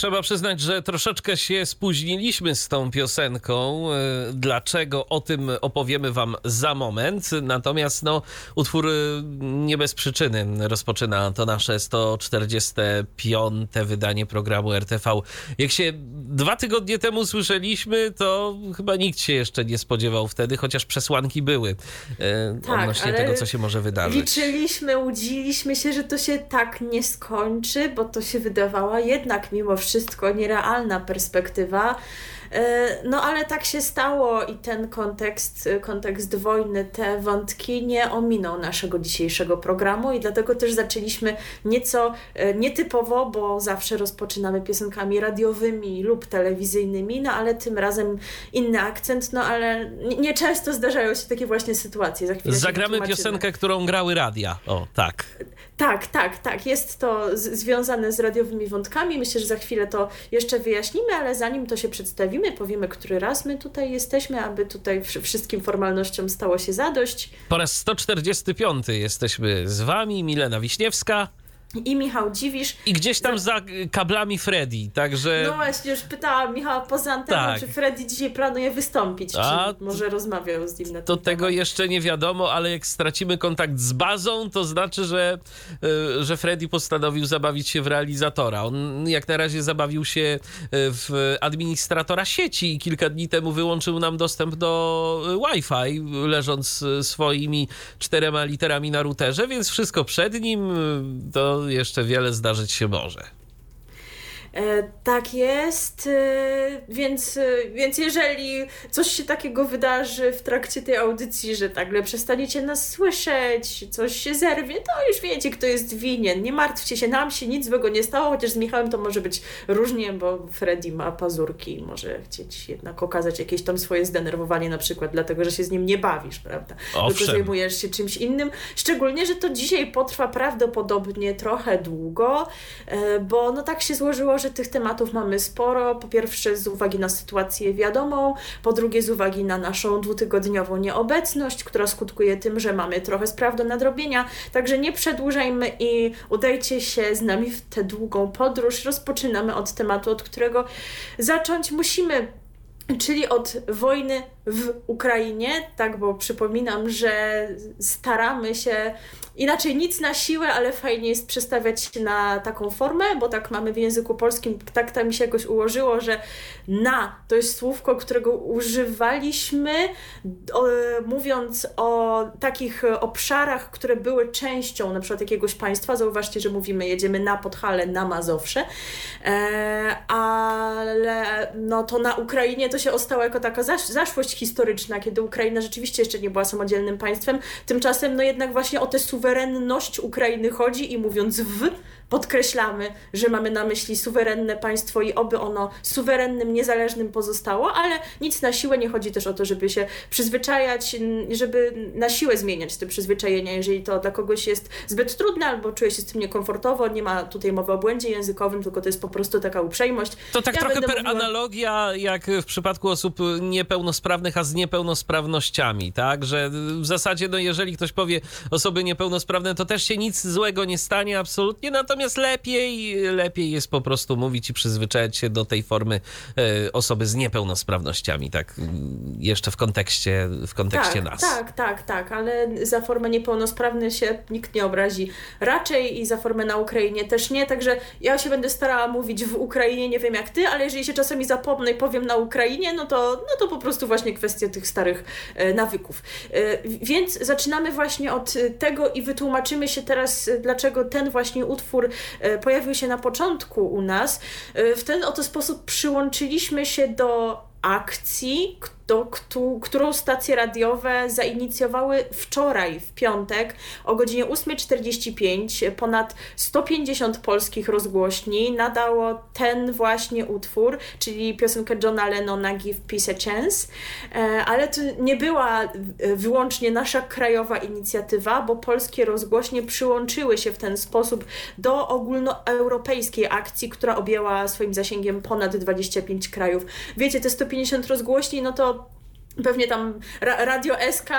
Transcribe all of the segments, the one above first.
Trzeba przyznać, że troszeczkę się spóźniliśmy z tą piosenką. E, dlaczego? O tym opowiemy Wam za moment. Natomiast no, utwór e, nie bez przyczyny rozpoczyna to nasze 145. wydanie programu RTV. Jak się dwa tygodnie temu słyszeliśmy, to chyba nikt się jeszcze nie spodziewał wtedy, chociaż przesłanki były e, tak, odnośnie tego, co się może wydarzyć. Liczyliśmy, łudziliśmy się, że to się tak nie skończy, bo to się wydawała jednak mimo wszystko nierealna perspektywa. E, no ale tak się stało i ten kontekst, kontekst wojny, te wątki nie ominął naszego dzisiejszego programu i dlatego też zaczęliśmy nieco e, nietypowo, bo zawsze rozpoczynamy piosenkami radiowymi lub telewizyjnymi, no ale tym razem inny akcent, no ale nieczęsto zdarzają się takie właśnie sytuacje. Zagramy piosenkę, którą grały radia. O, tak. Tak, tak, tak. Jest to związane z radiowymi wątkami. Myślę, że za chwilę to jeszcze wyjaśnimy, ale zanim to się przedstawimy, powiemy, który raz my tutaj jesteśmy, aby tutaj wszystkim formalnościom stało się zadość. Po raz 145 jesteśmy z Wami, Milena Wiśniewska i Michał Dziwisz. I gdzieś tam za, kablami Freddy, także... No właśnie, już pytałam Michała poza anteną, tak. czy Freddy dzisiaj planuje wystąpić, A, czy może rozmawiał z nim na To tego temat. jeszcze nie wiadomo, ale jak stracimy kontakt z bazą, to znaczy, że, e, że Freddy postanowił zabawić się w realizatora. On jak na razie zabawił się e, w administratora sieci i kilka dni temu wyłączył nam dostęp do e, Wi-Fi, leżąc swoimi czterema literami na routerze, więc wszystko przed nim, to jeszcze wiele zdarzyć się może. E, tak jest, e, więc, e, więc jeżeli coś się takiego wydarzy w trakcie tej audycji, że nagle przestaniecie nas słyszeć, coś się zerwie, to już wiecie, kto jest winien. Nie martwcie się, nam się nic złego nie stało, chociaż z Michałem to może być różnie, bo Freddy ma pazurki i może chcieć jednak okazać jakieś tam swoje zdenerwowanie, na przykład dlatego, że się z nim nie bawisz, prawda? Owszem. Tylko zajmujesz się czymś innym. Szczególnie, że to dzisiaj potrwa prawdopodobnie trochę długo, bo no tak się złożyło, że tych tematów mamy sporo. Po pierwsze z uwagi na sytuację wiadomą, po drugie z uwagi na naszą dwutygodniową nieobecność, która skutkuje tym, że mamy trochę spraw do nadrobienia. Także nie przedłużajmy i udajcie się z nami w tę długą podróż. Rozpoczynamy od tematu, od którego zacząć musimy czyli od wojny w Ukrainie, tak, bo przypominam, że staramy się inaczej nic na siłę, ale fajnie jest przestawiać się na taką formę, bo tak mamy w języku polskim, tak tam mi się jakoś ułożyło, że na to jest słówko, którego używaliśmy o, mówiąc o takich obszarach, które były częścią na przykład jakiegoś państwa. Zauważcie, że mówimy jedziemy na Podhale, na Mazowsze, e, ale no to na Ukrainie to się ostało jako taka zasz, zaszłość historyczna, kiedy Ukraina rzeczywiście jeszcze nie była samodzielnym państwem. Tymczasem no jednak właśnie o tę suwerenność Ukrainy chodzi i mówiąc w, podkreślamy, że mamy na myśli suwerenne państwo i oby ono suwerennym, niezależnym pozostało, ale nic na siłę nie chodzi też o to, żeby się przyzwyczajać, żeby na siłę zmieniać te przyzwyczajenia, jeżeli to dla kogoś jest zbyt trudne albo czuje się z tym niekomfortowo, nie ma tutaj mowy o błędzie językowym, tylko to jest po prostu taka uprzejmość. To tak ja trochę per mówiła... analogia, jak w przypadku osób niepełnosprawnych, a z niepełnosprawnościami, tak? Że w zasadzie, no jeżeli ktoś powie osoby niepełnosprawne, to też się nic złego nie stanie absolutnie, natomiast Natomiast lepiej, lepiej jest po prostu mówić i przyzwyczajać się do tej formy e, osoby z niepełnosprawnościami, tak jeszcze w kontekście, w kontekście tak, nas. Tak, tak, tak, ale za formę niepełnosprawny się nikt nie obrazi raczej i za formę na Ukrainie też nie, także ja się będę starała mówić w Ukrainie, nie wiem jak ty, ale jeżeli się czasami zapomnę i powiem na Ukrainie, no to, no to po prostu właśnie kwestia tych starych e, nawyków. E, więc zaczynamy właśnie od tego i wytłumaczymy się teraz, dlaczego ten właśnie utwór pojawił się na początku u nas. E, w ten oto sposób przyłączyliśmy się do akcji, do, którą stacje radiowe zainicjowały wczoraj, w piątek, o godzinie 8.45. Ponad 150 polskich rozgłośni nadało ten właśnie utwór, czyli piosenkę Johna Lennona Give Peace a Chance. E, ale to nie była wyłącznie nasza krajowa inicjatywa, bo polskie rozgłośnie przyłączyły się w ten sposób do ogólnoeuropejskiej akcji, która objęła swoim zasięgiem ponad 25 krajów. Wiecie, te 150 rozgłośni, no to Pewnie tam Radio SK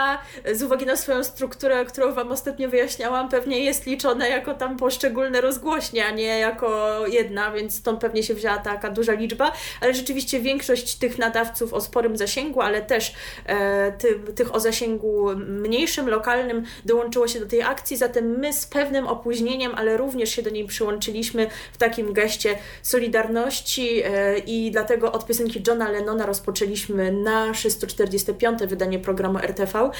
z uwagi na swoją strukturę, którą Wam ostatnio wyjaśniałam, pewnie jest liczone jako tam poszczególne rozgłośnie, a nie jako jedna, więc stąd pewnie się wzięła taka duża liczba. Ale rzeczywiście większość tych nadawców o sporym zasięgu, ale też e, ty, tych o zasięgu mniejszym, lokalnym dołączyło się do tej akcji, zatem my z pewnym opóźnieniem, ale również się do niej przyłączyliśmy w takim geście solidarności e, i dlatego od piosenki Johna Lennona rozpoczęliśmy nasze 140 45. wydanie programu RTV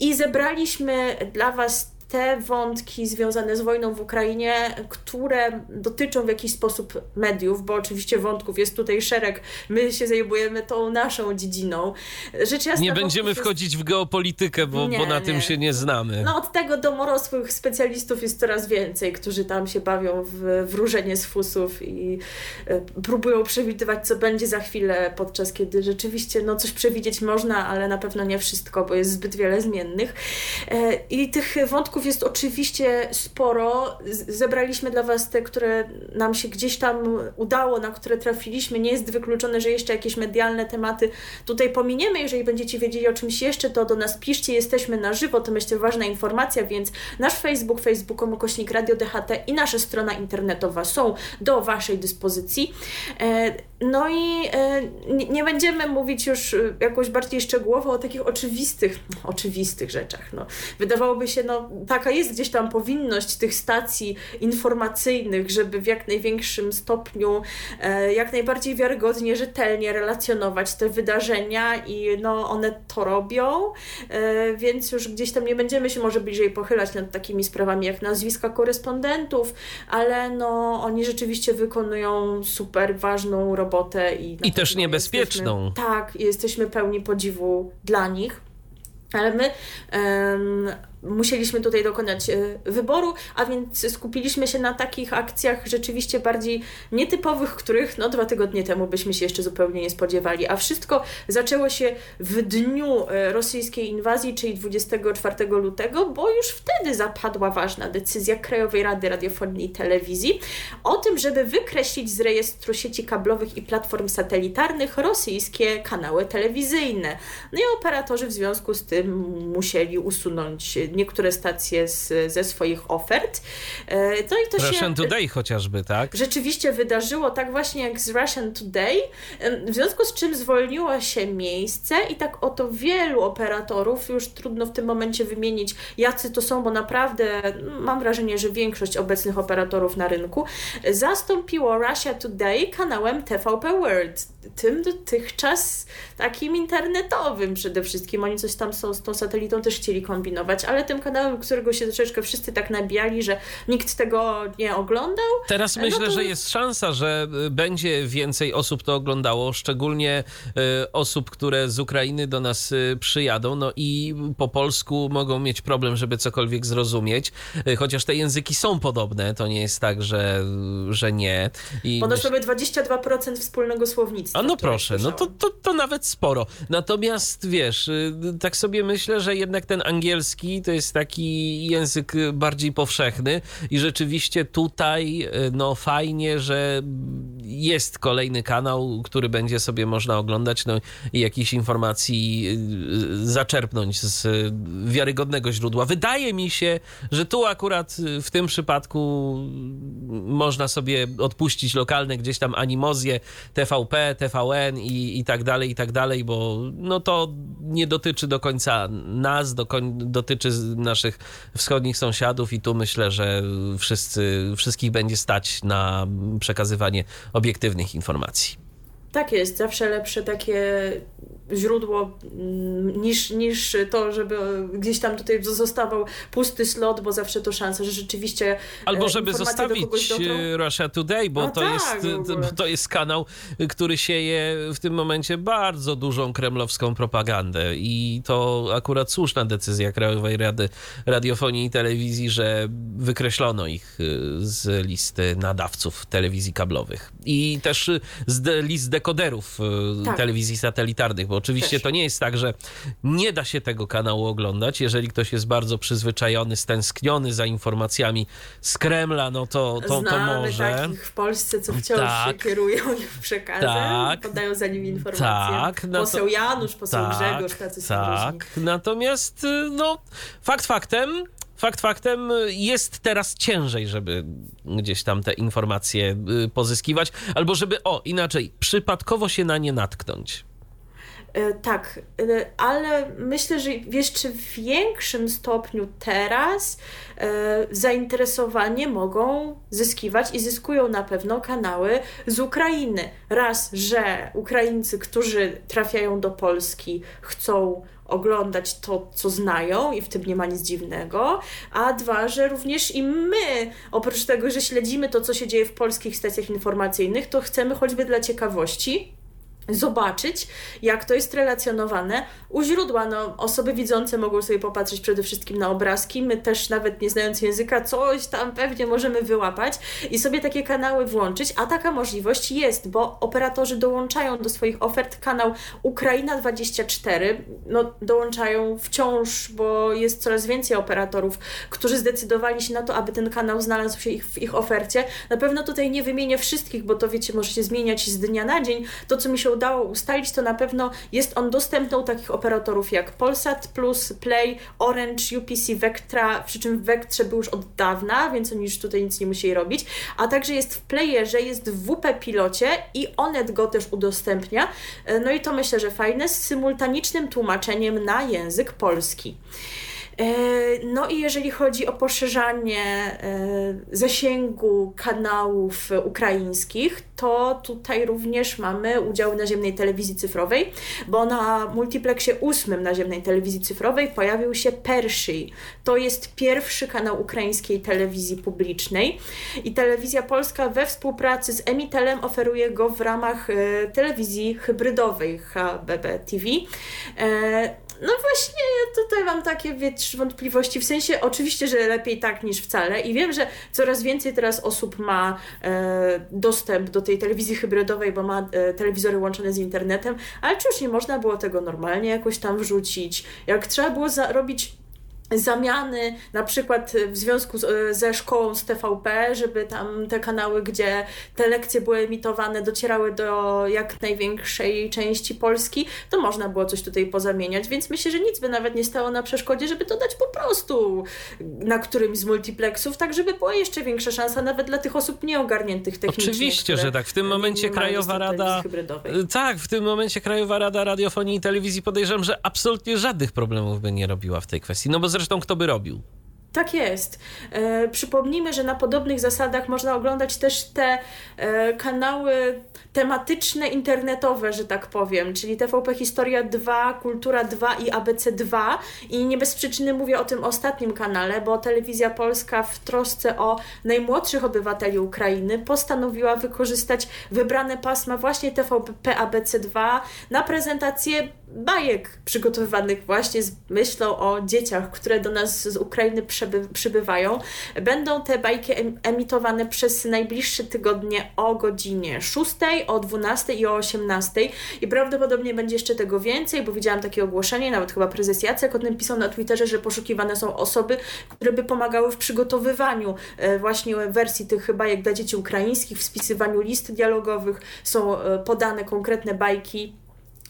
i zebraliśmy dla Was te wątki związane z wojną w Ukrainie, które dotyczą w jakiś sposób mediów, bo oczywiście wątków jest tutaj szereg, my się zajmujemy tą naszą dziedziną. Rzecz jasna, nie będziemy jest... wchodzić w geopolitykę, bo, nie, bo na nie. tym się nie znamy. No od tego domorosłych specjalistów jest coraz więcej, którzy tam się bawią w wróżenie z fusów i e, próbują przewidywać, co będzie za chwilę, podczas kiedy rzeczywiście no, coś przewidzieć można, ale na pewno nie wszystko, bo jest zbyt wiele zmiennych. E, I tych wątków jest oczywiście sporo. Zebraliśmy dla Was te, które nam się gdzieś tam udało, na które trafiliśmy. Nie jest wykluczone, że jeszcze jakieś medialne tematy tutaj pominiemy. Jeżeli będziecie wiedzieli o czymś jeszcze, to do nas piszcie. Jesteśmy na żywo, to myślę ważna informacja, więc nasz Facebook, facebook.com kośnik Radio DHT i nasza strona internetowa są do Waszej dyspozycji. E, no i e, nie będziemy mówić już jakoś bardziej szczegółowo o takich oczywistych, oczywistych rzeczach. No, wydawałoby się, no taka jest gdzieś tam powinność tych stacji informacyjnych, żeby w jak największym stopniu, e, jak najbardziej wiarygodnie, rzetelnie relacjonować te wydarzenia i no, one to robią, e, więc już gdzieś tam nie będziemy się może bliżej pochylać nad takimi sprawami jak nazwiska korespondentów, ale no, oni rzeczywiście wykonują super ważną robotę i, I też niebezpieczną. Jesteśmy, tak, jesteśmy pełni podziwu dla nich. Ale my musieliśmy tutaj dokonać e, wyboru, a więc skupiliśmy się na takich akcjach rzeczywiście bardziej nietypowych, których no dwa tygodnie temu byśmy się jeszcze zupełnie nie spodziewali. A wszystko zaczęło się w dniu e, rosyjskiej inwazji, czyli 24 lutego, bo już wtedy zapadła ważna decyzja Krajowej Rady Radiofonii i Telewizji o tym, żeby wykreślić z rejestru sieci kablowych i platform satelitarnych rosyjskie kanały telewizyjne. No i operatorzy w związku z tym musieli usunąć niektóre stacje z, ze swoich ofert. E, no i to Russian się Today chociażby, tak? Rzeczywiście wydarzyło tak właśnie jak z Russian Today, w związku z czym zwolniło się miejsce i tak oto wielu operatorów, już trudno w tym momencie wymienić jacy to są, bo naprawdę mam wrażenie, że większość obecnych operatorów na rynku zastąpiło Russia Today kanałem TVP World, tym dotychczas takim internetowym przede wszystkim. Oni coś tam są z tą satelitą też chcieli kombinować, ale ale tym kanałem, którego się troszeczkę wszyscy tak nabijali, że nikt tego nie oglądał. Teraz no myślę, to... że jest szansa, że y, będzie więcej osób to oglądało, szczególnie y, osób, które z Ukrainy do nas y, przyjadą, no i po polsku mogą mieć problem, żeby cokolwiek zrozumieć, chociaż te języki są podobne, to nie jest tak, że, że nie. I Ponoć mamy 22% wspólnego słownictwa. A no proszę, no to, to, to nawet sporo. Natomiast wiesz, tak sobie myślę, że jednak ten angielski to jest taki język bardziej powszechny i rzeczywiście tutaj no fajnie, że jest kolejny kanał, który będzie sobie można oglądać no, i jakichś informacji y, zaczerpnąć z wiarygodnego źródła. Wydaje mi się, że tu akurat w tym przypadku można sobie odpuścić lokalne gdzieś tam animozje TVP, TVN i, i tak dalej, i tak dalej, bo no to nie dotyczy do końca nas, do koń, dotyczy naszych wschodnich sąsiadów i tu myślę, że wszyscy, wszystkich będzie stać na przekazywanie obiektywnych informacji. Tak jest, zawsze lepsze takie źródło mm, niż, niż to, żeby gdzieś tam tutaj zostawał pusty slot, bo zawsze to szansa, że rzeczywiście. Albo żeby zostawić Russia Today, bo, to, tak, jest, bo to jest kanał, który sieje w tym momencie bardzo dużą kremlowską propagandę. I to akurat słuszna decyzja Krajowej Rady Radiofonii i Telewizji, że wykreślono ich z listy nadawców telewizji kablowych. I też z de, list dekoderów tak. telewizji satelitarnych, bo oczywiście Też. to nie jest tak, że nie da się tego kanału oglądać. Jeżeli ktoś jest bardzo przyzwyczajony, stęskniony za informacjami z Kremla, no to, to, to może. takich w Polsce, co wciąż tak. się kierują przekazem, tak. podają za nim informacje. Tak. No poseł Janusz, poseł tak, Grzegorz, tacy Tak. Natomiast, no, fakt faktem, Fakt faktem jest teraz ciężej, żeby gdzieś tam te informacje y, pozyskiwać, albo żeby, o inaczej, przypadkowo się na nie natknąć. E, tak, e, ale myślę, że w jeszcze większym stopniu teraz e, zainteresowanie mogą zyskiwać i zyskują na pewno kanały z Ukrainy. Raz, że Ukraińcy, którzy trafiają do Polski, chcą oglądać to, co znają i w tym nie ma nic dziwnego, a dwa, że również i my, oprócz tego, że śledzimy to, co się dzieje w polskich stacjach informacyjnych, to chcemy choćby dla ciekawości zobaczyć, jak to jest relacjonowane u źródła. No, osoby widzące mogą sobie popatrzeć przede wszystkim na obrazki, my też nawet nie znając języka, coś tam pewnie możemy wyłapać i sobie takie kanały włączyć, a taka możliwość jest, bo operatorzy dołączają do swoich ofert kanał Ukraina 24, no dołączają wciąż, bo jest coraz więcej operatorów, którzy zdecydowali się na to, aby ten kanał znalazł się ich, w ich ofercie. Na pewno tutaj nie wymienię wszystkich, bo to wiecie, może się zmieniać z dnia na dzień. To, co mi się udało ustalić, to na pewno jest on dostępny u takich operatorów jak Polsat Plus, Play, Orange, UPC, Vectra, przy czym w Vectrze był już od dawna, więc oni już tutaj nic nie musieli robić, a także jest w Playerze, jest w WP Pilocie i Onet go też udostępnia. E, no i to myślę, że fajne, z symultanicznym tłumaczeniem na język polski. E, no i jeżeli chodzi o poszerzanie e, zasięgu kanałów ukraińskich, to tutaj również mamy udział naziemnej telewizji cyfrowej, bo na multiplexie ósmym naziemnej telewizji cyfrowej pojawił się Perszy. To jest pierwszy kanał ukraińskiej telewizji publicznej i telewizja polska we współpracy z Emitelem oferuje go w ramach e, telewizji hybrydowej HBB TV. No właśnie, tutaj mam takie wątpliwości, w sensie oczywiście, że lepiej tak niż wcale i wiem, że coraz więcej teraz osób ma e, dostęp do tej telewizji hybrydowej, bo ma e, telewizory łączone z internetem, ale czy już nie można było tego normalnie jakoś tam wrzucić? Jak trzeba było zarobić zamiany, na przykład w związku z, ze szkołą z TVP, żeby tam te kanały, gdzie te lekcje były emitowane, docierały do jak największej części Polski, to można było coś tutaj pozamieniać, więc myślę, że nic by nawet nie stało na przeszkodzie, żeby to dać po prostu na którymś z multiplexów, tak żeby była jeszcze większa szansa nawet dla tych osób nieogarniętych technicznie. Oczywiście, że tak. W tym momencie Krajowa Rada tak, w tym momencie Krajowa Rada Radiofonii i Telewizji podejrzewam, że absolutnie żadnych problemów by nie robiła w tej kwestii. No bo zresztą kto by robił? Tak jest. E, przypomnijmy, że na podobnych zasadach można oglądać też te e, kanały tematyczne, internetowe, że tak powiem, czyli TVP Historia 2, Kultura 2 i ABC 2. I nie bez przyczyny mówię o tym ostatnim kanale, bo Telewizja Polska w trosce o najmłodszych obywateli Ukrainy postanowiła wykorzystać wybrane pasma właśnie TVP ABC 2 na prezentację bajek przygotowywanych właśnie z myślą o dzieciach, które do nas z Ukrainy przyby przybywają. Będą te bajki emitowane przez najbliższe tygodnie o godzinie 6, o 12 i o 18 i prawdopodobnie będzie jeszcze tego więcej, bo widziałam takie ogłoszenie, nawet chyba prezes Jacek o tym pisał na Twitterze, że poszukiwane są osoby, które by pomagały w przygotowywaniu e, właśnie wersji tych bajek dla dzieci ukraińskich, w spisywaniu list dialogowych, są e, podane konkretne bajki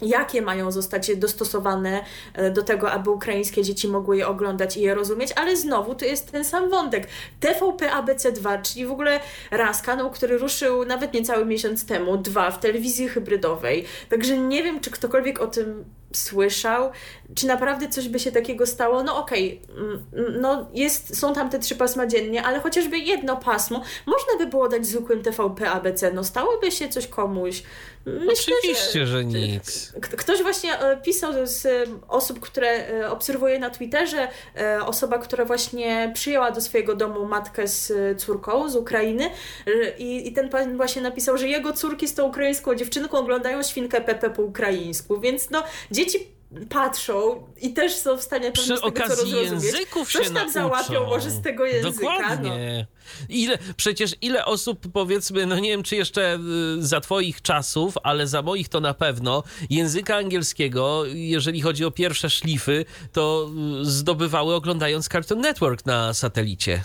jakie mają zostać dostosowane e, do tego, aby ukraińskie dzieci mogły je oglądać i je rozumieć, ale znowu to jest ten sam wątek. TVP ABC2, czyli w ogóle raz kanał, który ruszył nawet niecały miesiąc temu, dwa w telewizji hybrydowej. Także nie wiem, czy ktokolwiek o tym słyszał. Czy naprawdę coś by się takiego stało? No okej, okay. no jest, są tam te trzy pasma dziennie, ale chociażby jedno pasmo można by było dać zwykłym TVP ABC, no stałoby się coś komuś. Myślę, Oczywiście, że, że nic. Ktoś właśnie e, pisał z osób, które e, obserwuję na Twitterze, e, osoba, która właśnie przyjęła do swojego domu matkę z córką z Ukrainy i, i ten pan właśnie napisał, że jego córki z tą ukraińską dziewczynką oglądają świnkę Pepe po ukraińsku, więc no dzieci patrzą i też są w stanie Przy tego, okazji języków Coś się tam załapią może z tego języka. Dokładnie. No. Ile, przecież ile osób, powiedzmy, no nie wiem, czy jeszcze y, za twoich czasów, ale za moich to na pewno, języka angielskiego, jeżeli chodzi o pierwsze szlify, to y, zdobywały oglądając Cartoon Network na satelicie.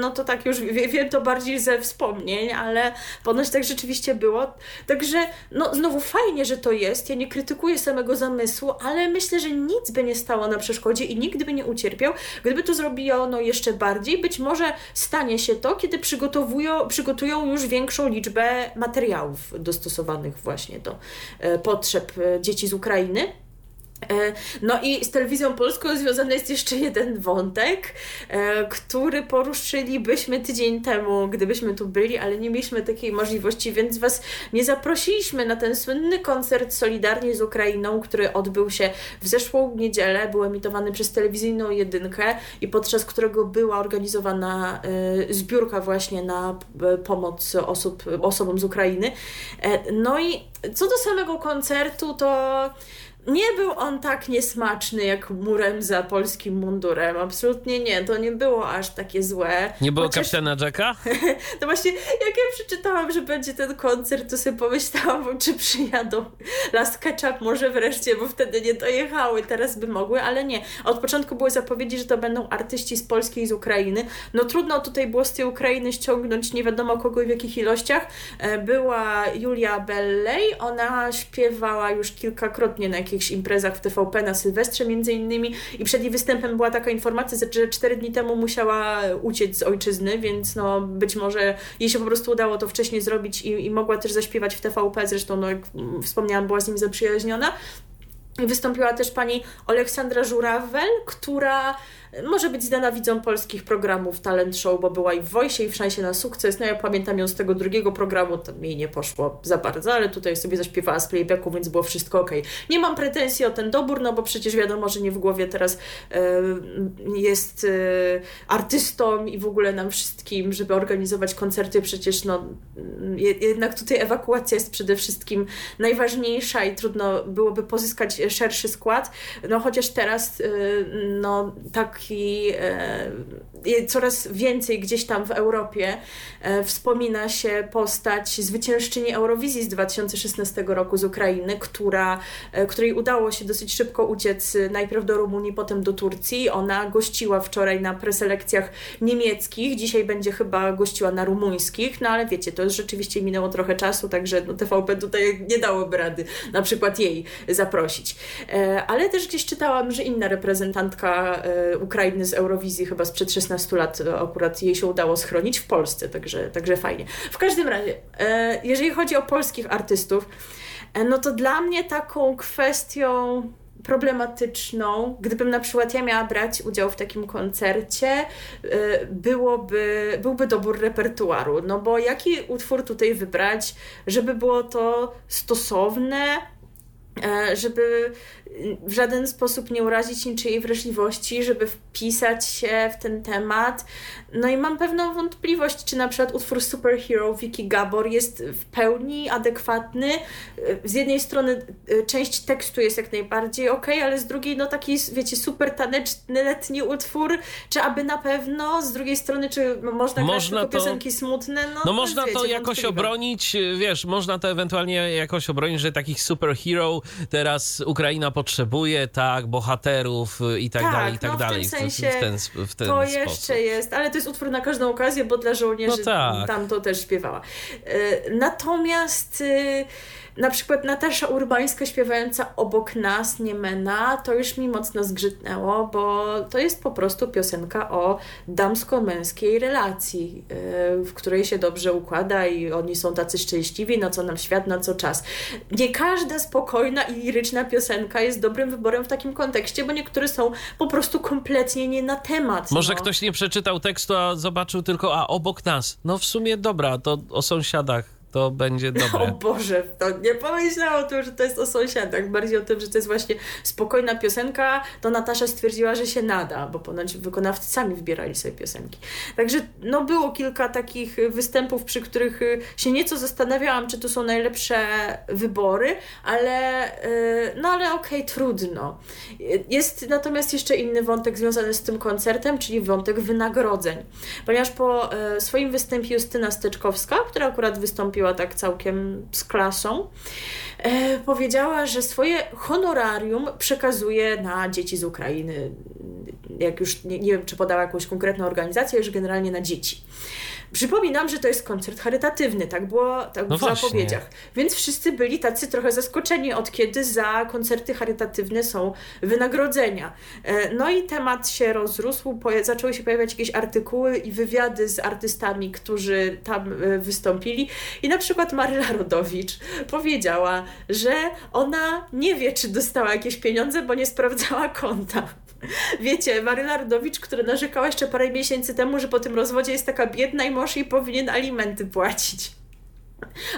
No to tak już wiem to bardziej ze wspomnień, ale ponoć tak rzeczywiście było. Także no znowu fajnie, że to jest. Ja nie krytykuję samego zamysłu, ale myślę, że nic by nie stało na przeszkodzie i nikt by nie ucierpiał, gdyby to zrobiono jeszcze bardziej. Być może stanie się to, kiedy przygotowują, przygotują już większą liczbę materiałów dostosowanych właśnie do e, potrzeb e, dzieci z Ukrainy. E, no i z telewizją polską związany jest jeszcze jeden wątek, e, który poruszylibyśmy tydzień temu, gdybyśmy tu byli, ale nie mieliśmy takiej możliwości, więc Was nie zaprosiliśmy na ten słynny koncert Solidarnie z Ukrainą, który odbył się w zeszłą niedzielę, był emitowany przez telewizyjną jedynkę i podczas którego była organizowana e, zbiórka właśnie na pomoc osób, osobom z Ukrainy. No i co do samego koncertu, to nie był on tak niesmaczny jak murem za polskim mundurem. Absolutnie nie. To nie było aż takie złe. Nie było Chociaż... kapitana Jacka? to właśnie, jak ja przeczytałam, że będzie ten koncert, to sobie pomyślałam, czy przyjadą Last Ketchup może wreszcie, bo wtedy nie dojechały. Teraz by mogły, ale nie. Od początku były zapowiedzi, że to będą artyści z Polski i z Ukrainy. No trudno tutaj było z tej Ukrainy ściągnąć nie wiadomo kogo i w jakich ilościach. E, była Julia Bellej. Ona śpiewała już kilkakrotnie na jakiejś jakichś imprezach w TVP na Sylwestrze między innymi i przed jej występem była taka informacja, że cztery dni temu musiała uciec z ojczyzny, więc no być może jej się po prostu udało to wcześniej zrobić i, i mogła też zaśpiewać w TVP, zresztą no jak wspomniałam była z nim zaprzyjaźniona. Wystąpiła też pani Aleksandra Żurawel, która może być znana widzom polskich programów talent show, bo była i w Wojsie, i w Szansie na sukces. No ja pamiętam ją z tego drugiego programu, to mi nie poszło za bardzo, ale tutaj sobie zaśpiewała z playbacku, więc było wszystko ok. Nie mam pretensji o ten dobór, no bo przecież wiadomo, że nie w głowie teraz jest artystą i w ogóle nam wszystkim, żeby organizować koncerty, przecież no jednak tutaj ewakuacja jest przede wszystkim najważniejsza i trudno byłoby pozyskać szerszy skład, no chociaż teraz no tak i e, coraz więcej gdzieś tam w Europie e, wspomina się postać zwyciężczyni Eurowizji z 2016 roku z Ukrainy, która, e, której udało się dosyć szybko uciec najpierw do Rumunii, potem do Turcji. Ona gościła wczoraj na preselekcjach niemieckich, dzisiaj będzie chyba gościła na rumuńskich, no ale wiecie, to już rzeczywiście minęło trochę czasu, także no, TVP tutaj nie dałoby rady na przykład jej zaprosić. Ale też gdzieś czytałam, że inna reprezentantka Ukrainy Ukrainy z Eurowizji chyba sprzed 16 lat e, akurat jej się udało schronić w Polsce, także, także fajnie. W każdym razie, e, jeżeli chodzi o polskich artystów, e, no to dla mnie taką kwestią problematyczną, gdybym na przykład ja miała brać udział w takim koncercie, byłoby, byłby dobór repertuaru. No bo jaki utwór tutaj wybrać, żeby było to stosowne, żeby w żaden sposób nie urazić niczyjej wrażliwości, żeby wpisać się w ten temat. No i mam pewną wątpliwość, czy na przykład utwór Superhero Vicky Gabor jest w pełni adekwatny. Z jednej strony y, część tekstu jest jak najbardziej ok, ale z drugiej no taki, wiecie, super taneczny letni utwór, czy aby na pewno, z drugiej strony, czy można, można grać to... piosenki smutne? No, no można wiecie, to jakoś obronić, wiesz, można to ewentualnie jakoś obronić, że takich superhero teraz Ukraina potrzebuje, tak, bohaterów i tak, tak dalej, i tak no, dalej. W tym sensie w ten, w ten to sposób. jeszcze jest, ale to jest utwór na każdą okazję, bo dla żołnierzy no tak. tam to też śpiewała. E, natomiast y, na przykład Natasza Urbańska śpiewająca obok nas, Niemena, to już mi mocno zgrzytnęło, bo to jest po prostu piosenka o damsko-męskiej relacji, yy, w której się dobrze układa i oni są tacy szczęśliwi, na co nam świat, na co czas. Nie każda spokojna i liryczna piosenka jest dobrym wyborem w takim kontekście, bo niektóre są po prostu kompletnie nie na temat. Może no. ktoś nie przeczytał tekstu, a zobaczył tylko, a obok nas. No w sumie dobra, to o sąsiadach to będzie dobre. O Boże, to nie pomyślałam o tym, że to jest o sąsiadach, bardziej o tym, że to jest właśnie spokojna piosenka, to Natasza stwierdziła, że się nada, bo ponoć wykonawcy sami wybierali sobie piosenki. Także no było kilka takich występów, przy których y, się nieco zastanawiałam, czy to są najlepsze wybory, ale y, no ale okej, okay, trudno. Jest natomiast jeszcze inny wątek związany z tym koncertem, czyli wątek wynagrodzeń. Ponieważ po y, swoim występie Justyna Steczkowska, która akurat wystąpiła tak całkiem z klasą, e, powiedziała, że swoje honorarium przekazuje na dzieci z Ukrainy. Jak już nie, nie wiem, czy podała jakąś konkretną organizację, już generalnie na dzieci. Przypominam, że to jest koncert charytatywny, tak było tak no w właśnie. zapowiedziach. Więc wszyscy byli tacy trochę zaskoczeni, od kiedy za koncerty charytatywne są wynagrodzenia. E, no i temat się rozrósł, zaczęły się pojawiać jakieś artykuły i wywiady z artystami, którzy tam e, wystąpili. I na przykład Maryla Rodowicz powiedziała, że ona nie wie, czy dostała jakieś pieniądze, bo nie sprawdzała konta. Wiecie, Maryla Rodowicz, która narzekała jeszcze parę miesięcy temu, że po tym rozwodzie jest taka biedna i mąż jej powinien alimenty płacić.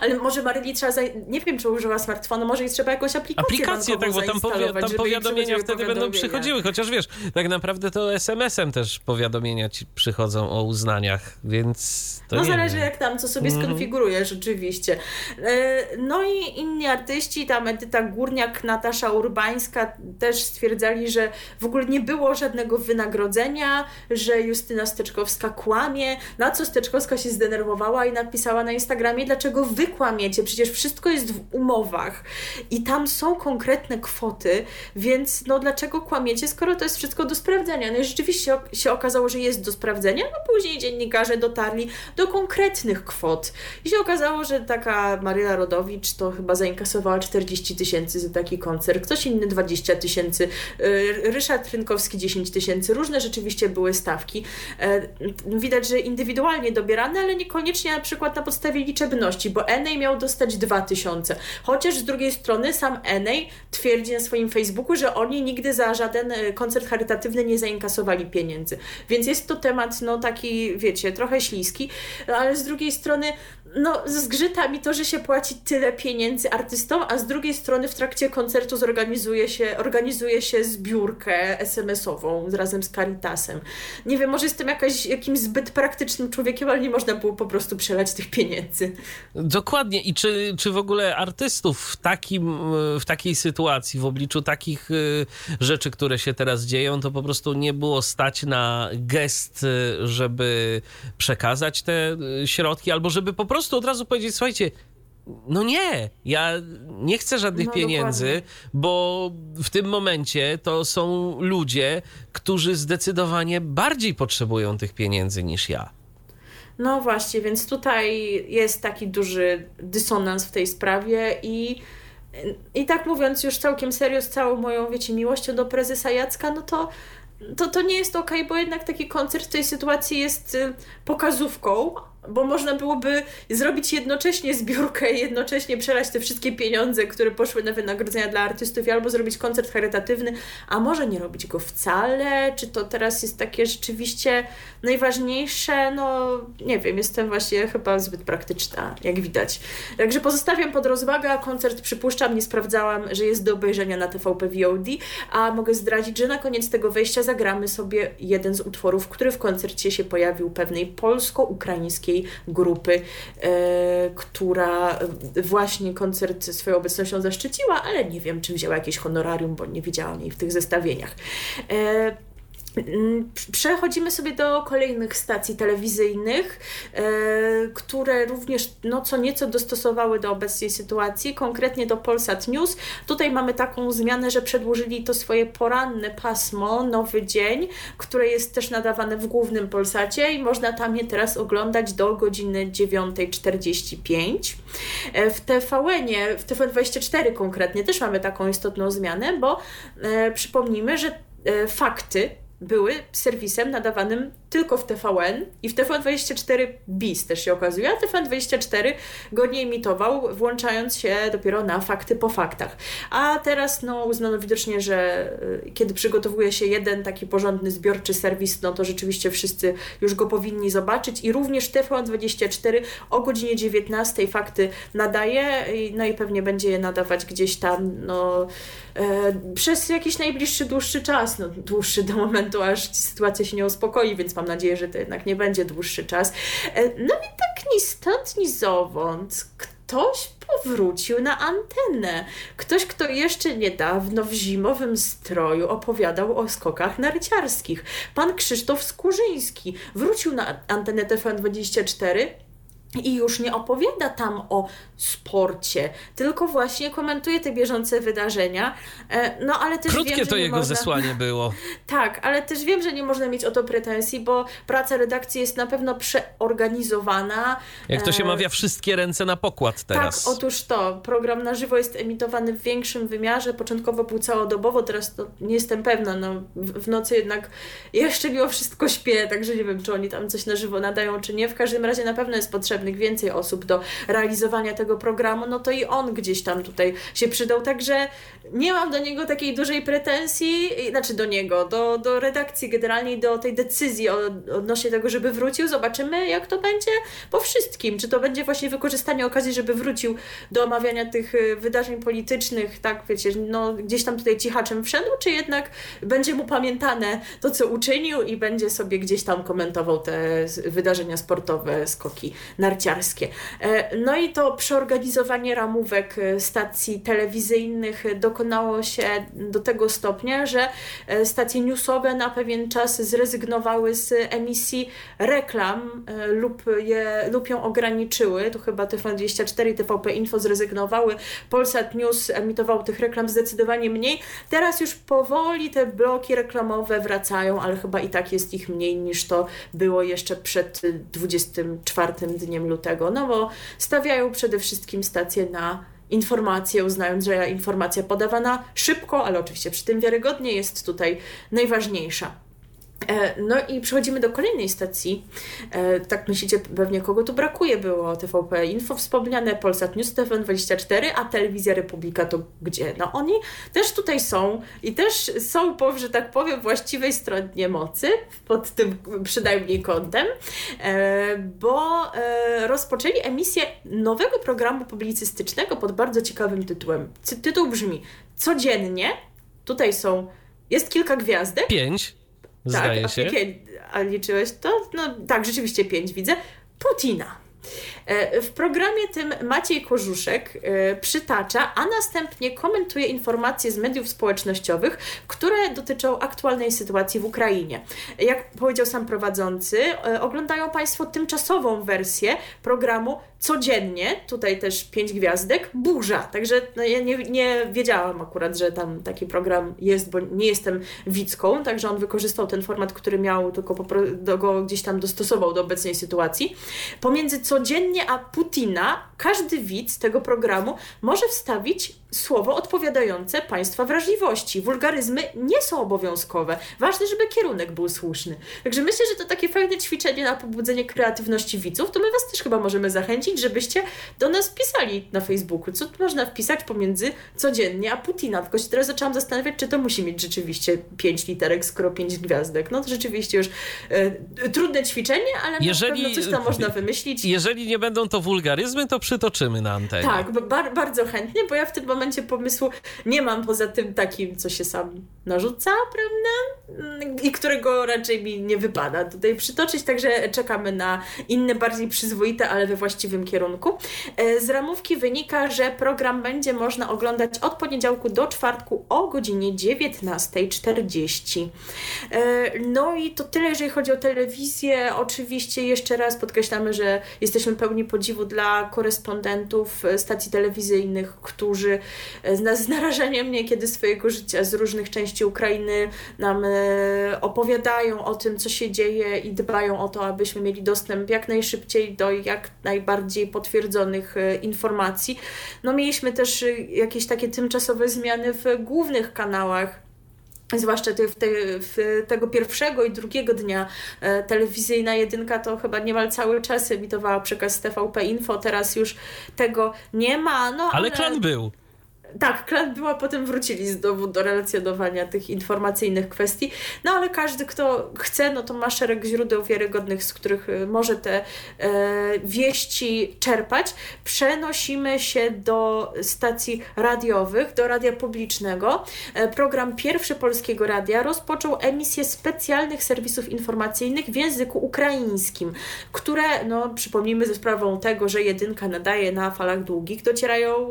Ale może Maryli trzeba, za... nie wiem czy używa smartfona, może i trzeba jakąś aplikację Aplikację, tak, bo tam, powi tam powiadomienia wtedy będą przychodziły, chociaż wiesz, tak naprawdę to SMS-em też powiadomienia ci przychodzą o uznaniach, więc to No zależy wiem. jak tam, co sobie mm. skonfigurujesz rzeczywiście. E, no i inni artyści, tam Edyta Górniak, Natasza Urbańska też stwierdzali, że w ogóle nie było żadnego wynagrodzenia, że Justyna Steczkowska kłamie, na co Steczkowska się zdenerwowała i napisała na Instagramie, dlaczego wy kłamiecie, przecież wszystko jest w umowach i tam są konkretne kwoty, więc no dlaczego kłamiecie, skoro to jest wszystko do sprawdzenia? No i rzeczywiście się okazało, że jest do sprawdzenia, no później dziennikarze dotarli do konkretnych kwot. I się okazało, że taka Maryla Rodowicz to chyba zainkasowała 40 tysięcy za taki koncert, ktoś inny 20 tysięcy, y, Ryszard Rynkowski 10 tysięcy, różne rzeczywiście były stawki. E, widać, że indywidualnie dobierane, ale niekoniecznie na przykład na podstawie liczebności, bo Enej miał dostać 2 tysiące. Chociaż z drugiej strony sam Enej twierdzi na swoim Facebooku, że oni nigdy za żaden e, koncert charytatywny nie zainkasowali pieniędzy. Więc jest to temat, no taki, wiecie, trochę śliski, ale z drugiej strony no, zgrzyta mi to, że się płaci tyle pieniędzy artystom, a z drugiej strony w trakcie koncertu zorganizuje się, organizuje się zbiórkę SMS-ową razem z Caritasem. Nie wiem, może jestem jakaś, jakimś zbyt praktycznym człowiekiem, ale nie można było po prostu przelać tych pieniędzy. Dokładnie. I czy, czy w ogóle artystów w, takim, w takiej sytuacji, w obliczu takich y, rzeczy, które się teraz dzieją, to po prostu nie było stać na gest, y, żeby przekazać te y, środki, albo żeby po prostu prostu od razu powiedzieć, słuchajcie, no nie, ja nie chcę żadnych no, pieniędzy, dokładnie. bo w tym momencie to są ludzie, którzy zdecydowanie bardziej potrzebują tych pieniędzy niż ja. No właśnie, więc tutaj jest taki duży dysonans w tej sprawie i i tak mówiąc już całkiem serio, z całą moją, wiecie, miłością do prezesa Jacka, no to to, to nie jest ok, bo jednak taki koncert w tej sytuacji jest y, pokazówką, bo można byłoby zrobić jednocześnie zbiórkę i jednocześnie przelać te wszystkie pieniądze, które poszły na wynagrodzenia dla artystów, albo zrobić koncert charytatywny, a może nie robić go wcale? Czy to teraz jest takie rzeczywiście najważniejsze? No, nie wiem, jestem właśnie chyba zbyt praktyczna, jak widać. Także pozostawiam pod rozwagę, koncert przypuszczam, nie sprawdzałam, że jest do obejrzenia na TVP VOD, a mogę zdradzić, że na koniec tego wejścia zagramy sobie jeden z utworów, który w koncercie się pojawił pewnej polsko-ukraińskiej grupy, e, która właśnie koncert swoją obecnością zaszczyciła, ale nie wiem, czy wzięła jakieś honorarium, bo nie widziałam jej w tych zestawieniach. Mm, przechodzimy sobie do kolejnych stacji telewizyjnych, e, które również no, co nieco dostosowały do obecnej sytuacji, konkretnie do Polsat News. Tutaj mamy taką zmianę, że przedłużyli to swoje poranne pasmo, nowy dzień, które jest też nadawane w głównym Polsacie i można tam je teraz oglądać do godziny 9.45. E, w tvn w TVN24 konkretnie też mamy taką istotną zmianę, bo e, przypomnijmy, że e, fakty były serwisem nadawanym tylko w TVN i w TVN24 BIS też się okazuje, a TVN24 go nie emitował, włączając się dopiero na fakty po faktach. A teraz no, uznano widocznie, że y, kiedy przygotowuje się jeden taki porządny, zbiorczy serwis, no to rzeczywiście wszyscy już go powinni zobaczyć i również TVN24 o godzinie 19 fakty nadaje, no i pewnie będzie je nadawać gdzieś tam, no e, przez jakiś najbliższy, dłuższy czas, no dłuższy do momentu, aż sytuacja się nie uspokoi, więc mam nadzieję, że to jednak nie będzie dłuższy czas. E, no i tak ni stąd, ni zowąd, ktoś powrócił na antenę. Ktoś, kto jeszcze niedawno w zimowym stroju opowiadał o skokach narciarskich. Pan Krzysztof Skurzyński wrócił na antenę TVN24 i już nie opowiada tam o sporcie, tylko właśnie komentuje te bieżące wydarzenia. E, no ale też Krótkie wiem, to jego można... zesłanie było. tak, ale też wiem, że nie można mieć o to pretensji, bo praca redakcji jest na pewno przeorganizowana. Jak to się e, mawia, wszystkie ręce na pokład teraz. Tak, otóż to. Program na żywo jest emitowany w większym wymiarze. Początkowo był całodobowo, teraz to nie jestem pewna. No, w, nocy jednak jeszcze mimo wszystko śpię, także nie wiem, czy oni tam coś na żywo nadają, czy nie. W każdym razie na pewno jest potrzebnych więcej osób do realizowania tego programu, no to i on gdzieś tam tutaj się przydał. Także nie mam do niego takiej dużej pretensji, znaczy do niego, do, do redakcji generalnie, do tej decyzji odnośnie tego, żeby wrócił. Zobaczymy, jak to będzie po wszystkim. Czy to będzie właśnie wykorzystanie okazji, żeby wrócił do omawiania tych y, wydarzeń politycznych, tak wiecie, no gdzieś tam tutaj cichaczem wszedł, czy jednak będzie mu pamiętane to, co uczynił i będzie sobie gdzieś tam komentował te wydarzenia sportowe, skoki narciarskie. E, no i to przeorganizowanie ramówek e, stacji telewizyjnych dokonało się do tego stopnia, że e, stacje newsowe na pewien czas zrezygnowały z emisji reklam e, lub, je, lub ją ograniczyły. Tu chyba TVN24 i TVP Info zrezygnowały. Polsat News emitował tych reklam zdecydowanie mniej. Teraz już powoli te bloki reklamowe wracają, ale chyba i tak jest ich mniej niż to było jeszcze przed 24 dniem lutego. No bo stawiają przede wszystkim stacje na informacje, uznając, że informacja podawana szybko, ale oczywiście przy tym wiarygodnie jest tutaj najważniejsza. E, no i przechodzimy do kolejnej stacji. E, tak myślicie pewnie, kogo tu brakuje. Było TVP Info wspomniane, Polsat News, TVN24, a Telewizja Republika to gdzie? No oni też tutaj są i też są, że tak powiem, właściwej stronie mocy, pod tym przynajmniej kątem, e, bo rozpoczęli emisję nowego programu publicystycznego pod bardzo ciekawym tytułem. Tytuł brzmi Codziennie, tutaj są, jest kilka gwiazdek. Pięć Zdaje tak, się. A, a liczyłeś to? No tak, rzeczywiście pięć widzę. Putina. E, w programie tym Maciej Korzuszek e, przytacza, a następnie komentuje informacje z mediów społecznościowych, które dotyczą aktualnej sytuacji w Ukrainie. Jak powiedział sam prowadzący, e, oglądają Państwo tymczasową wersję programu codziennie, tutaj też pięć gwiazdek, burza. Także no, ja nie, nie wiedziałam akurat, że tam taki program jest, bo nie jestem widzką, także on wykorzystał ten format, który miał, tylko go gdzieś tam dostosował do obecnej sytuacji. Pomiędzy codziennie a Putina każdy widz tego programu może wstawić słowo odpowiadające Państwa wrażliwości. Wulgaryzmy nie są obowiązkowe. Ważne, żeby kierunek był słuszny. Także myślę, że to takie fajne ćwiczenie na pobudzenie kreatywności widzów. To my Was też chyba możemy zachęcić, żebyście do nas pisali na Facebooku. Co można wpisać pomiędzy codziennie a Putina? Tylko się teraz zaczęłam zastanawiać, czy to musi mieć rzeczywiście pięć literek, skoro pięć gwiazdek. No to rzeczywiście już e, trudne ćwiczenie, ale jeżeli, na pewno coś tam można wymyślić. Jeżeli nie będą to wulgaryzmy, to przytoczymy na antenie. Tak, bar bardzo chętnie, bo ja w tym momencie pomysłu nie mam poza tym takim, co się sam narzuca, prawda? I którego raczej mi nie wypada tutaj przytoczyć, także czekamy na inne, bardziej przyzwoite, ale we właściwym kierunku. E, z ramówki wynika, że program będzie można oglądać od poniedziałku do czwartku o godzinie 19.40. E, no i to tyle, jeżeli chodzi o telewizję. Oczywiście jeszcze raz podkreślamy, że jesteśmy pełni podziwu dla korespondentów stacji telewizyjnych, którzy z narażeniem niekiedy swojego życia z różnych części Ukrainy nam e, opowiadają o tym, co się dzieje i dbają o to, abyśmy mieli dostęp jak najszybciej do jak najbardziej potwierdzonych e, informacji. No mieliśmy też e, jakieś takie tymczasowe zmiany w głównych kanałach zwłaszcza te, te, tego pierwszego i drugiego dnia e, telewizyjna jedynka to chyba niemal cały czas emitowała przekaz TVP Info, teraz już tego nie ma. No, ale, ale klan był. Tak, klan była, potem wrócili znowu do relacjonowania tych informacyjnych kwestii, no ale każdy, kto chce, no to ma szereg źródeł wiarygodnych, z których y, może te e, wieści czerpać. Przenosimy się do stacji radiowych, do radia publicznego. E, program Pierwszy Polskiego Radia rozpoczął emisję specjalnych serwisów informacyjnych w języku ukraińskim, które, no przypomnijmy, ze sprawą tego, że jedynka nadaje na falach długich, docierają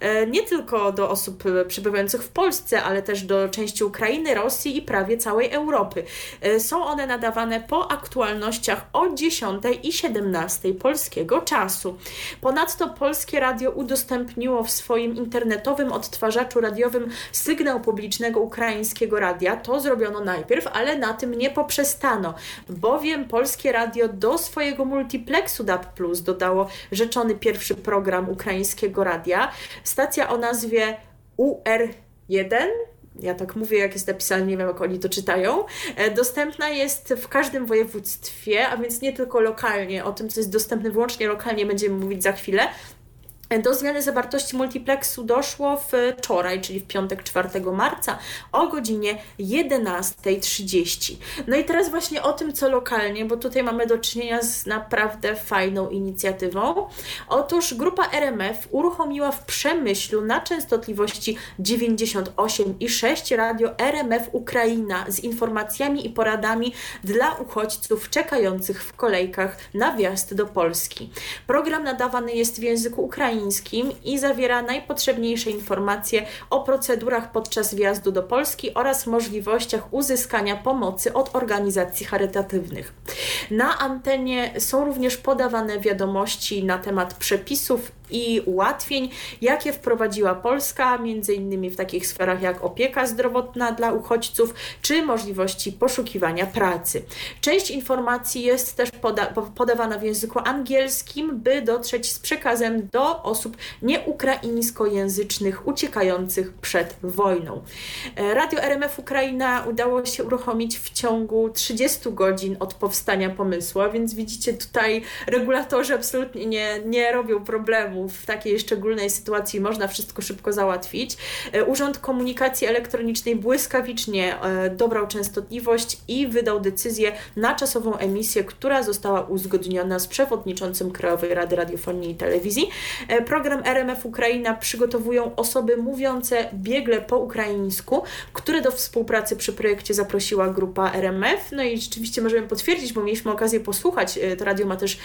e, nie tylko do osób e, przebywających w Polsce, ale też do części Ukrainy, Rosji i prawie całej Europy. E, są one nadawane po aktualnościach o 10 i 17 polskiego czasu. Ponadto Polskie Radio udostępniło w swoim internetowym odtwarzaczu radiowym sygnał publicznego ukraińskiego radia. To zrobiono najpierw, ale na tym nie poprzestano, bowiem Polskie Radio do swojego multiplexu DAB Plus dodało rzeczony pierwszy program ukraińskiego radia. Stacja o nazwie nazwie UR1 ja tak mówię, jak jest napisane, nie wiem jak oni to czytają, e, dostępna jest w każdym województwie, a więc nie tylko lokalnie. O tym, co jest dostępne wyłącznie lokalnie, będziemy mówić za chwilę. Do zmiany zawartości multiplexu doszło wczoraj, czyli w piątek 4 marca o godzinie 11.30. No i teraz właśnie o tym, co lokalnie, bo tutaj mamy do czynienia z naprawdę fajną inicjatywą. Otóż grupa RMF uruchomiła w Przemyślu na częstotliwości 98,6 radio RMF Ukraina z informacjami i poradami dla uchodźców czekających w kolejkach na wjazd do Polski. Program nadawany jest w języku ukraińskim ukraińskim i zawiera najpotrzebniejsze informacje o procedurach podczas wjazdu do Polski oraz możliwościach uzyskania pomocy od organizacji charytatywnych. Na antenie są również podawane wiadomości na temat przepisów i ułatwień, jakie wprowadziła Polska, między innymi w takich sferach jak opieka zdrowotna dla uchodźców, czy możliwości poszukiwania pracy. Część informacji jest też poda podawana w języku angielskim, by dotrzeć z przekazem do osób nieukraińskojęzycznych uciekających przed wojną. E, Radio RMF Ukraina udało się uruchomić w ciągu 30 godzin od powstania pomysłu, więc widzicie tutaj regulatorzy absolutnie nie, nie robią problemu w takiej szczególnej sytuacji można wszystko szybko załatwić. E, Urząd Komunikacji Elektronicznej błyskawicznie e, dobrał częstotliwość i wydał decyzję na czasową emisję, która została uzgodniona z przewodniczącym Krajowej Rady Radiofonii i Telewizji. E, program RMF Ukraina przygotowują osoby mówiące biegle po ukraińsku, które do współpracy przy projekcie zaprosiła grupa RMF. No i rzeczywiście możemy potwierdzić, bo mieliśmy okazję posłuchać. To radio ma też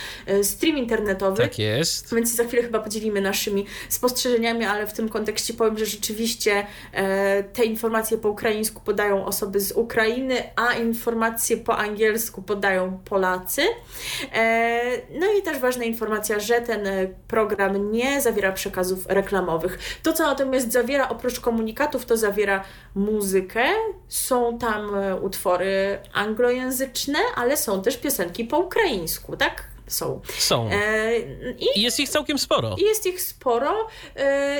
stream internetowy. Tak jest. Więc za chwilę chyba podzielimy naszymi spostrzeżeniami, ale w tym kontekście powiem, że rzeczywiście e, te informacje po ukraińsku podają osoby z Ukrainy, a informacje po angielsku podają Polacy. E, no i też ważna informacja, że ten e, program nie zawiera przekazów reklamowych. To, co natomiast zawiera oprócz komunikatów, to zawiera muzykę, są tam utwory anglojęzyczne, ale są też piosenki po ukraińsku, tak? Są. Są. E, I jest ich całkiem sporo. Jest ich sporo. E,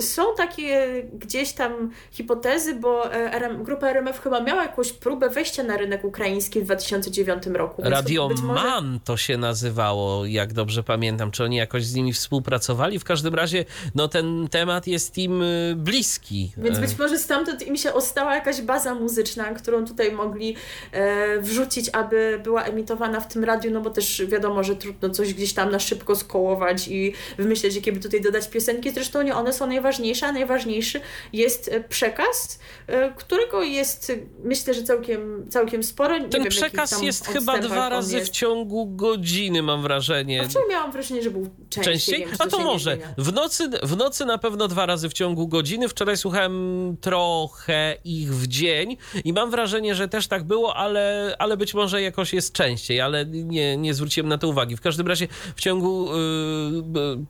są takie gdzieś tam hipotezy, bo RM, grupa RMF chyba miała jakąś próbę wejścia na rynek ukraiński w 2009 roku. Radio może... Man to się nazywało, jak dobrze pamiętam. Czy oni jakoś z nimi współpracowali? W każdym razie no, ten temat jest im y, bliski. Więc być może stamtąd im się ostała jakaś baza muzyczna, którą tutaj mogli e, wrzucić, aby była emitowana w tym radiu, no bo też wiadomo, że trudno coś gdzieś tam na szybko skołować i wymyśleć, jakie by tutaj dodać piosenki. Zresztą nie one są najważniejsze, a najważniejszy jest e, przekaz, e, którego jest myślę, że całkiem, całkiem sporo. Nie Ten wiem, przekaz jest chyba dwa razy w ciągu godziny, mam wrażenie. A wczoraj miałam wrażenie, że był częściej. częściej? Wiem, a to może. W nocy, w nocy na pewno dwa razy w ciągu godziny. Wczoraj słuchałem trochę ich w dzień i mam wrażenie, że też tak było, ale, ale być może jakoś jest częściej, ale nie, nie zwróciłem na to uwagi. W każdym razie w ciągu y,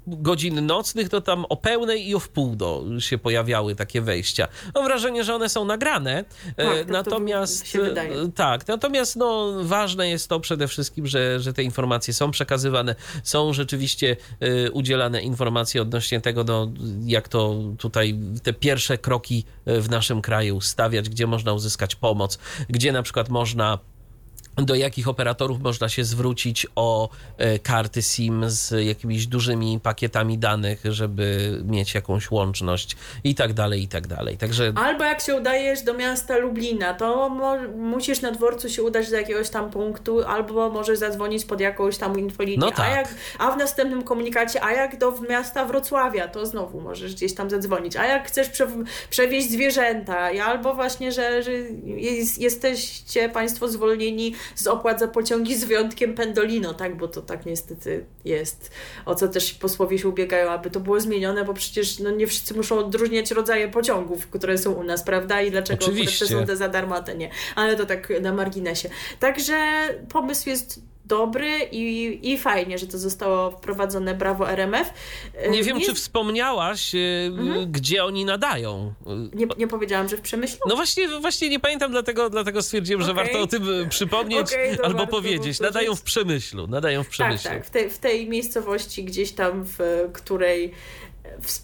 godzin nocnych to tam o pełnej i o wpół do się pojawiały takie wejścia. Mam wrażenie, że one są nagrane. Tak, tak natomiast wydaje. tak, natomiast no, ważne jest to przede wszystkim, że, że te informacje są przekazywane, są rzeczywiście y, udzielane informacje odnośnie tego, no, jak to tutaj te pierwsze kroki w naszym kraju stawiać, gdzie można uzyskać pomoc, gdzie na przykład można do jakich operatorów można się zwrócić o e, karty SIM z jakimiś dużymi pakietami danych, żeby mieć jakąś łączność i tak dalej, i tak dalej. Także... Albo jak się udajesz do miasta Lublina, to musisz na dworcu się udać do jakiegoś tam punktu, albo możesz zadzwonić pod jakąś tam infolinię. No tak. a, jak, a w następnym komunikacie, a jak do miasta Wrocławia, to znowu możesz gdzieś tam zadzwonić. A jak chcesz prze, przewieźć zwierzęta, albo właśnie, że, że jest, jesteście Państwo zwolnieni z opłat za pociągi z wyjątkiem Pendolino, tak? Bo to tak niestety jest. O co też posłowie się ubiegają, aby to było zmienione, bo przecież no, nie wszyscy muszą odróżniać rodzaje pociągów, które są u nas, prawda? I dlaczego te są te za darmo, a te nie. Ale to tak na marginesie. Także pomysł jest dobry i, i fajnie, że to zostało wprowadzone. Brawo RMF. Nie wiem, nie... czy wspomniałaś, y, mhm. gdzie oni nadają. Nie, nie powiedziałam, że w Przemyślu? No właśnie, właśnie nie pamiętam, dlatego, dlatego stwierdziłem, okay. że warto o tym y, przypomnieć okay, albo powiedzieć. Nadają w Przemyślu. Nadają w Przemyślu. Tak, tak. W tej, w tej miejscowości gdzieś tam, w której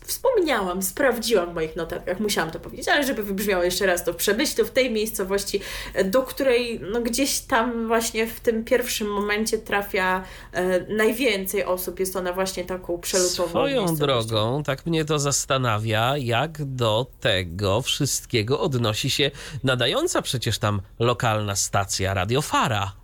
wspomniałam, sprawdziłam w moich notatkach, musiałam to powiedzieć, ale żeby wybrzmiało jeszcze raz to w Przemyślu, w tej miejscowości, do której no, gdzieś tam właśnie w tym pierwszym momencie trafia e, najwięcej osób. Jest ona właśnie taką przelotową Swoją drogą, tak mnie to zastanawia, jak do tego wszystkiego odnosi się nadająca przecież tam lokalna stacja radiofara.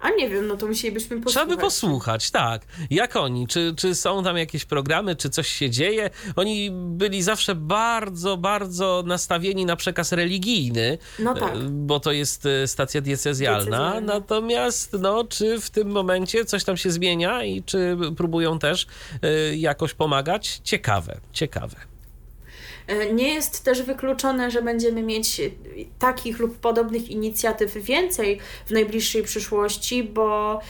A nie wiem, no to musielibyśmy posłuchać. Trzeba by posłuchać, tak. Jak oni? Czy, czy są tam jakieś programy, czy coś się dzieje? Oni byli zawsze bardzo, bardzo nastawieni na przekaz religijny, no tak. E, bo to jest e, stacja diecezjalna. diecezjalna. Natomiast, no, czy w tym momencie coś tam się zmienia i czy próbują też e, jakoś pomagać? Ciekawe, ciekawe. E, nie jest też wykluczone, że będziemy mieć takich lub podobnych inicjatyw więcej w najbliższej przyszłości, bo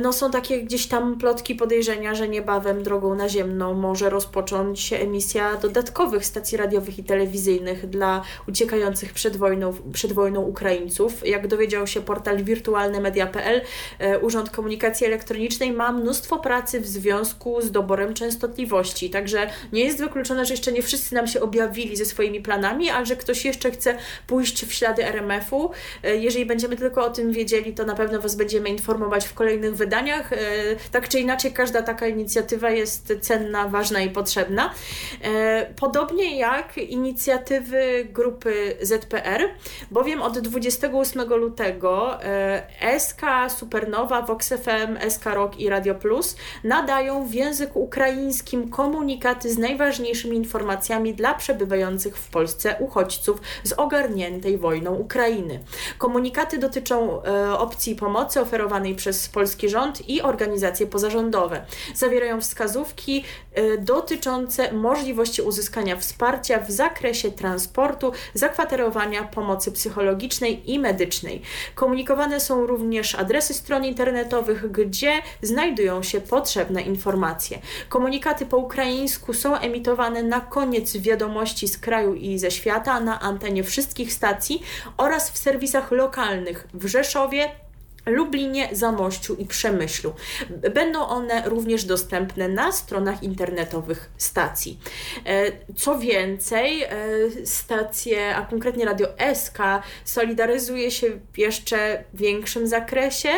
no są takie gdzieś tam plotki, podejrzenia, że niebawem drogą naziemną może rozpocząć się emisja dodatkowych stacji radiowych i telewizyjnych dla uciekających przed wojną, przed wojną Ukraińców. Jak dowiedział się portal wirtualnemedia.pl, e, Urząd Komunikacji Elektronicznej ma mnóstwo pracy w związku z doborem częstotliwości, także nie jest wykluczone, że jeszcze nie wszyscy nam się objawili ze swoimi planami, ale że ktoś jeszcze chce pójść w ślady RMF-u. E, jeżeli będziemy tylko o tym wiedzieli, to na pewno Was będziemy informować w kolejnych kolejnych wydaniach. E, tak czy inaczej, każda taka inicjatywa jest cenna, ważna i potrzebna. E, podobnie jak inicjatywy grupy ZPR, bowiem od 28 lutego e, SK Supernowa, Vox FM, SK Rock i Radio Plus nadają w języku ukraińskim komunikaty z najważniejszymi informacjami dla przebywających w Polsce uchodźców z ogarniętej wojną Ukrainy. Komunikaty dotyczą opcji pomocy oferowanej przez polskie polski rząd i organizacje pozarządowe. Zawierają wskazówki y, dotyczące możliwości uzyskania wsparcia w zakresie transportu, zakwaterowania, pomocy psychologicznej i medycznej. Komunikowane są również adresy stron internetowych, gdzie znajdują się potrzebne informacje. Komunikaty po ukraińsku są emitowane na koniec wiadomości z kraju i ze świata na antenie wszystkich stacji oraz w serwisach lokalnych w Rzeszowie, Lublinie, Zamościu i Przemyślu. Będą one również dostępne na stronach internetowych stacji. E, co więcej, e, stacje, a konkretnie Radio SK, solidaryzuje się w jeszcze większym zakresie,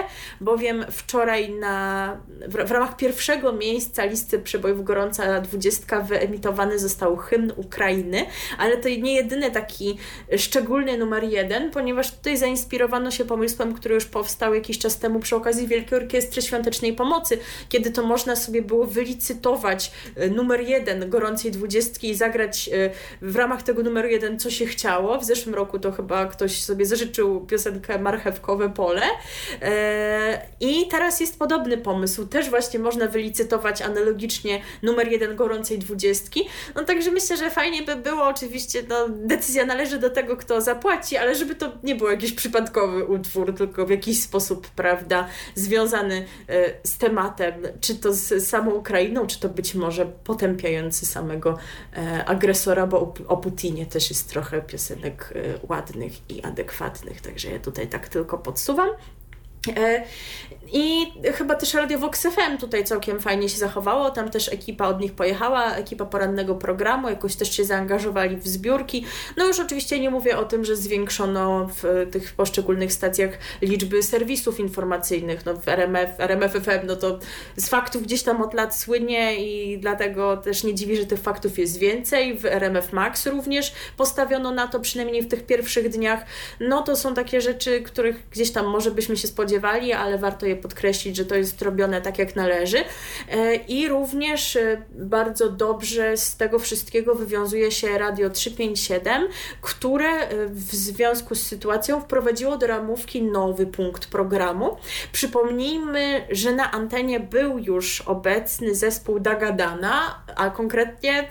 bowiem wczoraj na, w, w ramach pierwszego miejsca listy przebojów gorąca 20 wyemitowany został hymn Ukrainy, ale to nie jedyny taki szczególny numer jeden, ponieważ tutaj zainspirowano się pomysłem, który już powstał jakiś czas temu przy okazji Wielkiej Orkiestry Świątecznej Pomocy, kiedy to można sobie było wylicytować e, numer jeden Gorącej Dwudziestki i zagrać e, w ramach tego numeru jeden co się chciało. W zeszłym roku to chyba ktoś sobie zażyczył piosenkę Marchewkowe Pole. E, I teraz jest podobny pomysł. Też właśnie można wylicytować analogicznie numer jeden Gorącej Dwudziestki. No także myślę, że fajnie by było, oczywiście no, decyzja należy do tego, kto zapłaci, ale żeby to nie był jakiś przypadkowy utwór, tylko w jakiś sposób, prawda, związany e, z tematem, czy to z samą Ukrainą, czy to być może potępiający samego e, agresora, bo o Putinie też jest trochę piosenek e, ładnych i adekwatnych, także ja tutaj tak tylko podsuwam. I chyba też Radio Vox FM tutaj całkiem fajnie się zachowało. Tam też ekipa od nich pojechała, ekipa porannego programu, jakoś też się zaangażowali w zbiórki. No już oczywiście nie mówię o tym, że zwiększono w tych poszczególnych stacjach liczby serwisów informacyjnych. No w RMF, RMF FM, no to z faktów gdzieś tam od lat słynie i dlatego też nie dziwi, że tych faktów jest więcej. W RMF Max również postawiono na to, przynajmniej w tych pierwszych dniach. No to są takie rzeczy, których gdzieś tam może byśmy się spodziewali, ale warto je podkreślić, że to jest robione tak jak należy. E, I również e, bardzo dobrze z tego wszystkiego wywiązuje się Radio 357, które e, w związku z sytuacją wprowadziło do ramówki nowy punkt programu. Przypomnijmy, że na antenie był już obecny zespół Dagadana, a konkretnie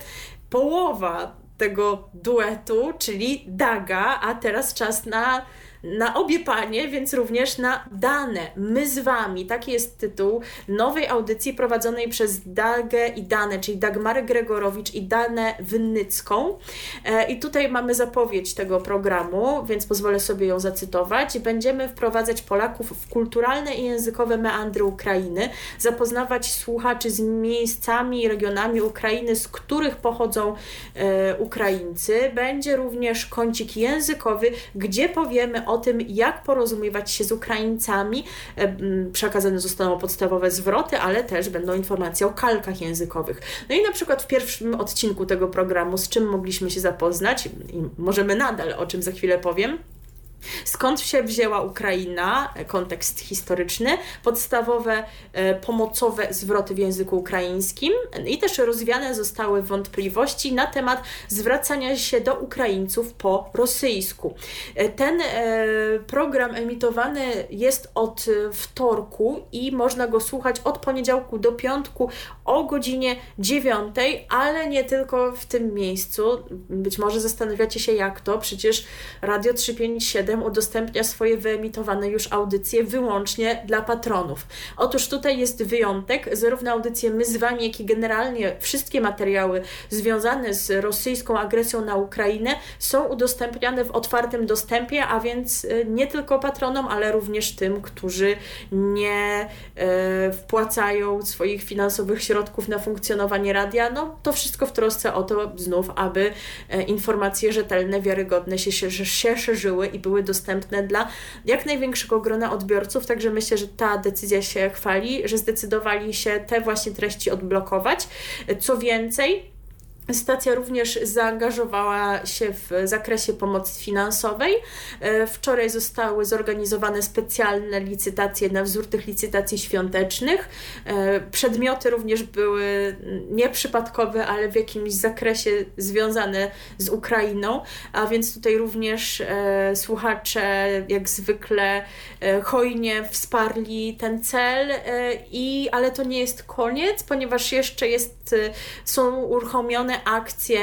połowa tego duetu, czyli Daga, a teraz czas na na obie panie, więc również na dane. My z wami. Taki jest tytuł nowej audycji prowadzonej przez Dagę i Danę, czyli Dagmarę Gregorowicz i Danę Wynnycką. E, I tutaj mamy zapowiedź tego programu, więc pozwolę sobie ją zacytować. Będziemy wprowadzać Polaków w kulturalne i językowe meandry Ukrainy, zapoznawać słuchaczy z miejscami i regionami Ukrainy, z których pochodzą e, Ukraińcy. Będzie również kącik językowy, gdzie powiemy o o tym, jak porozumiewać się z Ukraińcami. E, przekazane zostaną podstawowe zwroty, ale też będą informacje o kalkach językowych. No i na przykład w pierwszym odcinku tego programu, z czym mogliśmy się zapoznać, i możemy nadal, o czym za chwilę powiem, Skąd się wzięła Ukraina? Kontekst historyczny, podstawowe e, pomocowe zwroty w języku ukraińskim i też rozwiane zostały wątpliwości na temat zwracania się do Ukraińców po rosyjsku. E, ten e, program emitowany jest od wtorku i można go słuchać od poniedziałku do piątku o godzinie 9, ale nie tylko w tym miejscu. Być może zastanawiacie się jak to, przecież Radio 357 udostępnia swoje wyemitowane już audycje wyłącznie dla patronów. Otóż tutaj jest wyjątek, zarówno audycje My z Wami, jak i generalnie wszystkie materiały związane z rosyjską agresją na Ukrainę są udostępniane w otwartym dostępie, a więc y, nie tylko patronom, ale również tym, którzy nie e, wpłacają swoich finansowych środków na funkcjonowanie radia. No to wszystko w trosce o to znów, aby e, informacje rzetelne, wiarygodne się, się, się szerzyły i były dostępne dla jak największego grona odbiorców, także myślę, że ta decyzja się chwali, że zdecydowali się te właśnie treści odblokować. Co więcej, Stacja również zaangażowała się w zakresie pomocy finansowej. E, wczoraj zostały zorganizowane specjalne licytacje na wzór tych licytacji świątecznych. E, przedmioty również były nieprzypadkowe, ale w jakimś zakresie związane z Ukrainą, a więc tutaj również e, słuchacze jak zwykle hojnie wsparli ten cel, i, ale to nie jest koniec, ponieważ jeszcze jest, są uruchomione akcje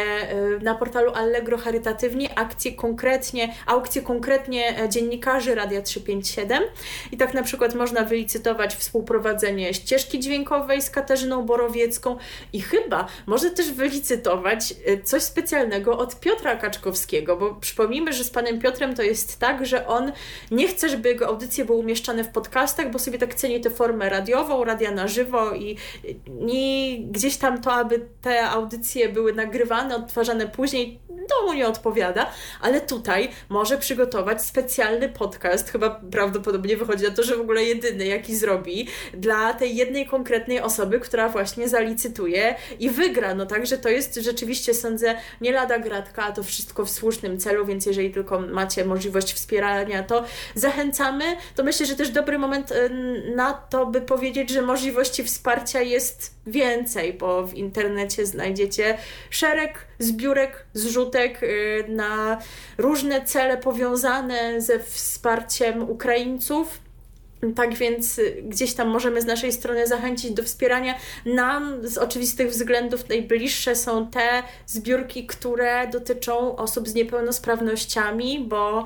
na portalu Allegro Charytatywnie, akcje konkretnie, aukcje konkretnie dziennikarzy Radia 357 i tak na przykład można wylicytować współprowadzenie ścieżki dźwiękowej z Katarzyną Borowiecką i chyba może też wylicytować coś specjalnego od Piotra Kaczkowskiego, bo przypomnijmy, że z panem Piotrem to jest tak, że on nie chce, żeby jego audycje były umieszczane w podcastach, bo sobie tak ceni tę formę radiową, radia na żywo i, i gdzieś tam to, aby te audycje były nagrywane, odtwarzane później, to mu nie odpowiada, ale tutaj może przygotować specjalny podcast, chyba prawdopodobnie wychodzi na to, że w ogóle jedyny, jaki zrobi, dla tej jednej konkretnej osoby, która właśnie zalicytuje i wygra. No także to jest rzeczywiście, sądzę, nie lada gratka, to wszystko w słusznym celu, więc jeżeli tylko macie możliwość wspierania, to zachęcamy. To myślę, że też dobry moment y, na to, by powiedzieć, że możliwości wsparcia jest więcej, bo w internecie znajdziecie szereg zbiórek, zrzutek y, na różne cele powiązane ze wsparciem Ukraińców. Tak więc y, gdzieś tam możemy z naszej strony zachęcić do wspierania. Nam z oczywistych względów najbliższe są te zbiórki, które dotyczą osób z niepełnosprawnościami, bo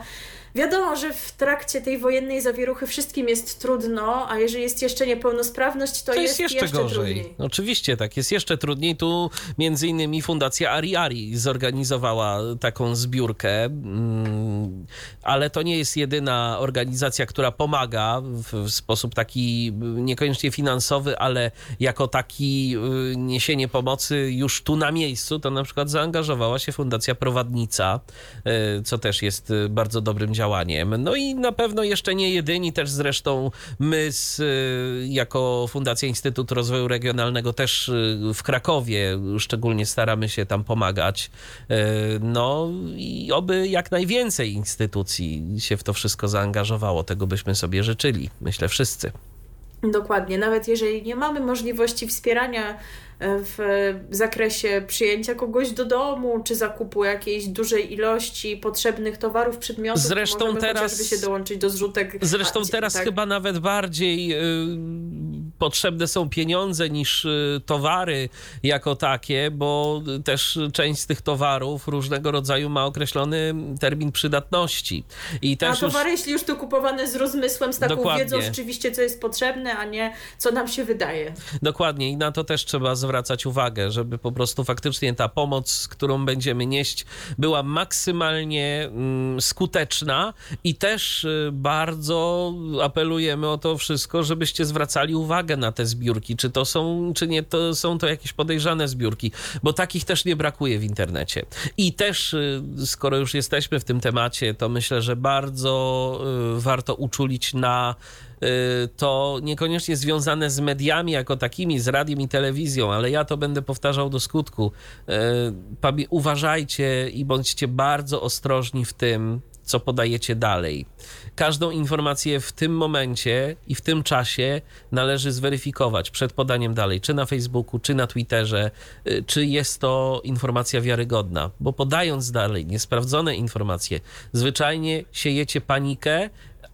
Wiadomo, że w trakcie tej wojennej zawieruchy wszystkim jest trudno, a jeżeli jest jeszcze niepełnosprawność, to, to jest, jest, jeszcze, jeszcze gorzej. Trudniej. Oczywiście tak, jest jeszcze trudniej. Tu między innymi Fundacja Ari Ari zorganizowała taką zbiórkę, mm, ale to nie jest jedyna organizacja, która pomaga w sposób taki niekoniecznie finansowy, ale jako taki y, niesienie pomocy już tu na miejscu, to na przykład zaangażowała się Fundacja Prowadnica, y, co też jest y, bardzo dobrym działaniem działaniem. No i na pewno jeszcze nie jedyni, też zresztą my z, y, jako Fundacja Instytut Rozwoju Regionalnego też y, w Krakowie szczególnie staramy się tam pomagać. Y, no i oby jak najwięcej instytucji się w to wszystko zaangażowało. Tego byśmy sobie życzyli, myślę wszyscy. Dokładnie, nawet jeżeli nie mamy możliwości wspierania w zakresie przyjęcia kogoś do domu, czy zakupu jakiejś dużej ilości potrzebnych towarów, przedmiotów. Zresztą teraz się dołączyć do zrzutek. Zresztą teraz tak. chyba nawet bardziej y, potrzebne są pieniądze niż y, towary jako takie, bo też część z tych towarów różnego rodzaju ma określony termin przydatności. I też a towary, już... jeśli już to kupowane z rozmysłem, z taką Dokładnie. wiedzą rzeczywiście, co jest potrzebne, a nie co nam się wydaje. Dokładnie i na to też trzeba zwracać uwagę, żeby po prostu faktycznie ta pomoc, którą będziemy nieść, była maksymalnie mm, skuteczna i też y, bardzo apelujemy o to wszystko, żebyście zwracali uwagę na te zbiórki, czy to są, czy nie to są to jakieś podejrzane zbiórki, bo takich też nie brakuje w internecie. I też, y, skoro już jesteśmy w tym temacie, to myślę, że bardzo y, warto uczulić na Y, to niekoniecznie związane z mediami jako takimi, z radiem i telewizją, ale ja to będę powtarzał do skutku. Uważajcie i bądźcie bardzo ostrożni w tym, co podajecie dalej. Każdą informację w tym momencie i w tym czasie należy zweryfikować przed podaniem dalej, czy na Facebooku, czy na Twitterze, y, czy jest to informacja wiarygodna, bo podając dalej niesprawdzone informacje, zwyczajnie siejecie panikę,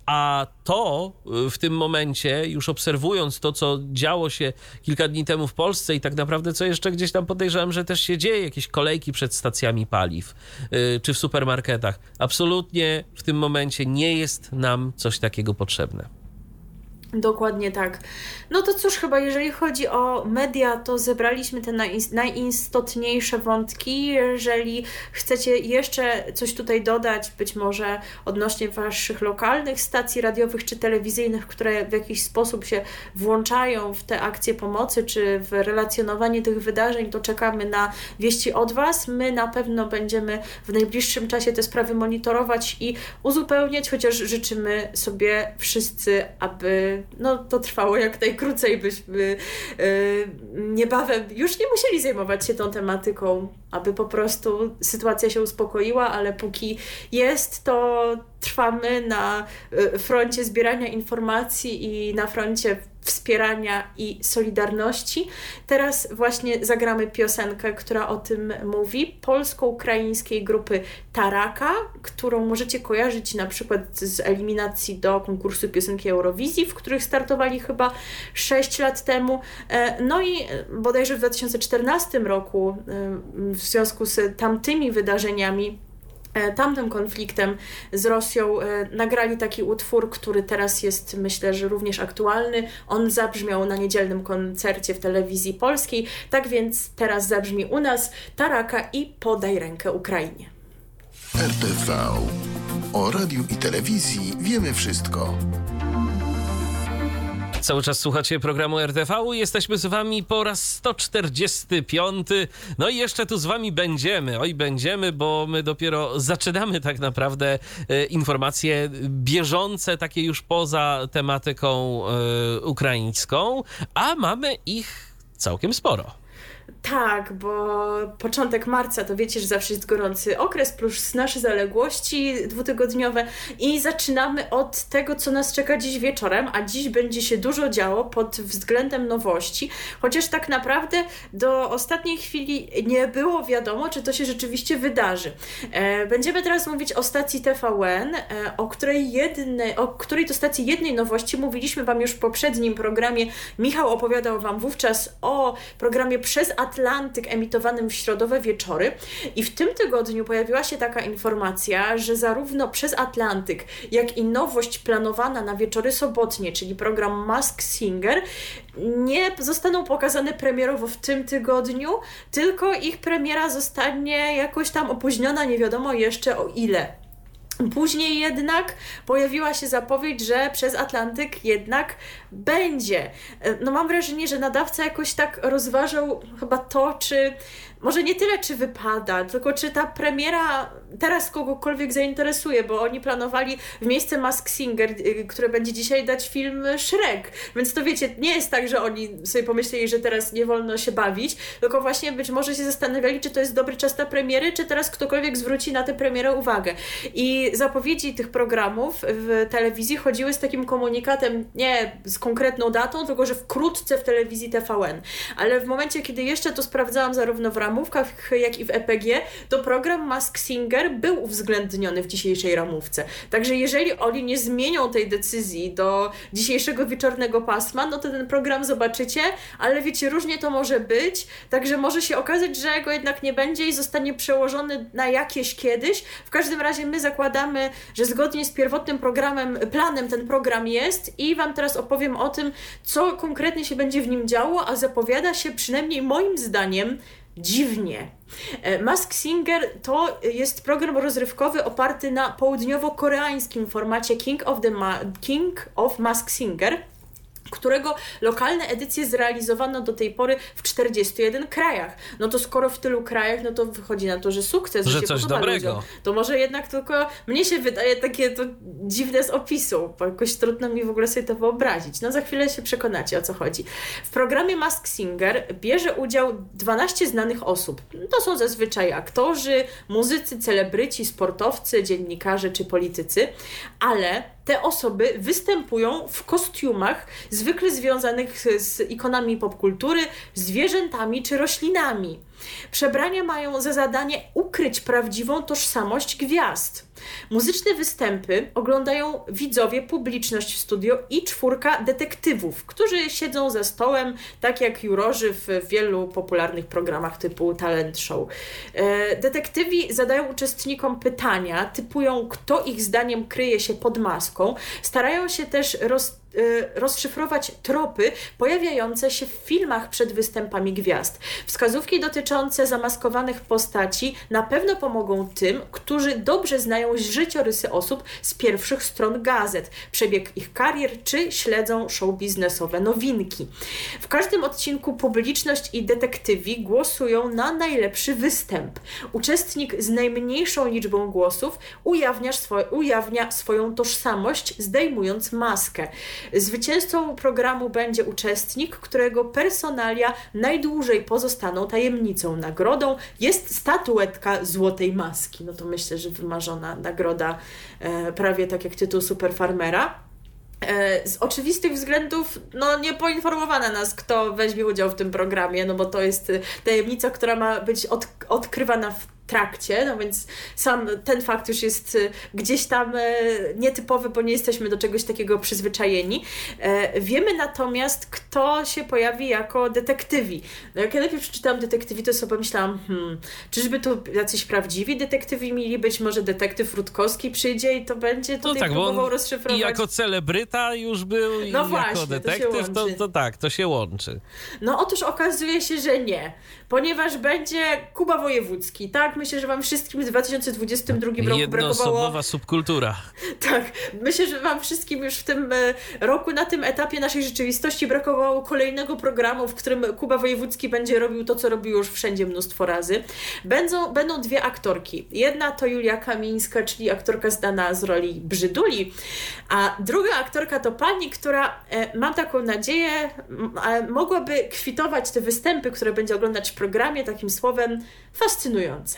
a to y, w tym momencie, już obserwując to, co działo się kilka dni temu w Polsce i tak naprawdę co jeszcze gdzieś tam podejrzewam, że też się dzieje, jakieś kolejki przed stacjami paliw yy, czy w supermarketach, absolutnie w tym momencie nie jest nam coś takiego potrzebne. Dokładnie tak. No to cóż, chyba jeżeli chodzi o media, to zebraliśmy te najistotniejsze wątki. Jeżeli chcecie jeszcze coś tutaj dodać, być może odnośnie Waszych lokalnych stacji radiowych czy telewizyjnych, które w jakiś sposób się włączają w te akcje pomocy czy w relacjonowanie tych wydarzeń, to czekamy na wieści od Was. My na pewno będziemy w najbliższym czasie te sprawy monitorować i uzupełniać, chociaż życzymy sobie wszyscy, aby no, to trwało jak najkrócej, byśmy yy, niebawem już nie musieli zajmować się tą tematyką, aby po prostu sytuacja się uspokoiła, ale póki jest, to trwamy na y, froncie zbierania informacji i na froncie wspierania i solidarności. Teraz właśnie zagramy piosenkę, która o tym mówi, polsko-ukraińskiej grupy Taraka, którą możecie kojarzyć na przykład z eliminacji do konkursu piosenki Eurowizji, w których startowali chyba 6 lat temu. E, no i bodajże w 2014 roku e, w związku z tamtymi wydarzeniami tamtym konfliktem z Rosją e, nagrali taki utwór, który teraz jest myślę, że również aktualny. On zabrzmiał na niedzielnym koncercie w telewizji polskiej, tak więc teraz zabrzmi u nas Taraka i Podaj rękę Ukrainie. RTV. O radiu i telewizji wiemy wszystko. Cały czas słuchacie programu RTV. Jesteśmy z wami po raz 145. No i jeszcze tu z wami będziemy. Oj, będziemy, bo my dopiero zaczynamy tak naprawdę e, informacje bieżące, takie już poza tematyką e, ukraińską, a mamy ich całkiem sporo. Tak, bo początek marca to wiecie, że zawsze jest gorący okres, plus nasze zaległości dwutygodniowe i zaczynamy od tego, co nas czeka dziś wieczorem, a dziś będzie się dużo działo pod względem nowości, chociaż tak naprawdę do ostatniej chwili nie było wiadomo, czy to się rzeczywiście wydarzy. E, będziemy teraz mówić o stacji TVN, e, o której jednej, o której to stacji jednej nowości mówiliśmy Wam już w poprzednim programie. Michał opowiadał Wam wówczas o programie przez Atlantyk emitowanym w środowe wieczory. I w tym tygodniu pojawiła się taka informacja, że zarówno przez Atlantyk, jak i nowość planowana na wieczory sobotnie, czyli program Mask Singer, nie zostaną pokazane premierowo w tym tygodniu, tylko ich premiera zostanie jakoś tam opóźniona, nie wiadomo jeszcze o ile. Później jednak pojawiła się zapowiedź, że przez Atlantyk jednak będzie. No mam wrażenie, że nadawca jakoś tak rozważał chyba to, czy może nie tyle, czy wypada, tylko czy ta premiera teraz kogokolwiek zainteresuje, bo oni planowali w miejsce Mask Singer, y, które będzie dzisiaj dać film Shrek. Więc to wiecie, nie jest tak, że oni sobie pomyśleli, że teraz nie wolno się bawić, tylko właśnie być może się zastanawiali, czy to jest dobry czas na premiery, czy teraz ktokolwiek zwróci na tę premierę uwagę. I zapowiedzi tych programów w telewizji chodziły z takim komunikatem, nie z konkretną datą, tylko że wkrótce w telewizji TVN. Ale w momencie, kiedy jeszcze to sprawdzałam zarówno w ramówkach, jak i w EPG, to program Mask Singer był uwzględniony w dzisiejszej ramówce. Także jeżeli oni nie zmienią tej decyzji do dzisiejszego wieczornego pasma, no to ten program zobaczycie, ale wiecie, różnie to może być, także może się okazać, że go jednak nie będzie i zostanie przełożony na jakieś kiedyś. W każdym razie my zakładamy, że zgodnie z pierwotnym programem, planem ten program jest i Wam teraz opowiem o tym, co konkretnie się będzie w nim działo, a zapowiada się przynajmniej moim zdaniem dziwnie. E, Mask Singer to jest program rozrywkowy oparty na południowo-koreańskim formacie King of, the Ma King of Mask Singer którego lokalne edycje zrealizowano do tej pory w 41 krajach. No to skoro w tylu krajach, no to wychodzi na to, że sukces, że, że coś dobrego. Ludziom, to może jednak tylko mnie się wydaje takie to dziwne z opisu, bo jakoś trudno mi w ogóle sobie to wyobrazić. No za chwilę się przekonacie o co chodzi. W programie Mask Singer bierze udział 12 znanych osób. To są zazwyczaj aktorzy, muzycy, celebryci, sportowcy, dziennikarze czy politycy, ale te osoby występują w kostiumach zwykle związanych z ikonami popkultury, zwierzętami czy roślinami. Przebrania mają za zadanie ukryć prawdziwą tożsamość gwiazd. Muzyczne występy oglądają widzowie, publiczność w studio i czwórka detektywów, którzy siedzą za stołem, tak jak jurorzy w wielu popularnych programach typu talent show. E, detektywi zadają uczestnikom pytania, typują, kto ich zdaniem kryje się pod maską, starają się też roz Y, rozszyfrować tropy pojawiające się w filmach przed występami gwiazd. Wskazówki dotyczące zamaskowanych postaci na pewno pomogą tym, którzy dobrze znają życiorysy osób z pierwszych stron gazet, przebieg ich karier czy śledzą show biznesowe nowinki. W każdym odcinku publiczność i detektywi głosują na najlepszy występ. Uczestnik z najmniejszą liczbą głosów ujawnia, ujawnia swoją tożsamość, zdejmując maskę. Zwycięzcą programu będzie uczestnik, którego personalia najdłużej pozostaną tajemnicą. Nagrodą jest statuetka Złotej Maski. No to myślę, że wymarzona nagroda, e, prawie tak jak tytuł Superfarmera. E, z oczywistych względów no, nie poinformowano nas, kto weźmie udział w tym programie, no bo to jest tajemnica, która ma być od, odkrywana w trakcie, no więc sam ten fakt już jest y, gdzieś tam y, nietypowy, bo nie jesteśmy do czegoś takiego przyzwyczajeni. E, wiemy natomiast, kto się pojawi jako detektywi. No jak ja najpierw przeczytałam detektywi, to sobie myślałam, hmm, czyżby to jacyś prawdziwi detektywi mieli być, może detektyw Rutkowski przyjdzie i to będzie tutaj no tak, próbował rozszyfrować. I jako celebryta już był, no i właśnie, jako detektyw, to, to, to tak, to się łączy. No otóż okazuje się, że nie, ponieważ będzie Kuba Wojewódzki, tak? myślę, że wam wszystkim w 2022 roku brakowało... subkultura. Tak, myślę, że wam wszystkim już w tym e, roku, na tym etapie naszej rzeczywistości brakowało kolejnego programu, w którym Kuba Wojewódzki będzie robił to, co robił już wszędzie mnóstwo razy. Będą, będą dwie aktorki. Jedna to Julia Kamińska, czyli aktorka zdana z roli Brzyduli, a druga aktorka to pani, która, e, mam taką nadzieję, mogłaby kwitować te występy, które będzie oglądać programie takim słowem fascynujące.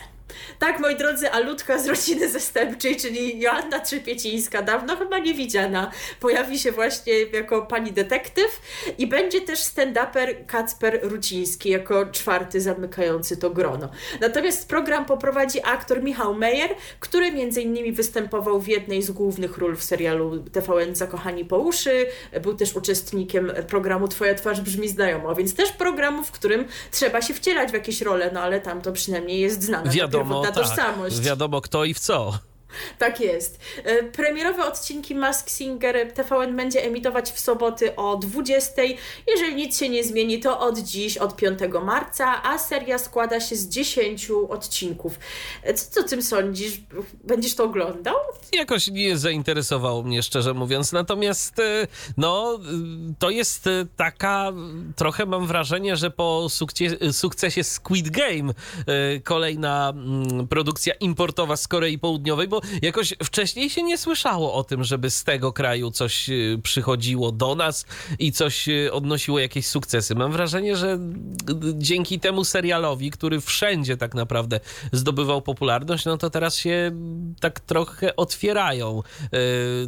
Tak, moi drodzy, Alutka z rodziny zastępczej, czyli Joanna Trzepiecińska, dawno chyba nie widziana, pojawi się właśnie jako pani detektyw i będzie też stand-uper Kacper Ruciński jako czwarty zamykający to grono. Natomiast program poprowadzi aktor Michał Meyer, który między innymi występował w jednej z głównych ról w serialu TVN Zakochani po uszy, był też uczestnikiem programu Twoja twarz brzmi znajomo, więc też programu, w którym trzeba się wcielać w jakieś role, no ale tam to przynajmniej jest znane. Wiadomo wiadomo, tak, tożsamość. Wiadomo kto i w co. Tak jest. E, premierowe odcinki Mask Singer TVN będzie emitować w soboty o 20. Jeżeli nic się nie zmieni, to od dziś, od 5 marca, a seria składa się z 10 odcinków. E, co, co o tym sądzisz? Będziesz to oglądał? Jakoś nie zainteresowało mnie, szczerze mówiąc. Natomiast, e, no, to jest taka, trochę mam wrażenie, że po sukcesie, sukcesie Squid Game kolejna mm, produkcja importowa z Korei Południowej, bo jakoś wcześniej się nie słyszało o tym, żeby z tego kraju coś y, przychodziło do nas i coś y, odnosiło jakieś sukcesy. Mam wrażenie, że dzięki temu serialowi, który wszędzie tak naprawdę zdobywał popularność, no to teraz się tak trochę otwierają yy,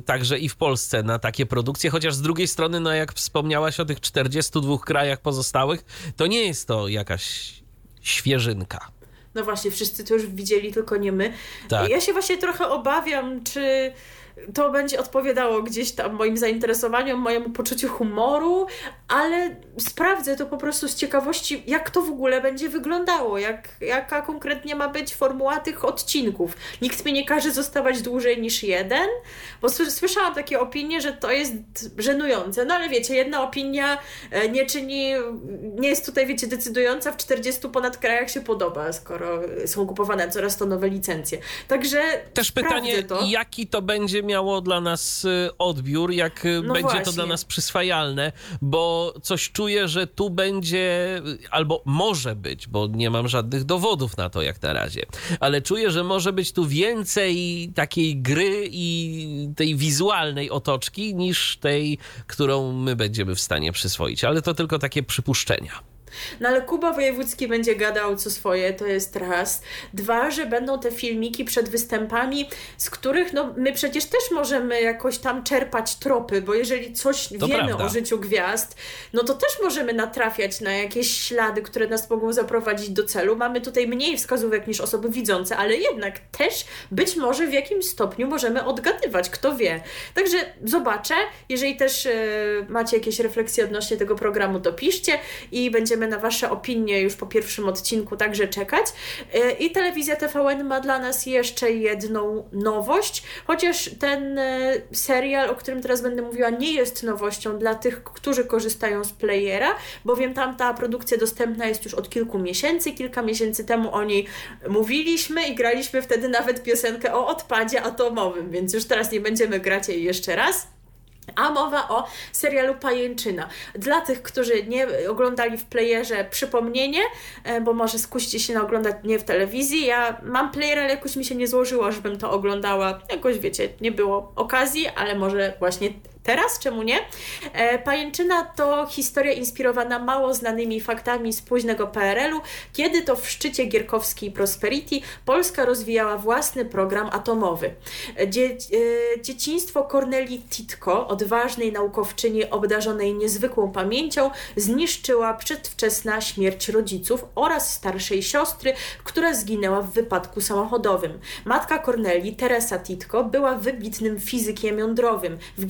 także i w Polsce na takie produkcje, chociaż z drugiej strony, no jak wspomniałaś o tych 42 krajach pozostałych, to nie jest to jakaś świeżynka. No właśnie, wszyscy to już widzieli, tylko nie my. Tak. Ja się właśnie trochę obawiam, czy to będzie odpowiadało gdzieś tam moim zainteresowaniom, mojemu poczuciu humoru, ale sprawdzę to po prostu z ciekawości, jak to w ogóle będzie wyglądało, jak, jaka konkretnie ma być formuła tych odcinków. Nikt mi nie każe zostawać dłużej niż jeden, bo słyszałam takie opinie, że to jest żenujące. No ale wiecie, jedna opinia e, nie czyni, nie jest tutaj, wiecie, decydująca, w 40 ponad krajach się podoba, skoro są kupowane coraz to nowe licencje. Także też pytanie, to. jaki to będzie miało dla nas y, odbiór, jak y, no będzie właśnie. to dla nas przyswajalne, bo coś czuję, że tu będzie, albo może być, bo nie mam żadnych dowodów na to jak na razie, ale czuję, że może być tu więcej takiej gry i tej wizualnej otoczki niż tej, którą my będziemy w stanie przyswoić, ale to tylko takie przypuszczenia. No ale Kuba Wojewódzki będzie gadał co swoje, to jest raz. Dwa, że będą te filmiki przed występami, z których no, my przecież też możemy jakoś tam czerpać tropy, bo jeżeli coś to wiemy prawda. o życiu gwiazd, no to też możemy natrafiać na jakieś ślady, które nas mogą zaprowadzić do celu. Mamy tutaj mniej wskazówek niż osoby widzące, ale jednak też być może w jakimś stopniu możemy odgadywać, kto wie. Także zobaczę, jeżeli też yy, macie jakieś refleksje odnośnie tego programu, to piszcie i będziemy na Wasze opinie już po pierwszym odcinku także czekać. E, I telewizja TVN ma dla nas jeszcze jedną nowość, chociaż ten e, serial, o którym teraz będę mówiła, nie jest nowością dla tych, którzy korzystają z playera, bowiem tam ta produkcja dostępna jest już od kilku miesięcy. Kilka miesięcy temu o niej mówiliśmy i graliśmy wtedy nawet piosenkę o odpadzie atomowym, więc już teraz nie będziemy grać jej jeszcze raz. A mowa o serialu Pajęczyna. Dla tych, którzy nie oglądali w playerze, przypomnienie, e, bo może skuście się na oglądanie w telewizji. Ja mam player, ale jakoś mi się nie złożyło, żebym to oglądała. Jakoś wiecie, nie było okazji, ale może właśnie teraz, czemu nie? E, Pajęczyna to historia inspirowana mało znanymi faktami z późnego PRL-u, kiedy to w szczycie gierkowskiej Prosperity Polska rozwijała własny program atomowy. Dzie e, dzieciństwo Corneli Titko, odważnej naukowczyni obdarzonej niezwykłą pamięcią, zniszczyła przedwczesna śmierć rodziców oraz starszej siostry, która zginęła w wypadku samochodowym. Matka Corneli, Teresa Titko, była wybitnym fizykiem jądrowym. W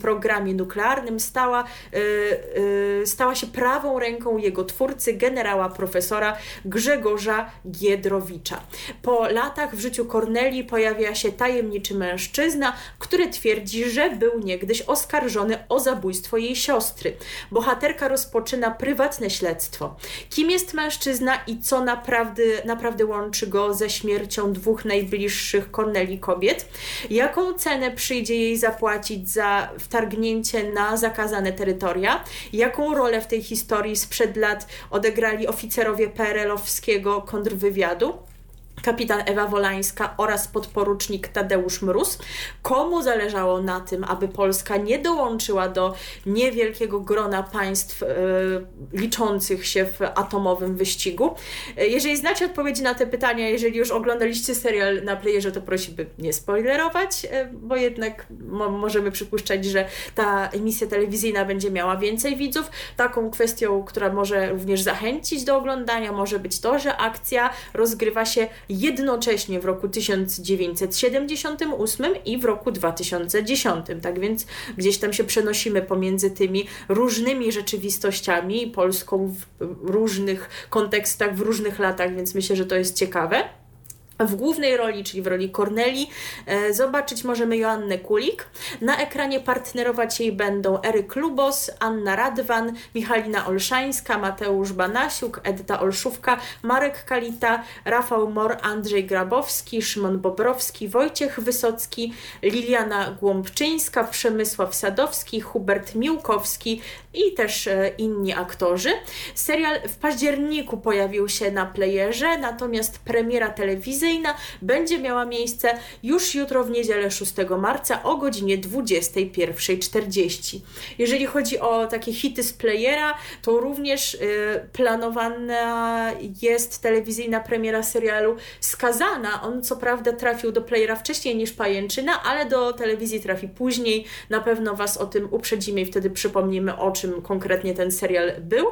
programie nuklearnym stała, yy, yy, stała się prawą ręką jego twórcy, generała profesora Grzegorza Giedrowicza. Po latach w życiu Corneli pojawia się tajemniczy mężczyzna, który twierdzi, że był niegdyś oskarżony o zabójstwo jej siostry. Bohaterka rozpoczyna prywatne śledztwo. Kim jest mężczyzna i co naprawdę, naprawdę łączy go ze śmiercią dwóch najbliższych Corneli kobiet? Jaką cenę przyjdzie jej zapłacić za wtargnięcie na zakazane terytoria? Jaką rolę w tej historii sprzed lat odegrali oficerowie PRL-owskiego kontrwywiadu? Kapitan Ewa Wolańska oraz podporucznik Tadeusz Mróz. Komu zależało na tym, aby Polska nie dołączyła do niewielkiego grona państw y, liczących się w atomowym wyścigu? Jeżeli znacie odpowiedzi na te pytania, jeżeli już oglądaliście serial na playerze, to prosiłbym nie spoilerować, y, bo jednak mo możemy przypuszczać, że ta emisja telewizyjna będzie miała więcej widzów. Taką kwestią, która może również zachęcić do oglądania, może być to, że akcja rozgrywa się jednocześnie w roku 1978 i w roku 2010. Tak więc gdzieś tam się przenosimy pomiędzy tymi różnymi rzeczywistościami, Polską w różnych kontekstach, w różnych latach, więc myślę, że to jest ciekawe. W głównej roli, czyli w roli Corneli, e, zobaczyć możemy Joannę Kulik. Na ekranie partnerować jej będą Eryk Lubos, Anna Radwan, Michalina Olszańska, Mateusz Banasiuk, Edyta Olszówka, Marek Kalita, Rafał Mor, Andrzej Grabowski, Szymon Bobrowski, Wojciech Wysocki, Liliana Głąbczyńska, Przemysław Sadowski, Hubert Miłkowski i też e, inni aktorzy. Serial w październiku pojawił się na playerze, natomiast premiera telewizyjna będzie miała miejsce już jutro w niedzielę 6 marca o godzinie 21.40. Jeżeli chodzi o takie hity z playera, to również y, planowana jest telewizyjna premiera serialu Skazana. On co prawda trafił do playera wcześniej niż Pajęczyna, ale do telewizji trafi później. Na pewno Was o tym uprzedzimy i wtedy przypomnimy, o czym konkretnie ten serial był.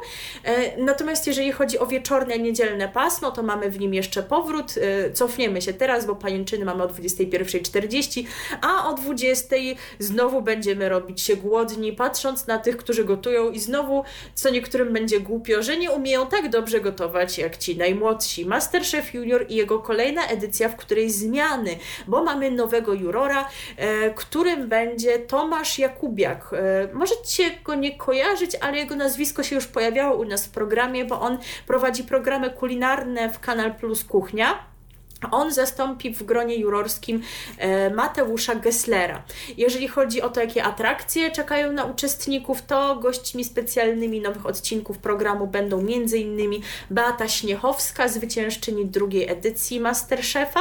E, natomiast jeżeli chodzi o wieczorne, niedzielne pasmo, to mamy w nim jeszcze powrót. Cofniemy się teraz, bo pajęczyny mamy o 21.40, a o 20.00 znowu będziemy robić się głodni, patrząc na tych, którzy gotują i znowu co niektórym będzie głupio, że nie umieją tak dobrze gotować jak ci najmłodsi. Masterchef Junior i jego kolejna edycja, w której zmiany, bo mamy nowego jurora, e, którym będzie Tomasz Jakubiak. E, możecie go nie kojarzyć, ale jego nazwisko się już pojawiało u nas w programie, bo on prowadzi programy kulinarne w Kanal Plus Kuchnia. On zastąpi w gronie jurorskim e, Mateusza Gesslera. Jeżeli chodzi o to, jakie atrakcje czekają na uczestników, to gośćmi specjalnymi nowych odcinków programu będą m.in. Beata Śniechowska, zwyciężczyni drugiej edycji Masterchefa,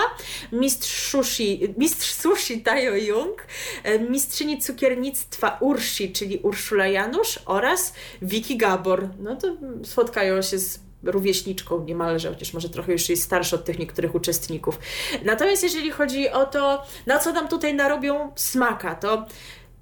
mistrz sushi, mistrz sushi Tayo Jung, e, mistrzyni cukiernictwa Ursi, czyli Urszula Janusz oraz Vicky Gabor. No to spotkają się z rówieśniczką niemalże, chociaż może trochę już jest starsza od tych niektórych uczestników. Natomiast jeżeli chodzi o to, na co nam tutaj narobią smaka, to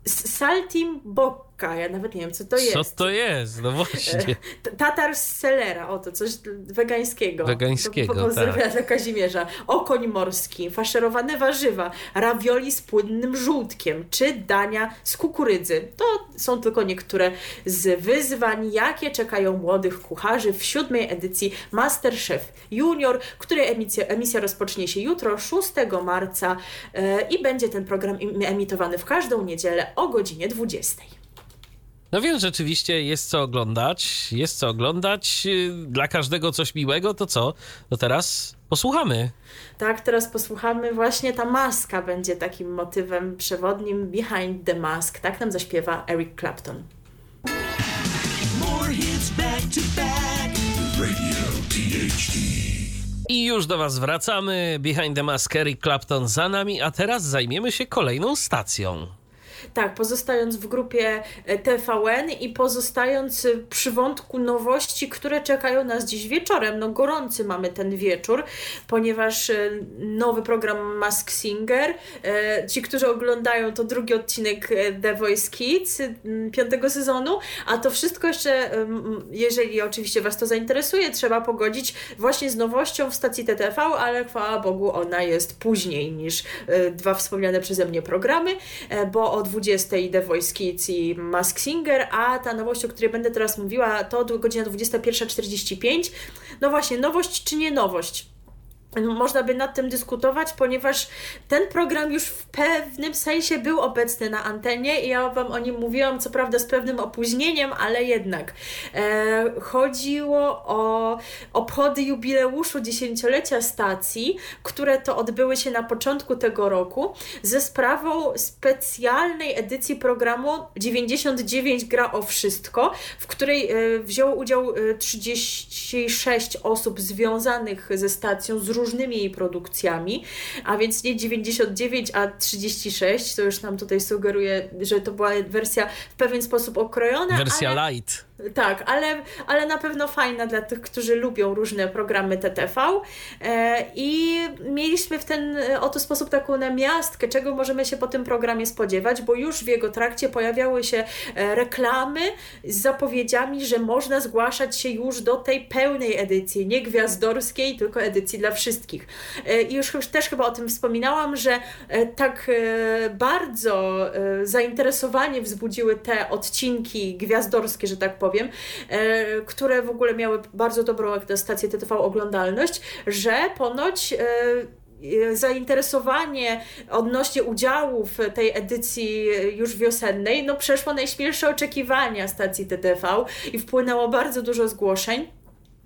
Saltim Bok ja nawet nie wiem, co to jest. Co to jest? No właśnie. Tatar z selera, oto coś wegańskiego. Wegańskiego, po, Pozdrowienia tak. Kazimierza. Okoń morski, faszerowane warzywa, ravioli z płynnym żółtkiem, czy dania z kukurydzy. To są tylko niektóre z wyzwań, jakie czekają młodych kucharzy w siódmej edycji Masterchef Junior, której emisja, emisja rozpocznie się jutro, 6 marca yy, i będzie ten program emitowany w każdą niedzielę o godzinie 20. No więc rzeczywiście jest co oglądać, jest co oglądać. Dla każdego coś miłego, to co? To teraz posłuchamy. Tak, teraz posłuchamy. Właśnie ta maska będzie takim motywem przewodnim. Behind the Mask. Tak nam zaśpiewa Eric Clapton. More hits back to back. Radio THD. I już do Was wracamy. Behind the Mask, Eric Clapton za nami, a teraz zajmiemy się kolejną stacją. Tak, pozostając w grupie e, TVN i pozostając przy wątku nowości, które czekają nas dziś wieczorem. No gorący mamy ten wieczór, ponieważ e, nowy program Mask Singer, ci, którzy oglądają to drugi odcinek The Voice Kids piątego sezonu, a to wszystko jeszcze, jeżeli oczywiście Was to zainteresuje, trzeba pogodzić właśnie z nowością w stacji TTV, ale chwała Bogu ona jest później niż dwa wspomniane przeze mnie programy, e, bo o 20 The Voice Kids i Mask Singer, a ta nowość, o której będę teraz mówiła, to godzina 21.45. No właśnie, nowość czy nie nowość? Można by nad tym dyskutować, ponieważ ten program już w pewnym sensie był obecny na antenie i ja Wam o nim mówiłam, co prawda z pewnym opóźnieniem, ale jednak. E, chodziło o obchody jubileuszu dziesięciolecia stacji, które to odbyły się na początku tego roku ze sprawą specjalnej edycji programu 99 gra o wszystko, w której e, wzięło udział 36 e, osób związanych ze stacją z różnymi jej produkcjami, a więc nie 99, a 36, to już nam tutaj sugeruje, że to była wersja w pewien sposób okrojona. Wersja ale... light. Tak, ale, ale na pewno fajna dla tych, którzy lubią różne programy TTV. E, I mieliśmy w ten oto sposób taką namiastkę, czego możemy się po tym programie spodziewać, bo już w jego trakcie pojawiały się e, reklamy z zapowiedziami, że można zgłaszać się już do tej pełnej edycji, nie gwiazdorskiej, tylko edycji dla wszystkich. E, I już też chyba o tym wspominałam, że tak bardzo zainteresowanie wzbudziły te odcinki gwiazdorskie, że tak powiem powiem, e, które w ogóle miały bardzo dobrą jak na stację TTV oglądalność, że ponoć e, zainteresowanie odnośnie udziału w tej edycji już wiosennej no przeszło najśmielsze oczekiwania stacji TTV i wpłynęło bardzo dużo zgłoszeń.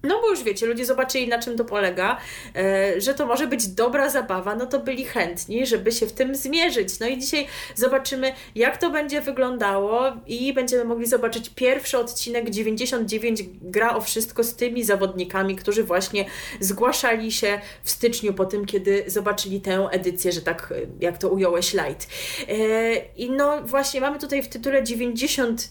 No bo już wiecie, ludzie zobaczyli na czym to polega, e, że to może być dobra zabawa, no to byli chętni, żeby się w tym zmierzyć. No i dzisiaj zobaczymy, jak to będzie wyglądało i będziemy mogli zobaczyć pierwszy odcinek 99 gra o wszystko z tymi zawodnikami, którzy właśnie zgłaszali się w styczniu po tym, kiedy zobaczyli tę edycję, że tak jak to ująłeś light. E, I no właśnie mamy tutaj w tytule 99,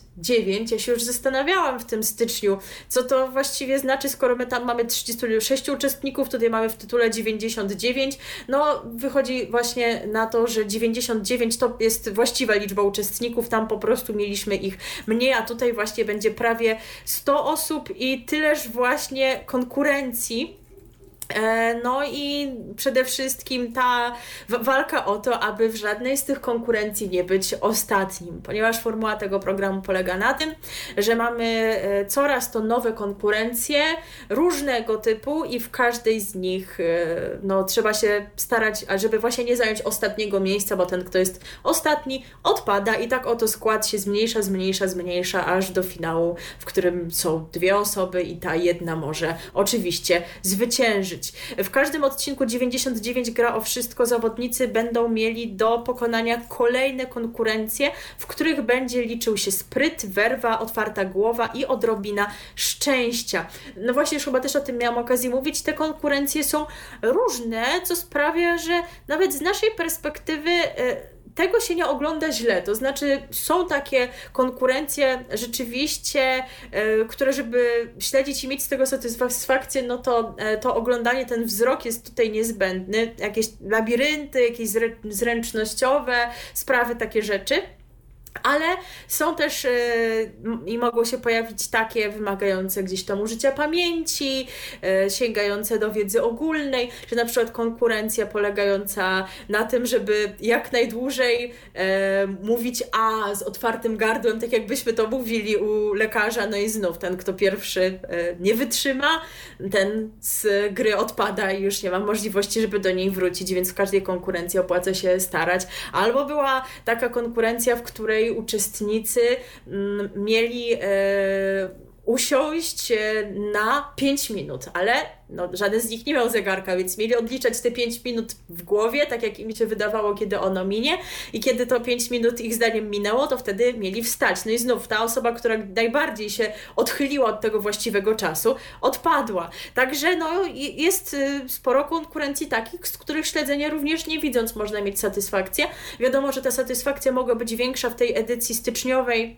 ja się już zastanawiałam w tym styczniu, co to właściwie znaczy, skoro my tam mamy 36 uczestników, tutaj mamy w tytule 99, no wychodzi właśnie na to, że 99 to jest właściwa liczba uczestników, tam po prostu mieliśmy ich mniej, a tutaj właśnie będzie prawie 100 osób i tyleż właśnie konkurencji no i przede wszystkim ta walka o to, aby w żadnej z tych konkurencji nie być ostatnim, ponieważ formuła tego programu polega na tym, że mamy e, coraz to nowe konkurencje różnego typu i w każdej z nich e, no, trzeba się starać, żeby właśnie nie zająć ostatniego miejsca, bo ten, kto jest ostatni, odpada i tak oto skład się zmniejsza, zmniejsza, zmniejsza, aż do finału, w którym są dwie osoby i ta jedna może oczywiście zwyciężyć. W każdym odcinku 99 gra o wszystko. Zawodnicy będą mieli do pokonania kolejne konkurencje, w których będzie liczył się spryt, werwa, otwarta głowa i odrobina szczęścia. No właśnie, już chyba też o tym miałam okazję mówić. Te konkurencje są różne, co sprawia, że nawet z naszej perspektywy. Tego się nie ogląda źle. To znaczy, są takie konkurencje rzeczywiście, y, które, żeby śledzić i mieć z tego satysfakcję, no to y, to oglądanie, ten wzrok jest tutaj niezbędny. Jakieś labirynty, jakieś zręcznościowe sprawy, takie rzeczy. Ale są też yy, i mogą się pojawić takie wymagające gdzieś tam użycia pamięci, yy, sięgające do wiedzy ogólnej, że na przykład konkurencja polegająca na tym, żeby jak najdłużej yy, mówić A z otwartym gardłem, tak jakbyśmy to mówili u lekarza, no i znów ten, kto pierwszy nie wytrzyma, ten z gry odpada i już nie ma możliwości, żeby do niej wrócić, więc w każdej konkurencji opłaca się starać. Albo była taka konkurencja, w której uczestnicy mm, mieli e, usiąść e, na 5 minut, ale no, żaden z nich nie miał zegarka, więc mieli odliczać te 5 minut w głowie, tak jak im się wydawało, kiedy ono minie i kiedy to 5 minut ich zdaniem minęło, to wtedy mieli wstać. No i znów ta osoba, która najbardziej się odchyliła od tego właściwego czasu, odpadła. Także no, jest y, sporo konkurencji takich, z których śledzenia również nie widząc można mieć satysfakcję. Wiadomo, że ta satysfakcja mogła być większa w tej edycji styczniowej,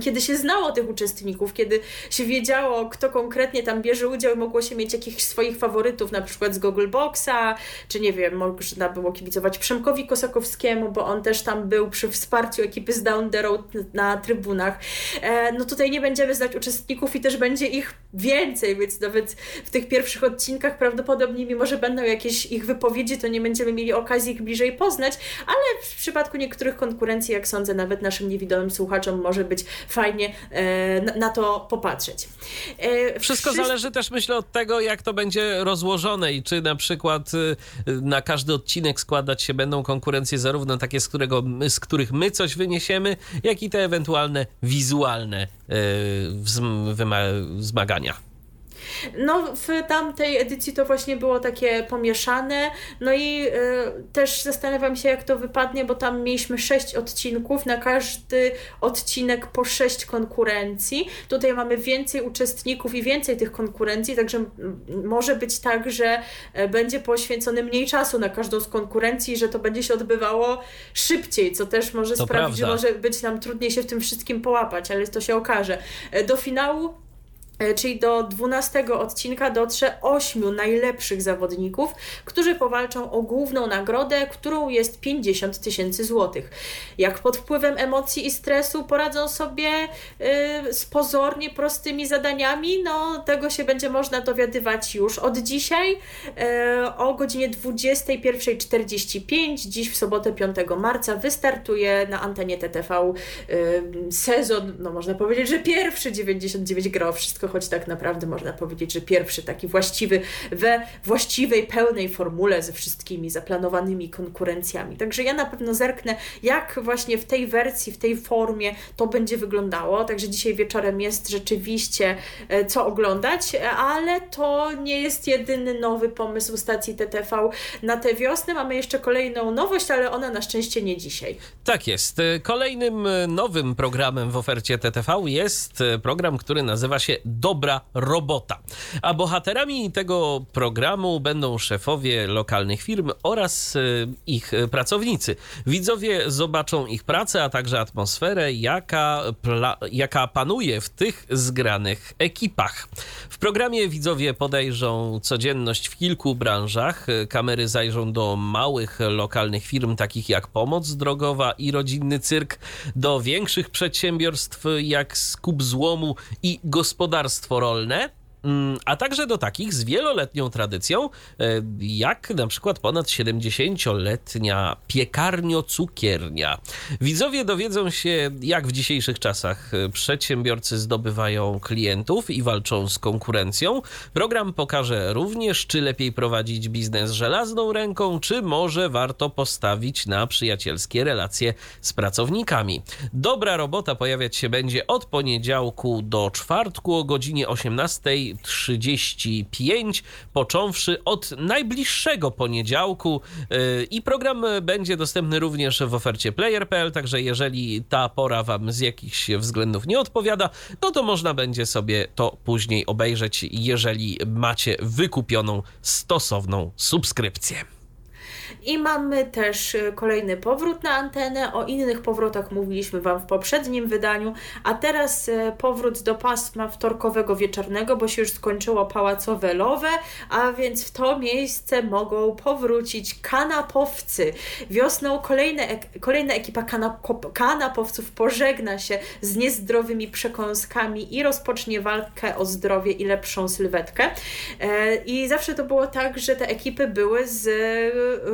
kiedy się znało tych uczestników, kiedy się wiedziało, kto konkretnie tam bierze udział mogło się mieć jakichś swoich faworytów, na przykład z Google Boxa, czy nie wiem, można było kibicować Przemkowi Kosakowskiemu, bo on też tam był przy wsparciu ekipy z Down the Road na trybunach. E, no tutaj nie będziemy znać uczestników i też będzie ich więcej, więc nawet w tych pierwszych odcinkach prawdopodobnie, mimo że będą jakieś ich wypowiedzi, to nie będziemy mieli okazji ich bliżej poznać, ale w przypadku niektórych konkurencji, jak sądzę, nawet naszym niewidomym słuchaczom może być fajnie e, na to popatrzeć. E, Wszystko zależy też, myślę, od tego, jak to będzie rozłożone i czy na przykład e, na każdy odcinek składać się będą konkurencje zarówno takie, z, którego, z których my coś wyniesiemy, jak i te ewentualne wizualne wzmagania. No, w tamtej edycji to właśnie było takie pomieszane. No i y, też zastanawiam się, jak to wypadnie, bo tam mieliśmy sześć odcinków, na każdy odcinek po sześć konkurencji. Tutaj mamy więcej uczestników i więcej tych konkurencji, także może być tak, że e, będzie poświęcone mniej czasu na każdą z konkurencji, że to będzie się odbywało szybciej, co też może to sprawić, prawda. że może być nam trudniej się w tym wszystkim połapać, ale to się okaże. E, do finału czyli do 12 odcinka dotrze 8 najlepszych zawodników, którzy powalczą o główną nagrodę, którą jest 50 tysięcy złotych. Jak pod wpływem emocji i stresu poradzą sobie yy, z pozornie prostymi zadaniami, no tego się będzie można dowiadywać już od dzisiaj yy, o godzinie 21.45. Dziś w sobotę 5 marca wystartuje na antenie TTV yy, sezon, no można powiedzieć, że pierwszy 99 gra wszystko choć tak naprawdę można powiedzieć, że pierwszy taki właściwy, we właściwej, pełnej formule ze wszystkimi zaplanowanymi konkurencjami. Także ja na pewno zerknę, jak właśnie w tej wersji, w tej formie to będzie wyglądało. Także dzisiaj wieczorem jest rzeczywiście e, co oglądać, ale to nie jest jedyny nowy pomysł stacji TTV na tę wiosnę. Mamy jeszcze kolejną nowość, ale ona na szczęście nie dzisiaj. Tak jest. Kolejnym nowym programem w ofercie TTV jest program, który nazywa się dobra robota. A bohaterami tego programu będą szefowie lokalnych firm oraz e, ich pracownicy. Widzowie zobaczą ich pracę, a także atmosferę, jaka, jaka panuje w tych zgranych ekipach. W programie widzowie podejrzą codzienność w kilku branżach. Kamery zajrzą do małych lokalnych firm, takich jak Pomoc Drogowa i Rodzinny Cyrk, do większych przedsiębiorstw jak Skup Złomu i Gospodarstwo rolne a także do takich z wieloletnią tradycją, e, jak na przykład ponad 70-letnia piekarnio-cukiernia. Widzowie dowiedzą się, jak w dzisiejszych czasach e, przedsiębiorcy zdobywają klientów i walczą z konkurencją. Program pokaże również, czy lepiej prowadzić biznes żelazną ręką, czy może warto postawić na przyjacielskie relacje z pracownikami. Dobra robota pojawiać się będzie od poniedziałku do czwartku o godzinie 18 35, począwszy od najbliższego poniedziałku y, i program będzie dostępny również w ofercie player.pl, także jeżeli ta pora wam z jakichś względów nie odpowiada, no to można będzie sobie to później obejrzeć, jeżeli macie wykupioną stosowną subskrypcję. I mamy też y, kolejny powrót na antenę. O innych powrotach mówiliśmy Wam w poprzednim wydaniu, a teraz y, powrót do pasma wtorkowego wieczornego, bo się już skończyło pałacowe lowe, a więc w to miejsce mogą powrócić kanapowcy. Wiosną kolejne, kolejna ekipa kanapowców pożegna się z niezdrowymi przekąskami i rozpocznie walkę o zdrowie i lepszą sylwetkę. E, I zawsze to było tak, że te ekipy były z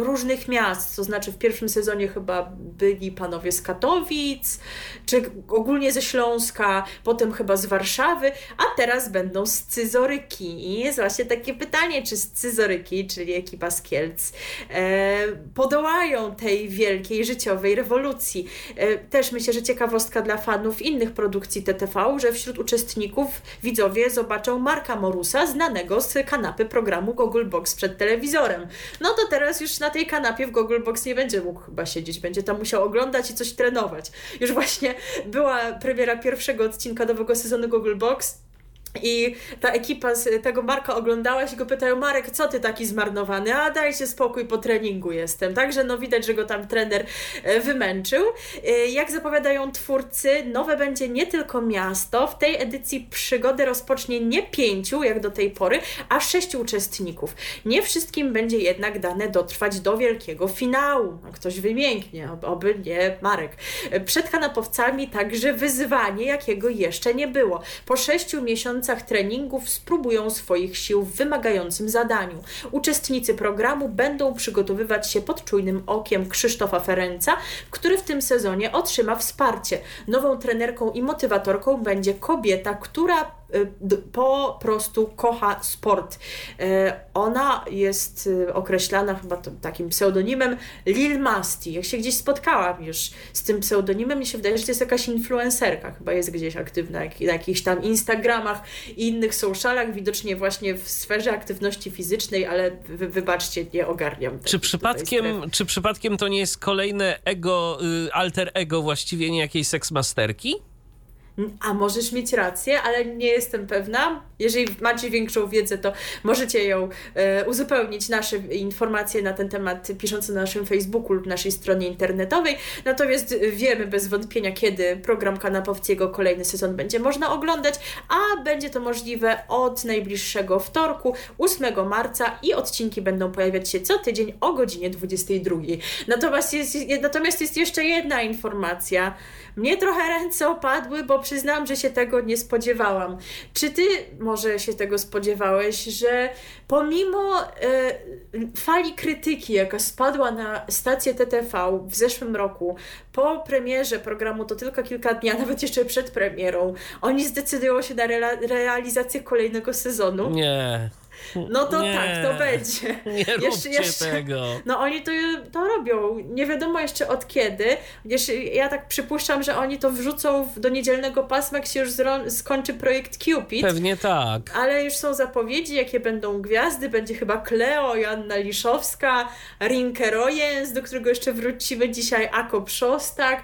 różnych miast, to znaczy w pierwszym sezonie chyba byli panowie z Katowic, czy ogólnie ze Śląska, potem chyba z Warszawy, a teraz będą scyzoryki. I jest właśnie takie pytanie, czy scyzoryki, czyli ekipa z Kielc, e, podołają tej wielkiej życiowej rewolucji. E, też myślę, że ciekawostka dla fanów innych produkcji TTV, że wśród uczestników widzowie zobaczą Marka Morusa, znanego z kanapy programu Google Box przed telewizorem. No to teraz już na tej kanapie w Google Box nie będzie mógł chyba siedzieć, będzie tam musiał oglądać i coś trenować. Już właśnie była premiera pierwszego odcinka nowego sezonu Google Box i ta ekipa z tego Marka oglądała się go pytają, Marek, co ty taki zmarnowany? A dajcie spokój, po treningu jestem. Także no widać, że go tam trener e, wymęczył. E, jak zapowiadają twórcy, nowe będzie nie tylko miasto. W tej edycji przygody rozpocznie nie pięciu, jak do tej pory, a sześciu uczestników. Nie wszystkim będzie jednak dane dotrwać do wielkiego finału. No, ktoś wymięknie, oby nie Marek. E, przed kanapowcami także wyzwanie, jakiego jeszcze nie było. Po sześciu miesiącach miesiącach treningów spróbują swoich sił w wymagającym zadaniu. Uczestnicy programu będą przygotowywać się pod czujnym okiem Krzysztofa Ferenca, który w tym sezonie otrzyma wsparcie. Nową trenerką i motywatorką będzie kobieta, która po prostu kocha sport. Y, ona jest y, określana chyba takim pseudonimem Lil Masti. Jak się gdzieś spotkałam już z tym pseudonimem, mi się wydaje, że to jest jakaś influencerka, chyba jest gdzieś aktywna na jakichś tam Instagramach i innych socialach, widocznie właśnie w sferze aktywności fizycznej, ale wy, wybaczcie, nie ogarniam. Czy przypadkiem, czy przypadkiem to nie jest kolejne ego, alter ego właściwie nie jakiejś seksmasterki? A możesz mieć rację, ale nie jestem pewna. Jeżeli macie większą wiedzę, to możecie ją e, uzupełnić nasze informacje na ten temat, pisząc na naszym Facebooku lub naszej stronie internetowej. Natomiast wiemy bez wątpienia, kiedy program Kanapowskiego kolejny sezon będzie można oglądać, a będzie to możliwe od najbliższego wtorku, 8 marca i odcinki będą pojawiać się co tydzień o godzinie 22. Natomiast jest, natomiast jest jeszcze jedna informacja. Mnie trochę ręce opadły, bo przyznam, że się tego nie spodziewałam. Czy ty może się tego spodziewałeś, że pomimo e, fali krytyki, jaka spadła na stację TTV w zeszłym roku, po premierze programu to tylko kilka dni, a nawet jeszcze przed premierą, oni zdecydują się na realizację kolejnego sezonu? Nie. No to nie, tak, to będzie. Nie jeszcze, jeszcze, tego. No oni to, to robią. Nie wiadomo jeszcze od kiedy. ja tak przypuszczam, że oni to wrzucą do niedzielnego pasma, jak się już skończy projekt Cupid. Pewnie tak. Ale już są zapowiedzi, jakie będą gwiazdy. Będzie chyba Kleo, Joanna Liszowska, Rinke Rojens, do którego jeszcze wrócimy dzisiaj, Akop Szostak.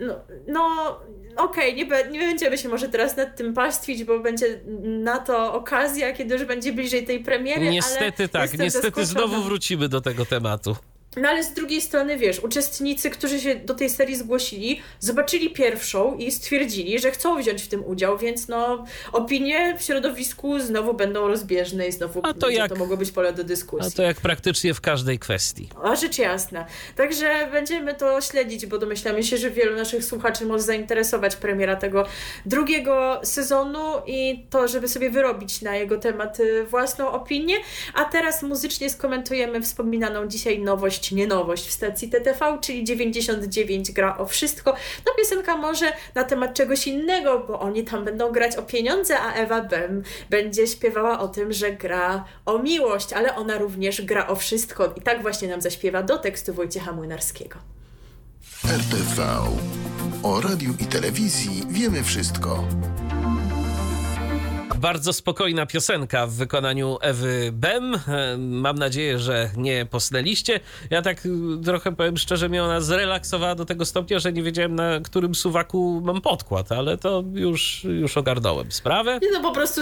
No, no okej, okay, nie, nie będziemy się może teraz nad tym pastwić, bo będzie na to okazja, kiedy już będzie bliżej tej premiery. Niestety tak, niestety znowu wrócimy do tego tematu. No ale z drugiej strony, wiesz, uczestnicy, którzy się do tej serii zgłosili, zobaczyli pierwszą i stwierdzili, że chcą wziąć w tym udział, więc no opinie w środowisku znowu będą rozbieżne i znowu a to, jak, to mogło być pole do dyskusji. A to jak praktycznie w każdej kwestii. A rzecz jasna. Także będziemy to śledzić, bo domyślamy się, że wielu naszych słuchaczy może zainteresować premiera tego drugiego sezonu i to, żeby sobie wyrobić na jego temat y, własną opinię. A teraz muzycznie skomentujemy wspominaną dzisiaj nowość nowość, nie nowość w stacji TTV, czyli 99 gra o wszystko. No piosenka może na temat czegoś innego, bo oni tam będą grać o pieniądze, a Ewa Bem będzie śpiewała o tym, że gra o miłość, ale ona również gra o wszystko. I tak właśnie nam zaśpiewa do tekstu Wojciecha Młynarskiego. RTV. O radiu i telewizji wiemy wszystko. Bardzo spokojna piosenka w wykonaniu Ewy Bem. Mam nadzieję, że nie posnęliście. Ja tak y, trochę powiem szczerze, mnie ona zrelaksowała do tego stopnia, że nie wiedziałem na którym suwaku mam podkład, ale to już, już ogarnąłem sprawę. Nie no, po prostu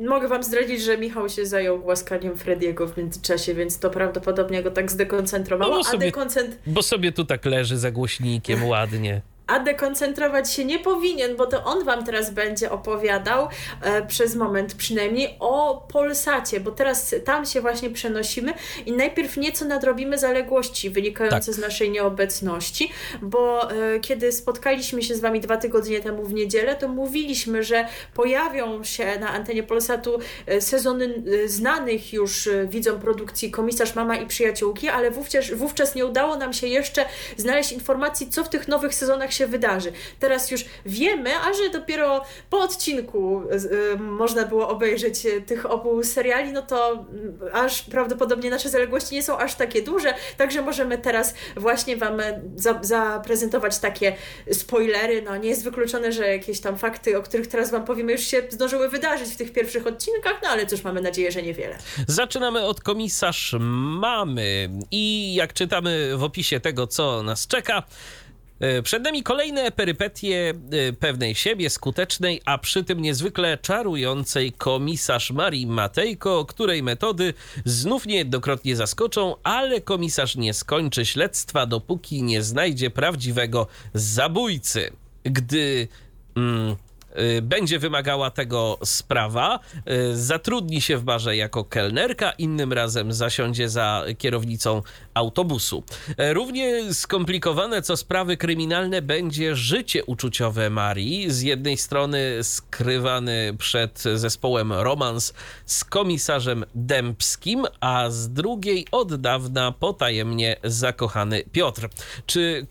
mogę wam zdradzić, że Michał się zajął głaskaniem Frediego w międzyczasie, więc to prawdopodobnie go tak zdekoncentrowało, no bo sobie, dekoncent... Bo sobie tu tak leży za głośnikiem ładnie a dekoncentrować się nie powinien, bo to on Wam teraz będzie opowiadał e, przez moment przynajmniej o Polsacie, bo teraz tam się właśnie przenosimy i najpierw nieco nadrobimy zaległości wynikające tak. z naszej nieobecności, bo e, kiedy spotkaliśmy się z Wami dwa tygodnie temu w niedzielę, to mówiliśmy, że pojawią się na antenie Polsatu e, sezony e, znanych już e, widzom produkcji Komisarz Mama i Przyjaciółki, ale wówczas, wówczas nie udało nam się jeszcze znaleźć informacji, co w tych nowych sezonach się wydarzy. Teraz już wiemy, a że dopiero po odcinku można było obejrzeć tych obu seriali, no to mm, aż prawdopodobnie nasze zaległości nie są aż takie duże, także możemy teraz właśnie Wam za, zaprezentować takie spoilery. No nie jest wykluczone, że jakieś tam fakty, o których teraz Wam powiemy, już się zdążyły wydarzyć w tych pierwszych odcinkach, no ale cóż, mamy nadzieję, że niewiele. Zaczynamy od komisarz mamy i jak czytamy w opisie tego, co nas czeka, e, przed nami kolejne perypetie e, pewnej siebie, skutecznej, a przy tym niezwykle czarującej komisarz Marii Matejko, której metody znów niejednokrotnie zaskoczą, ale komisarz nie skończy śledztwa, dopóki nie znajdzie prawdziwego zabójcy. Gdy. Mm, Y, będzie wymagała tego sprawa, zatrudni się w barze jako kelnerka, innym razem zasiądzie za kierownicą autobusu. E, równie skomplikowane co sprawy kryminalne będzie życie uczuciowe Marii. Z jednej strony skrywany przed zespołem romans z komisarzem Dębskim, a z drugiej od dawna potajemnie zakochany Piotr. Czy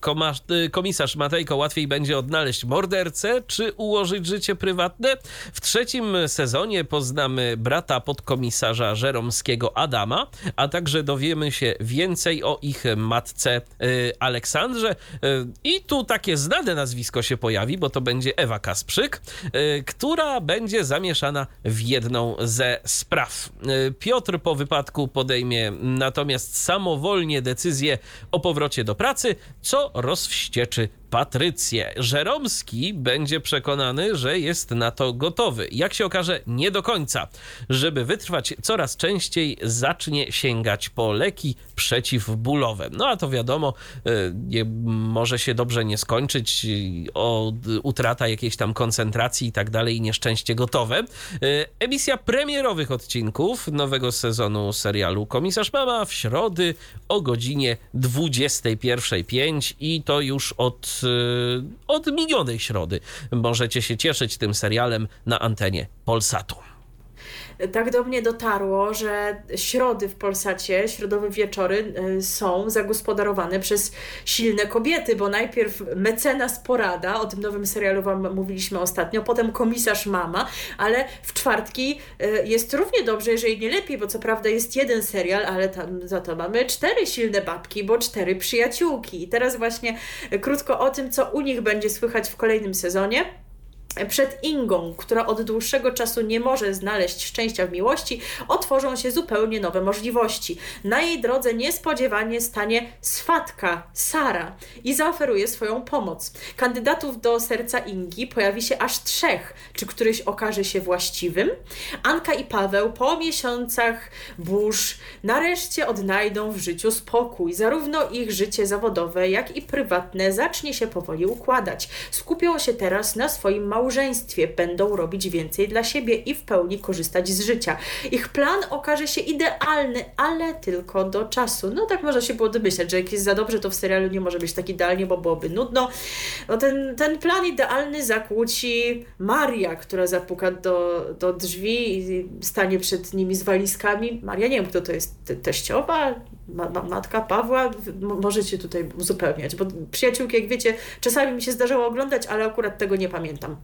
komisarz Matejko łatwiej będzie odnaleźć mordercę, czy ułożyć życie prywatne. W trzecim sezonie poznamy brata podkomisarza żeromskiego Adama, a także dowiemy się więcej o ich matce y, Aleksandrze. Y, I tu takie znane nazwisko się pojawi, bo to będzie Ewa Kasprzyk, y, która będzie zamieszana w jedną ze spraw. Piotr po wypadku podejmie natomiast samowolnie decyzję o powrocie do pracy, co rozwścieczy Patrycję. Żeromski będzie przekonany, że jest na to gotowy. Jak się okaże, nie do końca. Żeby wytrwać coraz częściej, zacznie sięgać po leki przeciwbólowe. No a to wiadomo, nie, może się dobrze nie skończyć, od, utrata jakiejś tam koncentracji i tak dalej, nieszczęście gotowe. E, emisja premierowych odcinków nowego sezonu serialu Komisarz Mama w środy o godzinie 21.05 i to już od Y, od minionej środy możecie się cieszyć tym serialem na antenie Polsatu tak do mnie dotarło, że środy w Polsacie, środowe wieczory y, są zagospodarowane przez silne kobiety, bo najpierw mecenas Porada, o tym nowym serialu Wam mówiliśmy ostatnio, potem komisarz Mama, ale w czwartki y, jest równie dobrze, jeżeli nie lepiej, bo co prawda jest jeden serial, ale tam za to mamy cztery silne babki, bo cztery przyjaciółki. I teraz właśnie krótko o tym, co u nich będzie słychać w kolejnym sezonie przed Ingą, która od dłuższego czasu nie może znaleźć szczęścia w miłości, otworzą się zupełnie nowe możliwości. Na jej drodze niespodziewanie stanie swatka Sara i zaoferuje swoją pomoc. Kandydatów do serca Ingi pojawi się aż trzech. Czy któryś okaże się właściwym? Anka i Paweł po miesiącach burz nareszcie odnajdą w życiu spokój. Zarówno ich życie zawodowe, jak i prywatne zacznie się powoli układać. Skupią się teraz na swoim małym małżeństwie będą robić więcej dla siebie i w pełni korzystać z życia. Ich plan okaże się idealny, ale tylko do czasu. No tak można się było domyśleć, że jak jest za dobrze, to w serialu nie może być tak idealnie, bo byłoby nudno. No ten, ten plan idealny zakłóci Maria, która zapuka do, do drzwi i stanie przed nimi z walizkami. Maria, nie wiem kto to jest, teściowa, ma, ma, matka Pawła, możecie tutaj uzupełniać, bo przyjaciółki, jak wiecie, czasami mi się zdarzało oglądać, ale akurat tego nie pamiętam.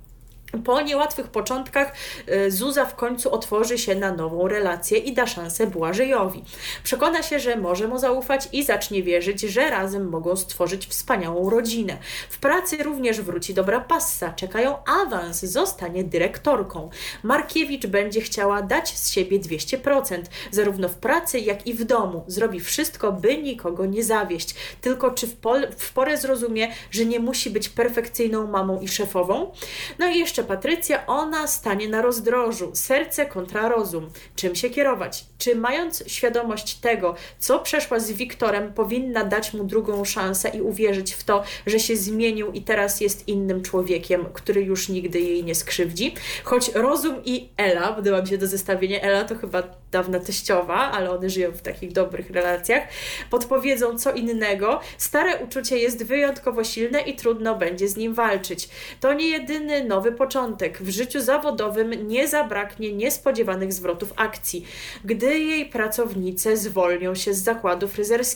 Po niełatwych początkach y, Zuza w końcu otworzy się na nową relację i da szansę Błażejowi. Przekona się, że może mu zaufać i zacznie wierzyć, że razem mogą stworzyć wspaniałą rodzinę. W pracy również wróci dobra passa, czekają awans, zostanie dyrektorką. Markiewicz będzie chciała dać z siebie 200%, zarówno w pracy, jak i w domu. Zrobi wszystko, by nikogo nie zawieść. Tylko czy w, w porę zrozumie, że nie musi być perfekcyjną mamą i szefową? No i jeszcze jeszcze Patrycja, ona stanie na rozdrożu. Serce kontra rozum. Czym się kierować? Czy mając świadomość tego, co przeszła z Wiktorem, powinna dać mu drugą szansę i uwierzyć w to, że się zmienił i teraz jest innym człowiekiem, który już nigdy jej nie skrzywdzi? Choć rozum i Ela, podoba się do zestawienia, Ela to chyba dawna teściowa, ale one żyją w takich dobrych relacjach, podpowiedzą co innego. Stare uczucie jest wyjątkowo silne i trudno będzie z nim walczyć. To nie jedyny nowy początek. W życiu zawodowym nie zabraknie niespodziewanych zwrotów akcji, gdy jej pracownice zwolnią się z zakładu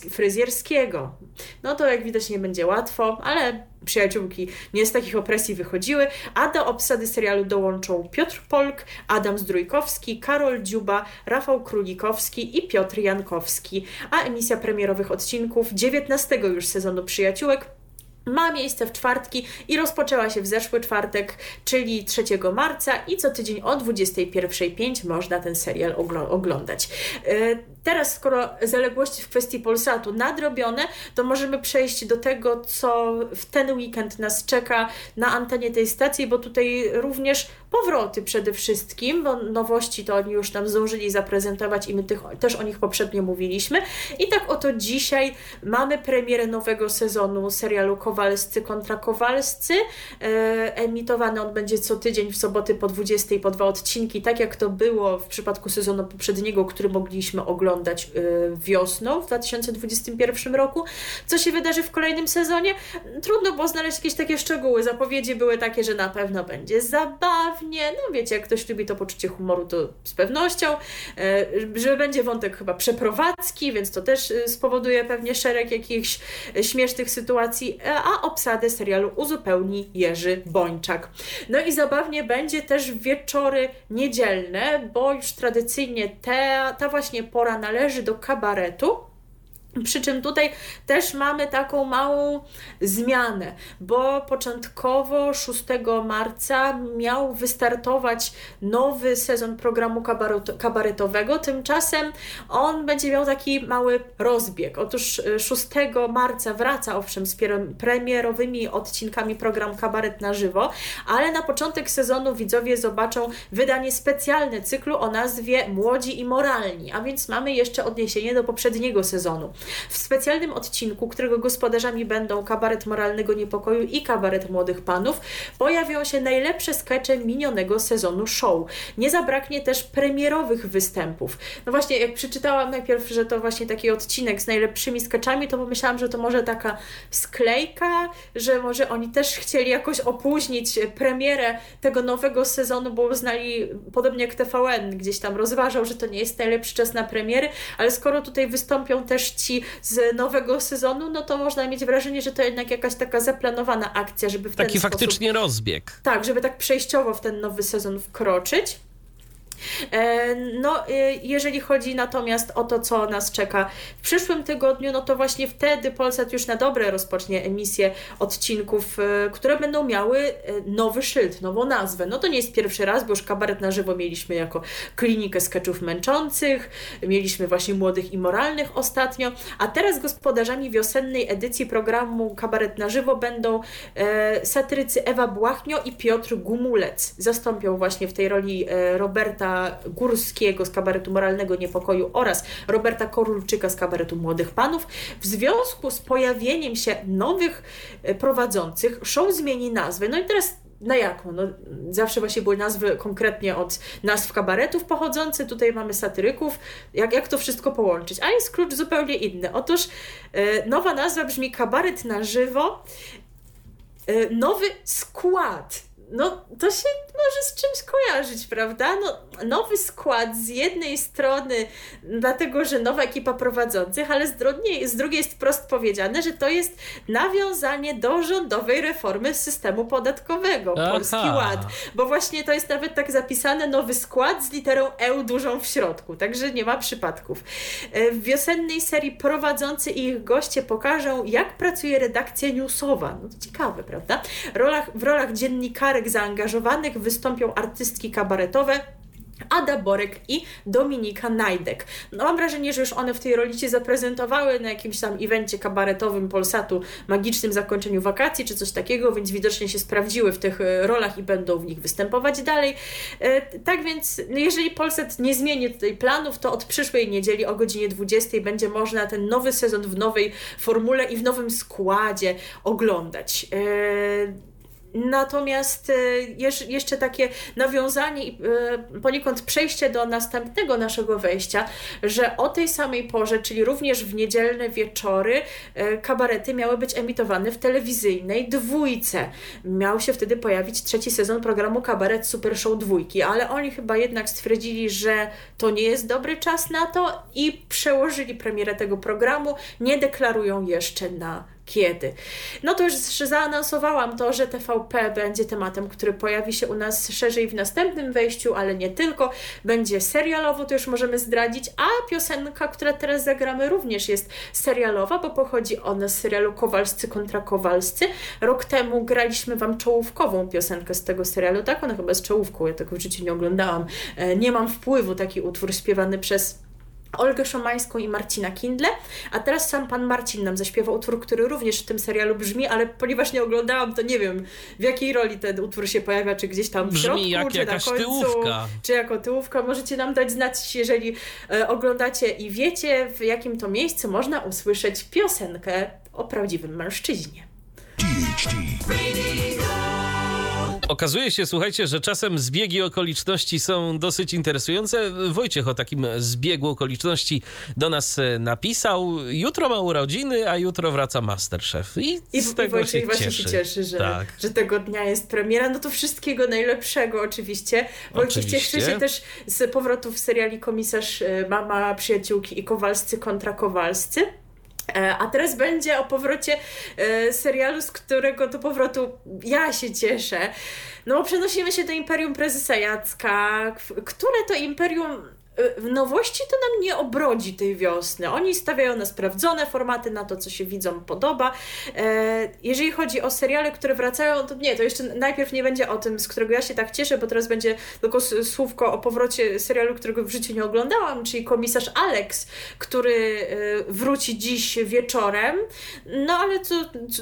fryzjerskiego. No to jak widać nie będzie łatwo, ale przyjaciółki nie z takich opresji wychodziły, a do obsady serialu dołączą Piotr Polk, Adam Zdrójkowski, Karol Dziuba, Rafał Królikowski i Piotr Jankowski, a emisja premierowych odcinków 19 już sezonu Przyjaciółek ma miejsce w czwartki i rozpoczęła się w zeszły czwartek, czyli 3 marca i co tydzień o 21.05 można ten serial oglądać. E, teraz, skoro zaległości w kwestii Polsatu nadrobione, to możemy przejść do tego, co w ten weekend nas czeka na antenie tej stacji, bo tutaj również powroty przede wszystkim, bo nowości to oni już nam zdążyli zaprezentować i my tych, też o nich poprzednio mówiliśmy. I tak oto dzisiaj mamy premierę nowego sezonu serialu Kowalscy kontra Kowalscy. E, emitowany on będzie co tydzień w soboty po 20 po dwa odcinki, tak jak to było w przypadku sezonu poprzedniego, który mogliśmy oglądać e, wiosną w 2021 roku. Co się wydarzy w kolejnym sezonie? Trudno było znaleźć jakieś takie szczegóły. Zapowiedzi były takie, że na pewno będzie zabawnie. No wiecie, jak ktoś lubi to poczucie humoru, to z pewnością. E, że będzie wątek chyba przeprowadzki, więc to też spowoduje pewnie szereg jakichś śmiesznych sytuacji, a obsadę serialu uzupełni Jerzy Bończak. No i zabawnie będzie też wieczory niedzielne, bo już tradycyjnie te, ta właśnie pora należy do kabaretu. Przy czym tutaj też mamy taką małą zmianę, bo początkowo 6 marca miał wystartować nowy sezon programu kabaretowego, tymczasem on będzie miał taki mały rozbieg. Otóż 6 e, marca wraca owszem z premierowymi odcinkami program Kabaret na żywo, ale na początek sezonu widzowie zobaczą wydanie specjalne cyklu o nazwie Młodzi i Moralni, a więc mamy jeszcze odniesienie do poprzedniego sezonu. W specjalnym odcinku, którego gospodarzami będą kabaret moralnego niepokoju i kabaret młodych panów, pojawią się najlepsze skecze minionego sezonu show. Nie zabraknie też premierowych występów. No właśnie, jak przeczytałam najpierw, że to właśnie taki odcinek z najlepszymi skeczami, to pomyślałam, że to może taka sklejka, że może oni też chcieli jakoś opóźnić premierę tego nowego sezonu, bo uznali, podobnie jak TVN gdzieś tam rozważał, że to nie jest najlepszy czas na premiery, ale skoro tutaj wystąpią też ci z nowego sezonu, no to można mieć wrażenie, że to jednak jakaś taka zaplanowana akcja, żeby w Taki ten faktycznie sposób, rozbieg. Tak, żeby tak przejściowo w ten nowy sezon wkroczyć. E, no, e, jeżeli chodzi natomiast o to, co nas czeka w przyszłym tygodniu, no to właśnie wtedy Polsat już na dobre rozpocznie emisję odcinków, e, które będą miały nowy szyld, nową nazwę. No to nie jest pierwszy raz, bo już kabaret na żywo mieliśmy jako klinikę skeczów męczących, mieliśmy właśnie młodych i moralnych ostatnio, a teraz gospodarzami wiosennej edycji programu Kabaret na żywo będą satyrycy Ewa Błachnio i Piotr Gumulec. Zastąpią właśnie w tej roli Roberta Górskiego z kabaretu Moralnego Niepokoju oraz Roberta Korulczyka z kabaretu Młodych Panów. W związku z pojawieniem się nowych e, prowadzących, show zmieni nazwę. No i teraz na jaką? No, zawsze właśnie były nazwy konkretnie od nazw kabaretów pochodzące, tutaj mamy satyryków. Jak, jak to wszystko połączyć? A jest klucz zupełnie inny. Otóż e, nowa nazwa brzmi kabaret na żywo, e, nowy skład no to się może z czymś kojarzyć, prawda? No, nowy skład z jednej strony, dlatego że nowa ekipa prowadzących, ale z drugiej, z drugiej jest wprost powiedziane, że to jest nawiązanie do rządowej reformy systemu podatkowego, Aha. Polski Ład. Bo właśnie to jest nawet tak zapisane, nowy skład z literą E dużą w środku, także nie ma przypadków. E, w wiosennej serii prowadzący i ich goście pokażą, jak pracuje redakcja newsowa. No to ciekawe, prawda? Rolach, w rolach zaangażowanych wystąpią artystki kabaretowe, Ada Borek i Dominika Najdek. No mam wrażenie, że już one w tej roli się zaprezentowały na jakimś tam evencie kabaretowym Polsatu, magicznym zakończeniu wakacji czy coś takiego, więc widocznie się sprawdziły w tych e, rolach i będą w nich występować dalej. E, tak więc, no jeżeli Polsat nie zmieni tutaj planów, to od przyszłej niedzieli o godzinie 20 będzie można ten nowy sezon w nowej formule i w nowym składzie oglądać. Natomiast e, jeszcze takie nawiązanie i e, poniekąd przejście do następnego naszego wejścia, że o tej samej porze, czyli również w niedzielne wieczory, e, kabarety miały być emitowane w telewizyjnej dwójce. Miał się wtedy pojawić trzeci sezon programu Kabaret Super Show dwójki, ale oni chyba jednak stwierdzili, że to nie jest dobry czas na to i przełożyli premierę tego programu, nie deklarują jeszcze na kiedy. No to już zaanonsowałam to, że TVP będzie tematem, który pojawi się u nas szerzej w następnym wejściu, ale nie tylko. Będzie serialowo, to już możemy zdradzić, a piosenka, która teraz zagramy również jest serialowa, bo pochodzi ona z serialu Kowalscy kontra Kowalscy. Rok temu graliśmy Wam czołówkową piosenkę z tego serialu, tak? Ona chyba z czołówką, ja tego w życiu nie oglądałam. E, nie mam wpływu, taki utwór śpiewany przez Olgę Szomańską i Marcina Kindle, a teraz sam pan Marcin nam zaśpiewał utwór, który również w tym serialu brzmi, ale ponieważ nie oglądałam, to nie wiem w jakiej roli ten utwór się pojawia, czy gdzieś tam w brzmi środku, jak czy jakaś na końcu, tyłówka. czy jako tyłówka. Możecie nam dać znać, jeżeli e, oglądacie i wiecie, w jakim to miejscu można usłyszeć piosenkę o prawdziwym mężczyźnie. Okazuje się, słuchajcie, że czasem zbiegi okoliczności są dosyć interesujące. Wojciech o takim zbiegu okoliczności do nas e, napisał. Jutro ma urodziny, a jutro wraca Masterchef. I, I, z tego Wojciech się właśnie cieszy. się cieszy, że, Tak. że tego dnia jest premiera. No to wszystkiego najlepszego oczywiście. Wojciech Oczywiście. cieszy się też z powrotów seriali Komisarz, e, Mama, Przyjaciółki i Kowalscy kontra Kowalscy. E, A teraz będzie o powrocie e, serialu, z którego to powrotu ja się cieszę. No przenosimy się do Imperium Prezesa Jacka, które to Imperium w nowości to nam nie obrodzi tej wiosny. Oni stawiają na sprawdzone formaty, na to, co się widzom podoba. E, Jeżeli chodzi o seriale, które wracają, to nie, to jeszcze najpierw nie będzie o tym, z którego ja się tak cieszę, bo teraz będzie tylko słówko o powrocie serialu, którego w życiu nie oglądałam, czyli Komisarz Alex, który e, wróci dziś wieczorem. No ale co,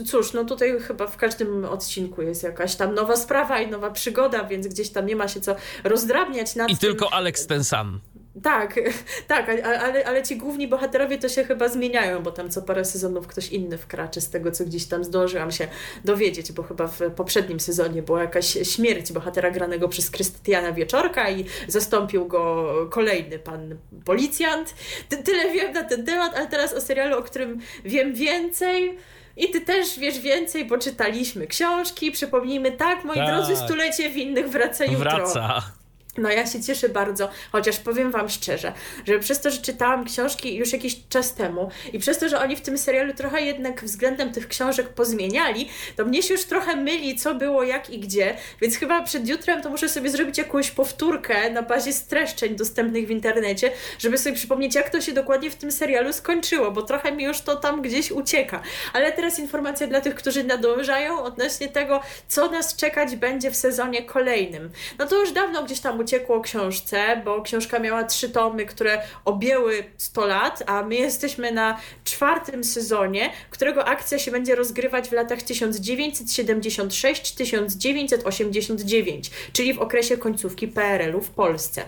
cóż, no tutaj chyba w każdym odcinku jest jakaś tam nowa sprawa i nowa przygoda, więc gdzieś tam nie ma się co rozdrabniać nad I tym. tylko Alex ten sam. Tak, tak, ale, ale ci główni bohaterowie to się chyba zmieniają, bo tam co parę sezonów ktoś inny wkracza z tego, co gdzieś tam zdążyłam się dowiedzieć, bo chyba w poprzednim sezonie była jakaś śmierć bohatera granego przez Krystiana Wieczorka i zastąpił go kolejny pan policjant. Ty, tyle wiem na ten temat, ale teraz o serialu, o którym wiem więcej. I ty też wiesz więcej, bo czytaliśmy książki. Przypomnijmy, tak, moi Tak. drodzy, stulecie winnych wraca jutro. Wraca. No ja się cieszę bardzo, chociaż powiem Wam szczerze, że przez to, że czytałam książki już jakiś czas temu i przez to, że oni w tym serialu trochę jednak względem tych książek pozmieniali, to mnie się już trochę myli, co było, jak i gdzie, więc chyba przed jutrem to muszę sobie zrobić jakąś powtórkę na bazie streszczeń dostępnych w internecie, żeby sobie przypomnieć, jak to się dokładnie w tym serialu skończyło, bo trochę mi już to tam gdzieś ucieka. Ale teraz informacja dla tych, którzy nadążają odnośnie tego, co nas czekać będzie w sezonie kolejnym. No to już dawno gdzieś tam uciekło książce, bo książka miała trzy tomy, które objęły 100 lat, a my jesteśmy na czwartym sezonie, którego akcja się będzie rozgrywać w latach 1996-1989, czyli w okresie końcówki PRL-u w Polsce.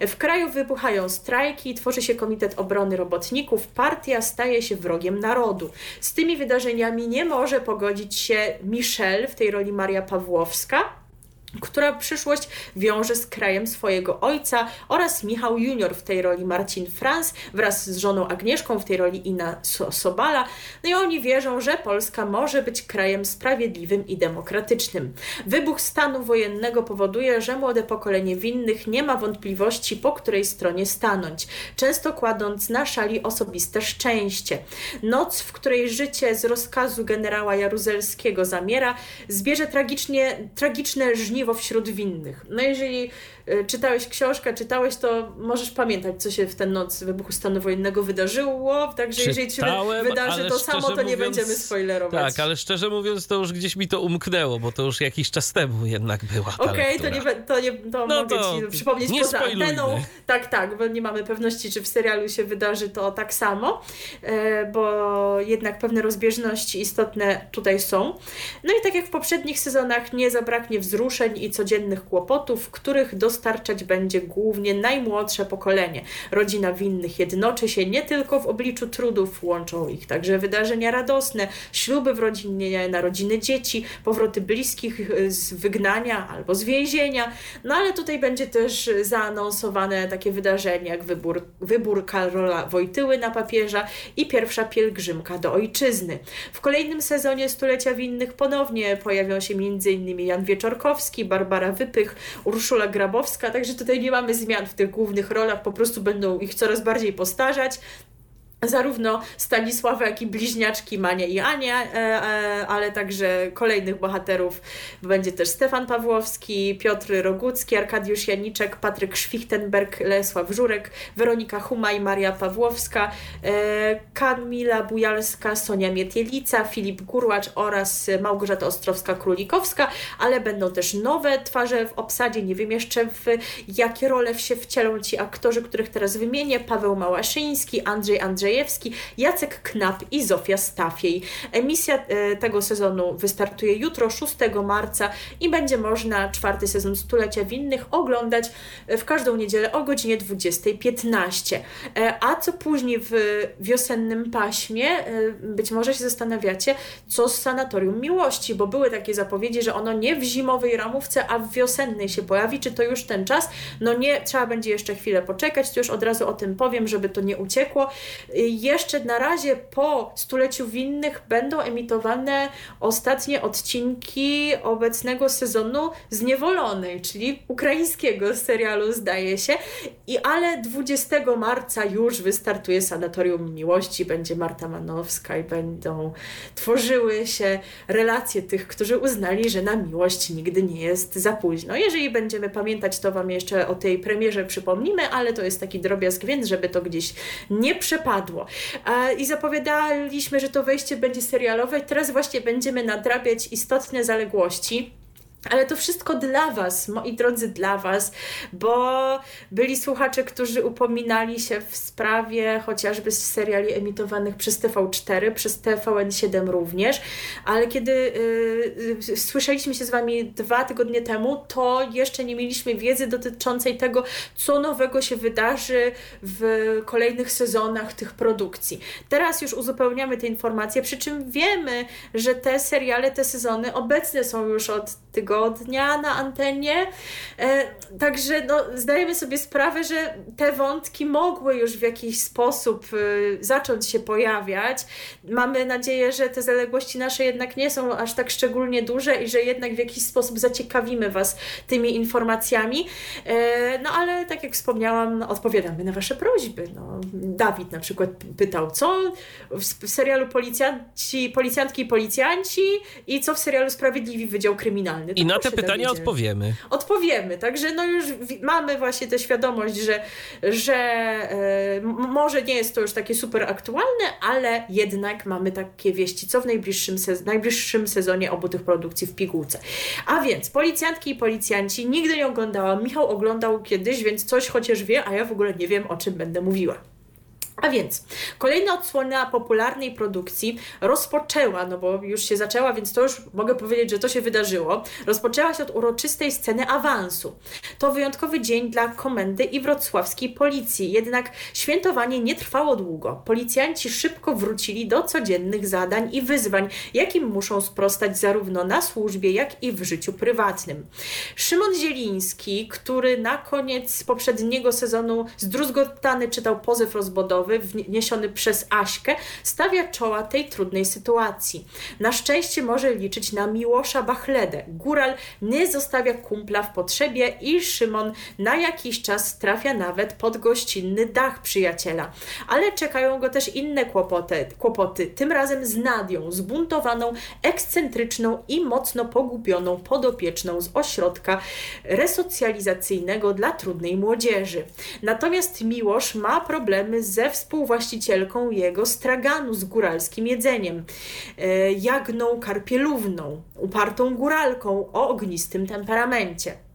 W kraju wybuchają strajki, tworzy się Komitet Obrony Robotników, partia staje się wrogiem narodu. Z tymi wydarzeniami nie może pogodzić się Michelle w tej roli Maria Pawłowska, która przyszłość wiąże z krajem swojego ojca oraz Michał Junior w tej roli Marcin Franz wraz z żoną Agnieszką w tej roli Ina So- Sobala. No i oni wierzą, że Polska może być krajem sprawiedliwym i demokratycznym. Wybuch stanu wojennego powoduje, że młode pokolenie winnych nie ma wątpliwości, po której stronie stanąć, często kładąc na szali osobiste szczęście. Noc, w której życie z rozkazu generała Jaruzelskiego zamiera, zbierze tragicznie, tragiczne żniwo wśród winnych. No jeżeli czytałeś książkę, czytałeś, to możesz pamiętać, co się w ten noc wybuchu stanu wojennego wydarzyło, także jeżeli się wydarzy to samo, to nie będziemy spoilerować. Tak, ale szczerze mówiąc, to już gdzieś mi to umknęło, bo to już jakiś czas temu jednak była Okej, okay, to, nie, to, nie, to no mogę to ci przypomnieć nie poza spoilujmy. anteną. Tak, tak, bo nie mamy pewności, czy w serialu się wydarzy to tak samo, e, bo jednak pewne rozbieżności istotne tutaj są. No i tak jak w poprzednich sezonach nie zabraknie wzruszeń i codziennych kłopotów, których dostarczać będzie głównie najmłodsze pokolenie. Rodzina winnych jednoczy się nie tylko w obliczu trudów, łączą ich także wydarzenia radosne, śluby w rodzinie, narodziny dzieci, powroty bliskich z wygnania albo z więzienia. No ale tutaj będzie też zaanonsowane takie wydarzenia jak wybór, wybór Karola Wojtyły na papieża i pierwsza pielgrzymka do ojczyzny. W kolejnym sezonie Stulecia Winnych ponownie pojawią się m.in. Jan Wieczorkowski, Barbara Wypych, Urszula Grabowska, także tutaj nie mamy zmian w tych głównych rolach, po prostu będą ich coraz bardziej postarzać zarówno Stanisława, jak i bliźniaczki Mania i Ania, e, e, ale także kolejnych bohaterów. Będzie też Stefan Pawłowski, Piotr Rogucki, Arkadiusz Janiczek, Patryk Schwichtenberg, Lesław Żurek, Weronika Huma i Maria Pawłowska, e, Kamila Bujalska, Sonia Mietielica, Filip Gurłacz oraz Małgorzata Ostrowska-Królikowska, ale będą też nowe twarze w obsadzie. Nie wiem jeszcze w jakie role się wcielą ci aktorzy, których teraz wymienię. Paweł Małaszyński, Andrzej Andrzej Andrzejewski, Jacek Knap i Zofia Stafiej. Emisja e, tego sezonu wystartuje jutro, 6 marca i będzie można czwarty sezon Stulecia Winnych oglądać w każdą niedzielę o godzinie 20.15. E, a co później w wiosennym paśmie, e, być może się zastanawiacie, co z Sanatorium Miłości, bo były takie zapowiedzi, że ono nie w zimowej ramówce, a w wiosennej się pojawi. Czy to już ten czas? No nie, trzeba będzie jeszcze chwilę poczekać, to już od razu o tym powiem, żeby to nie uciekło jeszcze na razie po stuleciu winnych będą emitowane ostatnie odcinki obecnego sezonu Zniewolonej, czyli ukraińskiego serialu zdaje się. I ale 20 marca już wystartuje Sanatorium Miłości, będzie Marta Manowska i będą tworzyły się relacje tych, którzy uznali, że na miłość nigdy nie jest za późno. Jeżeli będziemy pamiętać, to Wam jeszcze o tej premierze przypomnimy, ale to jest taki drobiazg, więc żeby to gdzieś nie przepadło padło. I zapowiadaliśmy, że to wejście będzie serialowe i teraz właśnie będziemy nadrabiać istotne zaległości ale to wszystko dla Was, moi drodzy, dla Was, bo byli słuchacze, którzy upominali się w sprawie chociażby z seriali emitowanych przez TV4, przez TVN7 również, ale kiedy y, słyszeliśmy się z Wami dwa tygodnie temu, to jeszcze nie mieliśmy wiedzy dotyczącej tego, co nowego się wydarzy w kolejnych sezonach tych produkcji. Teraz już uzupełniamy te informacje, przy czym wiemy, że te seriale, te sezony obecne są już od tygodnia na antenie. E, także no, zdajemy sobie sprawę, że te wątki mogły już w jakiś sposób y, zacząć się pojawiać. Mamy nadzieję, że te zaległości nasze jednak nie są aż tak szczególnie duże i że jednak w jakiś sposób zaciekawimy Was tymi informacjami. E, no ale tak jak wspomniałam, odpowiadamy na Wasze prośby. No, Dawid na przykład pytał, co w serialu policjanci, policjantki i policjanci i co w serialu Sprawiedliwi Wydział Kryminalny. I na te pytania odpowiemy. Odpowiemy, także no już mamy właśnie tę świadomość, że, że e, może nie jest to już takie super aktualne, ale jednak mamy takie wieści, co w najbliższym, sez najbliższym sezonie obu tych produkcji w pigułce. A więc policjantki i policjanci nigdy nie oglądałam. Michał oglądał kiedyś, więc coś chociaż wie, a ja w ogóle nie wiem, o czym będę mówiła. A więc kolejna odsłona popularnej produkcji rozpoczęła, no bo już się zaczęła, więc to już mogę powiedzieć, że to się wydarzyło. Rozpoczęła się od uroczystej sceny awansu. To wyjątkowy dzień dla komendy i wrocławskiej policji, jednak świętowanie nie trwało długo. Policjanci szybko wrócili do codziennych zadań i wyzwań, jakim muszą sprostać zarówno na służbie, jak i w życiu prywatnym. Szymon Zieliński, który na koniec poprzedniego sezonu zdruzgotany czytał pozew rozbudowy, zawodowy wniesiony przez Aśkę stawia czoła tej trudnej sytuacji. Na szczęście może liczyć na Miłosza Bachledę. Góral nie zostawia kumpla w potrzebie i Szymon na jakiś czas trafia nawet pod gościnny dach przyjaciela. Ale czekają go też inne kłopoty, kłopoty tym razem z Nadią, zbuntowaną, ekscentryczną i mocno pogubioną podopieczną z ośrodka resocjalizacyjnego dla trudnej młodzieży. Natomiast Miłosz ma problemy ze współwłaścicielką jego straganu z góralskim jedzeniem, e, jagną karpielówną, upartą góralką o ognistym temperamencie.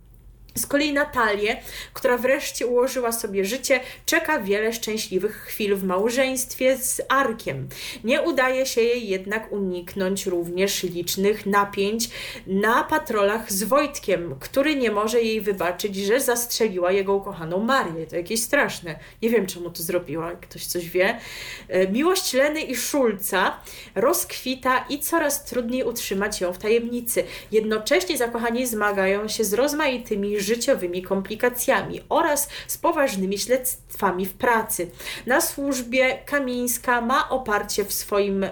Z kolei Natalię, która wreszcie ułożyła sobie życie, czeka wiele szczęśliwych chwil w małżeństwie z Arkiem. Nie udaje się jej jednak uniknąć również licznych napięć na patrolach z Wojtkiem, który nie może jej wybaczyć, że zastrzeliła jego ukochaną Marię. To jakieś straszne. Nie wiem, czemu to zrobiła, ktoś coś wie. E, miłość Leny i Szulca rozkwita i coraz trudniej utrzymać ją w tajemnicy. Jednocześnie zakochani zmagają się z rozmaitymi życiowymi komplikacjami oraz z poważnymi śledztwami w pracy. Na służbie Kamińska ma oparcie w swoim e,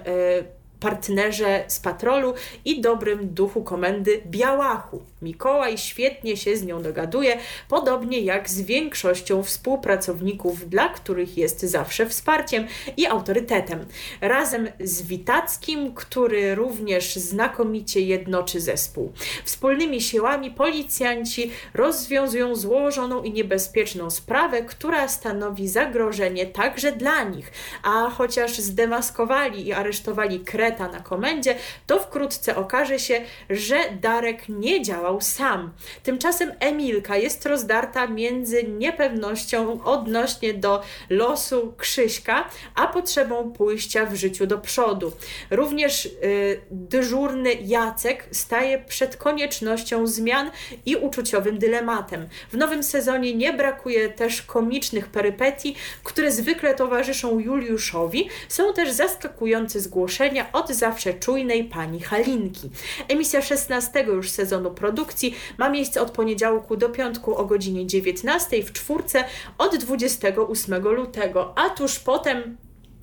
partnerze z patrolu i dobrym duchu komendy Białachu. Mikołaj świetnie się z nią dogaduje, podobnie jak z większością współpracowników, dla których jest zawsze wsparciem i autorytetem. Razem z Witackim, który również znakomicie jednoczy zespół. Wspólnymi siłami policjanci rozwiązują złożoną i niebezpieczną sprawę, która stanowi zagrożenie także dla nich. A chociaż zdemaskowali i aresztowali Kreta na komendzie, to wkrótce okaże się, że Darek nie działa sam. Tymczasem Emilka jest rozdarta między niepewnością odnośnie do losu Krzyśka, a potrzebą pójścia w życiu do przodu. Również y, dyżurny Jacek staje przed koniecznością zmian i uczuciowym dylematem. W nowym sezonie nie brakuje też komicznych perypetii, które zwykle towarzyszą Juliuszowi. Są też zaskakujące zgłoszenia od zawsze czujnej pani Halinki. Emisja 16 już sezonu produkcji produkcji. Ma miejsce od poniedziałku do piątku o godzinie 19 w czwórce od 28 lutego, a tuż potem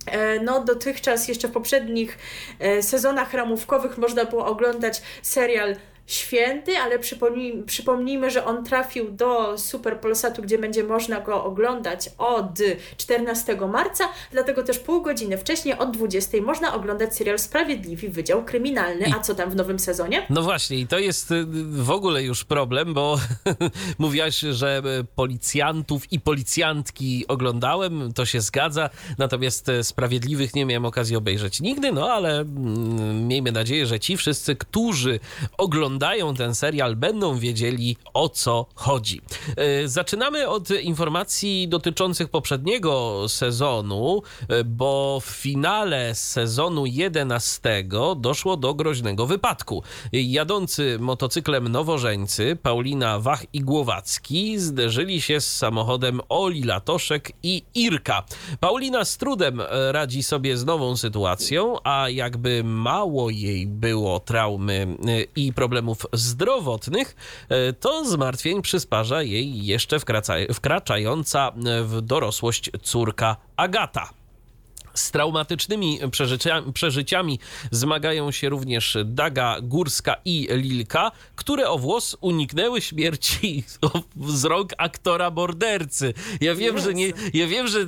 e, no, dotychczas jeszcze w poprzednich e, sezonach ramówkowych można było oglądać serial święty, ale przypomnij, przypomnijmy, że on trafił do Super Polsatu, gdzie będzie można go oglądać od 14 marca, dlatego też pół godziny wcześniej, od 20 można oglądać serial Sprawiedliwi Wydział Kryminalny. A co tam w nowym sezonie? No właśnie, i to jest y, w ogóle już problem, bo mówiłaś, że y, policjantów i policjantki oglądałem, to się zgadza, natomiast y, Sprawiedliwych nie miałem okazji obejrzeć nigdy, no ale mm, miejmy nadzieję, że ci wszyscy, którzy oglądają oglądają ten serial, będą wiedzieli o co chodzi. E, zaczynamy od informacji dotyczących poprzedniego sezonu, e, bo w finale sezonu 11 doszło do groźnego wypadku. Jadący motocyklem nowożeńcy Paulina Wach i Głowacki zderzyli się z samochodem Oli Latoszek i Irka. Paulina z trudem radzi sobie z nową sytuacją, a jakby mało jej było traumy e, i problemów problemów zdrowotnych, e, to zmartwień przysparza jej jeszcze wkraczająca w dorosłość córka Agata. Z traumatycznymi przeżyciami, przeżyciami zmagają się również Daga Górska i Lilka, które o włos uniknęły śmierci z rąk aktora mordercy. Ja wiem, że nie, ja wiem, że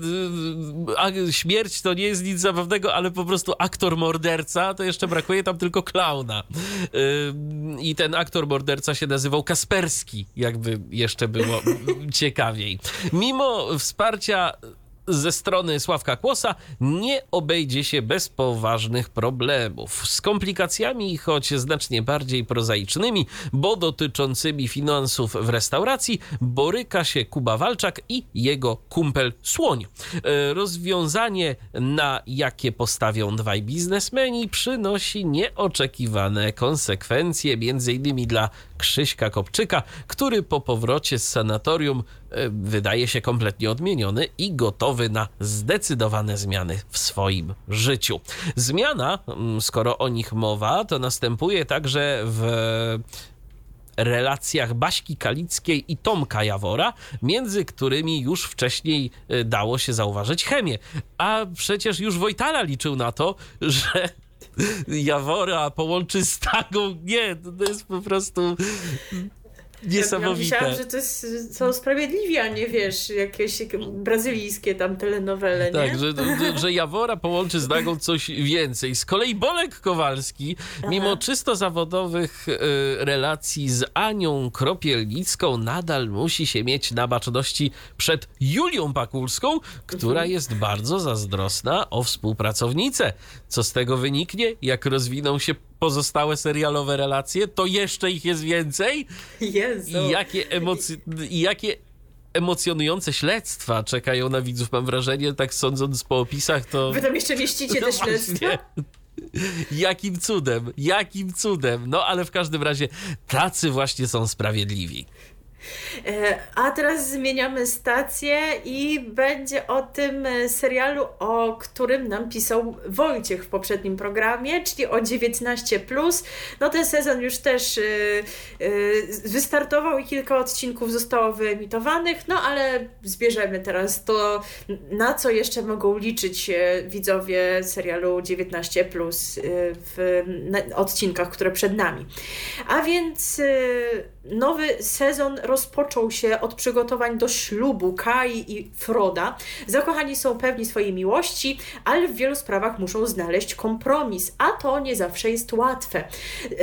śmierć to nie jest nic zabawnego, ale po prostu aktor morderca to jeszcze brakuje tam tylko klauna. I ten aktor morderca się nazywał Kasperski, jakby jeszcze było ciekawiej. Mimo wsparcia ze strony Sławka Kłosa nie obejdzie się bez poważnych problemów. Z komplikacjami, choć znacznie bardziej prozaicznymi, bo dotyczącymi finansów w restauracji, boryka się Kuba Walczak i jego kumpel Słoń. E, rozwiązanie, na jakie postawią dwaj biznesmeni, przynosi nieoczekiwane konsekwencje, m.in. dla Krzyśka Kopczyka, który po powrocie z sanatorium wydaje się kompletnie odmieniony i gotowy na zdecydowane zmiany w swoim życiu. Zmiana, mm, skoro o nich mowa, to następuje także w relacjach Baśki Kalickiej i Tomka Jawora, między którymi już wcześniej e, dało się zauważyć chemię. A przecież już Wojtala liczył na to, że Jawora połączy z Tagą. Nie, to jest po prostu Niesamowite. Ja myślałam, że to jest, są sprawiedliwi, a nie wiesz, jakieś brazylijskie tam telenowele, nie? Tak, że, że Jawora połączy z Nagą coś więcej. Z kolei Bolek Kowalski, Aha. mimo czysto zawodowych y, relacji z Anią Kropielnicką, nadal musi się mieć na baczności przed Julią Pakulską, która mhm. jest bardzo zazdrosna o współpracownicę. Co z tego wyniknie? Jak rozwiną się pozostałe serialowe relacje, to jeszcze ich jest więcej. Jezu. I jakie, emocje, i jakie emocjonujące śledztwa czekają na widzów, mam wrażenie, tak sądząc po opisach, to... Wy tam jeszcze mieścicie te śledztwa? Jakim cudem, jakim cudem. No ale w każdym razie tacy właśnie są sprawiedliwi. E, a teraz zmieniamy stację i będzie o tym e, serialu, o którym nam pisał Wojciech w poprzednim programie, czyli o 19. No ten sezon już też e, wystartował i kilka odcinków zostało wyemitowanych, no ale zbierzemy teraz to, na co jeszcze mogą liczyć widzowie serialu 19 w odcinkach, które przed nami. A więc nowy sezon rozpoczął się od przygotowań do ślubu Kai i Froda. Zakochani są pewni swojej miłości, ale w wielu sprawach muszą znaleźć kompromis, a to nie zawsze jest łatwe. Yy,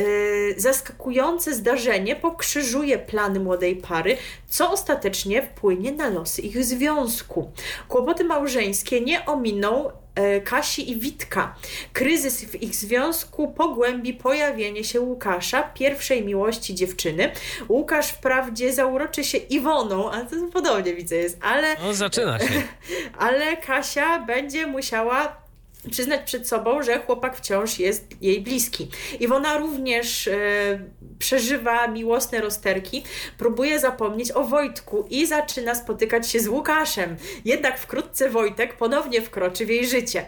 zaskakujące zdarzenie pokrzyżuje plany młodej pary, co ostatecznie wpłynie na losy ich związku. Kłopoty małżeńskie nie ominą E, Kasi i Witka. Kryzys w ich związku pogłębi pojawienie się Łukasza, pierwszej miłości dziewczyny. Łukasz wprawdzie zauroczy się Iwoną, a to podobnie widzę jest, ale... No zaczyna się. Ale Kasia będzie musiała przyznać przed sobą, że chłopak wciąż jest jej bliski. Iwona również e, przeżywa miłosne rozterki, próbuje zapomnieć o Wojtku i zaczyna spotykać się z Łukaszem. Jednak wkrótce Wojtek ponownie wkroczy w jej życie.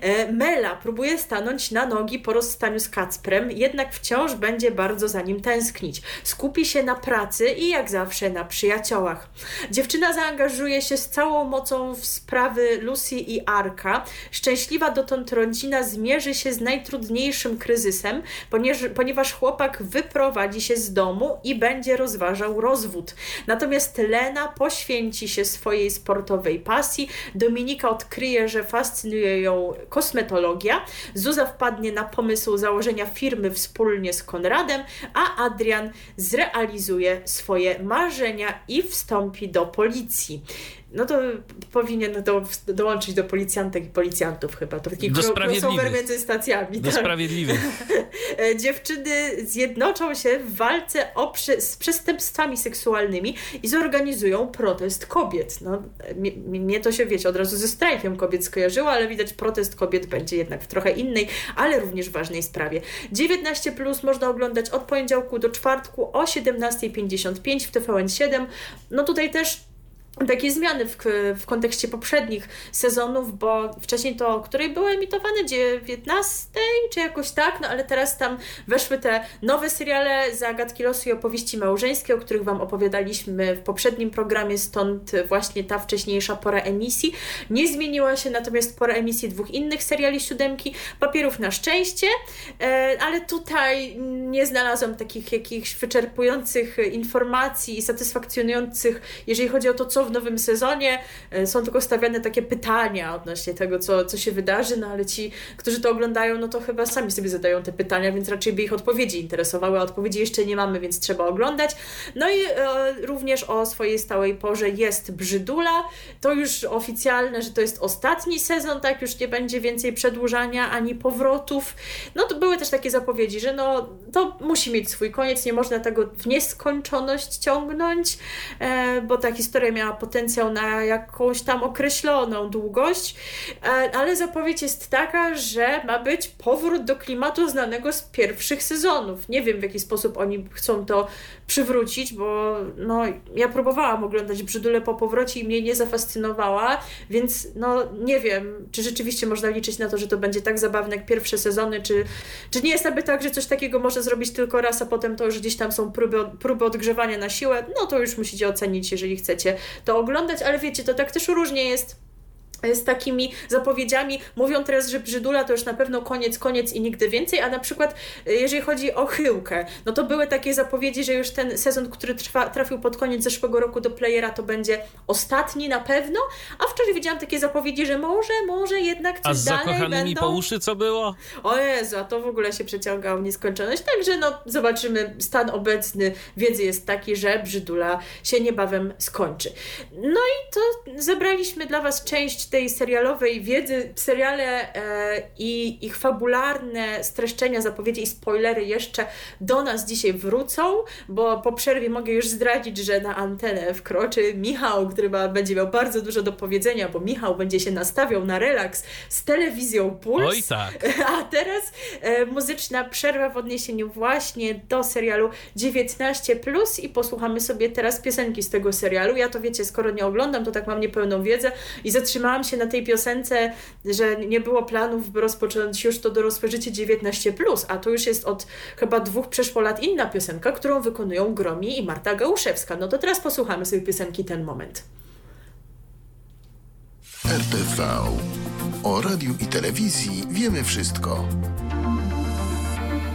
E, Mela próbuje stanąć na nogi po rozstaniu z Kacprem, jednak wciąż będzie bardzo za nim tęsknić. Skupi się na pracy i jak zawsze na przyjaciołach. Dziewczyna zaangażuje się z całą mocą w sprawy Lucy i Arka. Szczęśliwa dotąd rodzina zmierzy się z najtrudniejszym kryzysem, ponieważ, ponieważ chłopak wyprowadzi się z domu i będzie rozważał rozwód. Natomiast Lena poświęci się swojej sportowej pasji, Dominika odkryje, że fascynuje ją kosmetologia, Zuza wpadnie na pomysł założenia firmy wspólnie z Konradem, a Adrian zrealizuje swoje marzenia i wstąpi do policji no to powinien do, dołączyć do policjantek i policjantów chyba. To taki crossover między stacjami. Do tak. sprawiedliwych. E, dziewczyny zjednoczą się w walce o z przestępstwami seksualnymi i zorganizują protest kobiet. No, mnie to się, wiecie, od razu ze strajkiem kobiet skojarzyło, ale widać protest kobiet będzie jednak w trochę innej, ale również ważnej sprawie. 19 plus można oglądać od poniedziałku do czwartku o 17.55 w TVN7. No tutaj też takie zmiany w, w kontekście poprzednich sezonów, bo wcześniej to, której były emitowane 19 czy jakoś tak, no ale teraz tam weszły te nowe seriale zagadki losu i opowieści małżeńskie, o których Wam opowiadaliśmy w poprzednim programie, stąd właśnie ta wcześniejsza pora emisji. Nie zmieniła się natomiast pora emisji dwóch innych seriali siódemki, papierów na szczęście, e, ale tutaj nie znalazłam takich jakichś wyczerpujących informacji i satysfakcjonujących, jeżeli chodzi o to, co w nowym sezonie. E, są tylko stawiane takie pytania odnośnie tego, co, co się wydarzy, no ale ci, którzy to oglądają, no to chyba sami sobie zadają te pytania, więc raczej by ich odpowiedzi interesowały, a odpowiedzi jeszcze nie mamy, więc trzeba oglądać. No i e, również o swojej stałej porze jest Brzydula. To już oficjalne, że to jest ostatni sezon, tak już nie będzie więcej przedłużania ani powrotów. No to były też takie zapowiedzi, że no to musi mieć swój koniec, nie można tego w nieskończoność ciągnąć, e, bo ta historia miała potencjał na jakąś tam określoną długość, e, ale zapowiedź jest taka, że ma być powrót do klimatu znanego z pierwszych sezonów. Nie wiem w jaki sposób oni chcą to przywrócić, bo no, ja próbowałam oglądać Brzydule po powrocie i mnie nie zafascynowała, więc no nie wiem, czy rzeczywiście można liczyć na to, że to będzie tak zabawne jak pierwsze sezony, czy, czy nie jest aby tak, że coś takiego może zrobić tylko raz, a potem to już gdzieś tam są próby, próby odgrzewania na siłę, no to już musicie ocenić, jeżeli chcecie to oglądać, ale wiecie, to tak też różnie jest z takimi zapowiedziami. Mówią teraz, że Brzydula to już na pewno koniec, koniec i nigdy więcej, a na przykład y, jeżeli chodzi o Chyłkę, no to były takie zapowiedzi, że już ten sezon, który trwa, trafił pod koniec zeszłego roku do playera, to będzie ostatni na pewno, a wczoraj widziałam takie zapowiedzi, że może, może jednak coś a z dalej zakochanymi będą. po uszy co było? O Jezu, a to w ogóle się przeciągało w nieskończoność, także no zobaczymy, stan obecny wiedzy jest taki, że Brzydula się niebawem skończy. No i to zebraliśmy dla Was część tej serialowej wiedzy, seriale e, i ich fabularne streszczenia, zapowiedzi i spoilery jeszcze do nas dzisiaj wrócą, bo po przerwie mogę już zdradzić, że na antenę wkroczy Michał, który ma, będzie miał bardzo dużo do powiedzenia, bo Michał będzie się nastawiał na relaks z telewizją Puls. Oj tak. A teraz e, muzyczna przerwa w odniesieniu właśnie do serialu 19 i posłuchamy sobie teraz piosenki z tego serialu. Ja to wiecie, skoro nie oglądam, to tak mam niepełną wiedzę i zatrzymałam się na tej piosence, że nie było planów, by rozpocząć już to dorosłe życie 19, a to już jest od chyba dwóch przeszło lat inna piosenka, którą wykonują Gromi i Marta Gałuszewska. No to teraz posłuchamy sobie piosenki ten moment. RTV. O radiu i telewizji wiemy wszystko.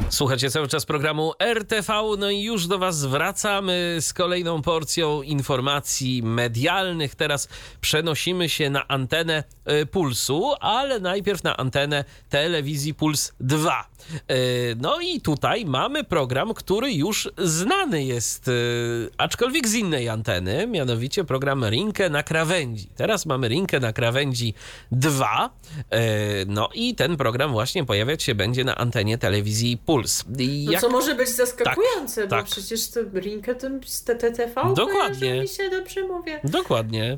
Słuchacie cały czas programu RTV, no i już do Was wracamy z kolejną porcją informacji medialnych. Teraz przenosimy się na antenę y, Pulsu, ale najpierw na antenę telewizji Puls 2. Y, no i tutaj mamy program, który już znany jest, y, aczkolwiek z innej anteny, mianowicie program Rinkę na krawędzi. Teraz mamy Rinkę na krawędzi 2. No i ten program właśnie pojawiać się będzie na antenie telewizji Puls. No jak- co może być zaskakujące, bo tak. przecież to Rinkę to z TTTV Dokładnie. mi się dobrze mówię. Dokładnie.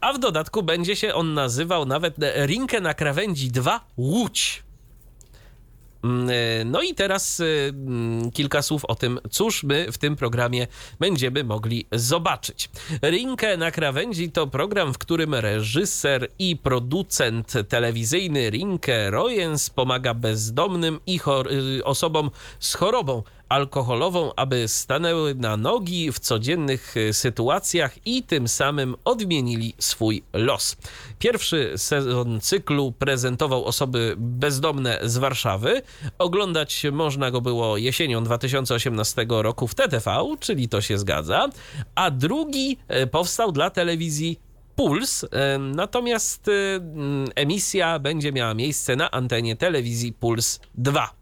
A w dodatku będzie się on nazywał nawet Rinkę na krawędzi 2 Łódź. Ym, No i teraz y, mm, kilka słów o tym, cóż my w tym programie będziemy mogli zobaczyć. Rinkę na krawędzi to program, w którym reżyser i producent telewizyjny Rinkę Royens pomaga bezdomnym i y, osobom z chorobą alkoholową, aby stanęły na nogi w codziennych y, sytuacjach i tym samym odmienili swój los. Pierwszy sezon cyklu prezentował osoby bezdomne z Warszawy. Oglądać można go było jesienią 2018 roku w TTV, czyli to się zgadza, a drugi y, powstał dla telewizji Puls, em, natomiast y, mm, emisja będzie miała miejsce na antenie telewizji Puls 2.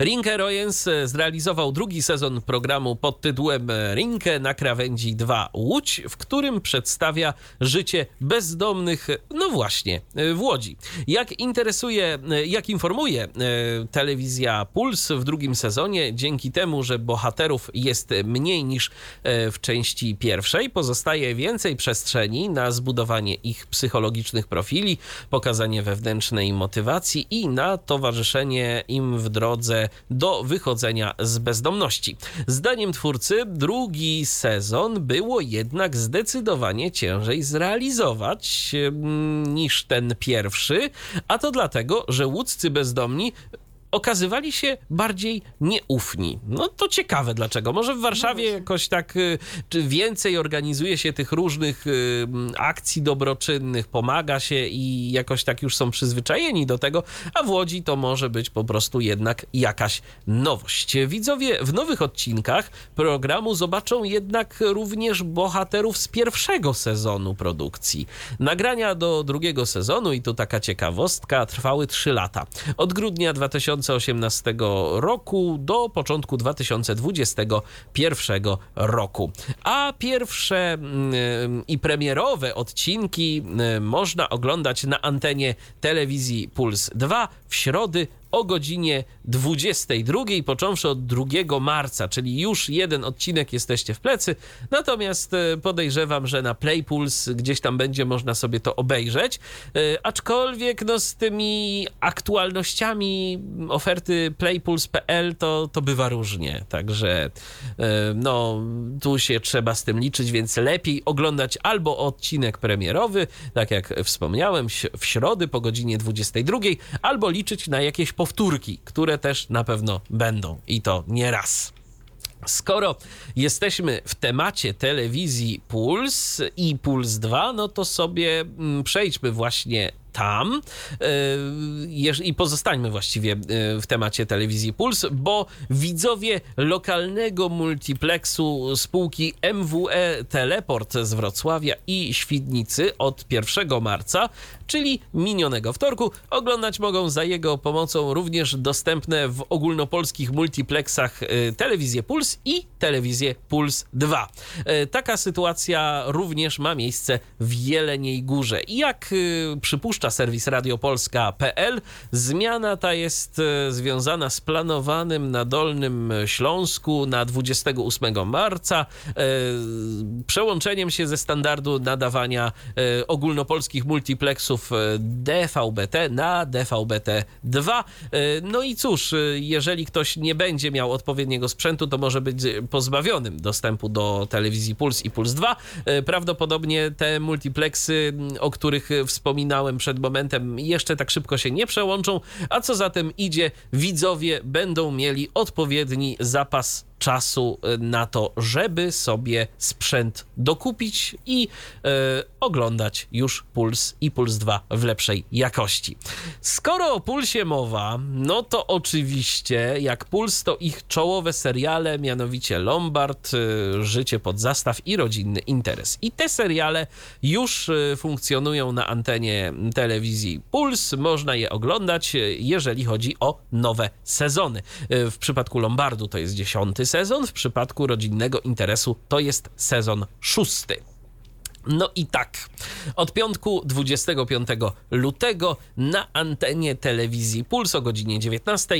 Rinke Royens e, zrealizował drugi sezon programu pod tytułem Rinke na krawędzi 2 Łódź, w którym przedstawia życie bezdomnych, no właśnie, e, w Łodzi. Jak interesuje, e, jak informuje e, telewizja Puls w drugim sezonie, dzięki temu, że bohaterów jest mniej niż e, w części pierwszej, pozostaje więcej przestrzeni na zbudowanie ich psychologicznych profili, pokazanie wewnętrznej motywacji i na towarzyszenie im w drodze do wychodzenia z bezdomności. Zdaniem twórcy, drugi sezon było jednak zdecydowanie ciężej zrealizować niż ten pierwszy, a to dlatego, że łódzcy bezdomni okazywali się bardziej nieufni. No to ciekawe dlaczego. Może w Warszawie jakoś tak y, czy więcej organizuje się tych różnych y, akcji dobroczynnych, pomaga się i jakoś tak już są przyzwyczajeni do tego, a w Łodzi to może być po prostu jednak jakaś nowość. Widzowie w nowych odcinkach programu zobaczą jednak również bohaterów z pierwszego sezonu produkcji. Nagrania do drugiego sezonu, i tu taka ciekawostka, trwały 3 lata. Od grudnia 2018 roku do początku 2021 roku. A pierwsze mm, i premierowe odcinki mm, można oglądać na antenie telewizji Puls 2 w środy o godzinie 22, począwszy od 2 marca, czyli już jeden odcinek jesteście w plecy. Natomiast e, podejrzewam, że na Playpuls gdzieś tam będzie można sobie to obejrzeć. E, aczkolwiek no, z tymi aktualnościami oferty playpuls.pl to, to bywa różnie. Także e, no, tu się trzeba z tym liczyć, więc lepiej oglądać albo odcinek premierowy, tak jak wspomniałem, w środę po godzinie 22, albo liczyć na jakieś powtórki, które też na pewno będą i to nie raz. Skoro jesteśmy w temacie telewizji Puls i Puls 2, no to sobie mm, przejdźmy właśnie tam e, i pozostańmy właściwie e, w temacie telewizji Puls, bo widzowie lokalnego multiplexu spółki MWE Teleport z Wrocławia i Świdnicy od 1 marca, czyli minionego wtorku, oglądać mogą za jego pomocą również dostępne w ogólnopolskich multiplexach e, telewizję Puls i telewizję Puls 2. Taka sytuacja również ma miejsce w Jeleniej Górze. Jak przypuszcza serwis radiopolska.pl. Zmiana ta jest związana z planowanym na Dolnym Śląsku na 28 marca przełączeniem się ze standardu nadawania ogólnopolskich multiplexów DVB-T na DVB-T2. No i cóż, jeżeli ktoś nie będzie miał odpowiedniego sprzętu, to może być pozbawionym dostępu do telewizji Puls i Puls 2. Prawdopodobnie te multiplexy, o których wspominałem przed momentem jeszcze tak szybko się nie przełączą, a co za tym idzie, widzowie będą mieli odpowiedni zapas czasu e, na to, żeby sobie sprzęt dokupić i e, oglądać już Puls i Puls 2 w lepszej jakości. Skoro o Pulsie mowa, no to oczywiście jak Puls to ich czołowe seriale, mianowicie Lombard, e, Życie pod zastaw i Rodzinny Interes. I te seriale już funkcjonują na antenie telewizji Puls. Można je oglądać, jeżeli chodzi o nowe sezony. W przypadku Lombardu to jest dziesiąty sezon, w przypadku rodzinnego interesu to jest sezon szósty. No i tak, od piątku 25 lutego na antenie telewizji Puls o godzinie 19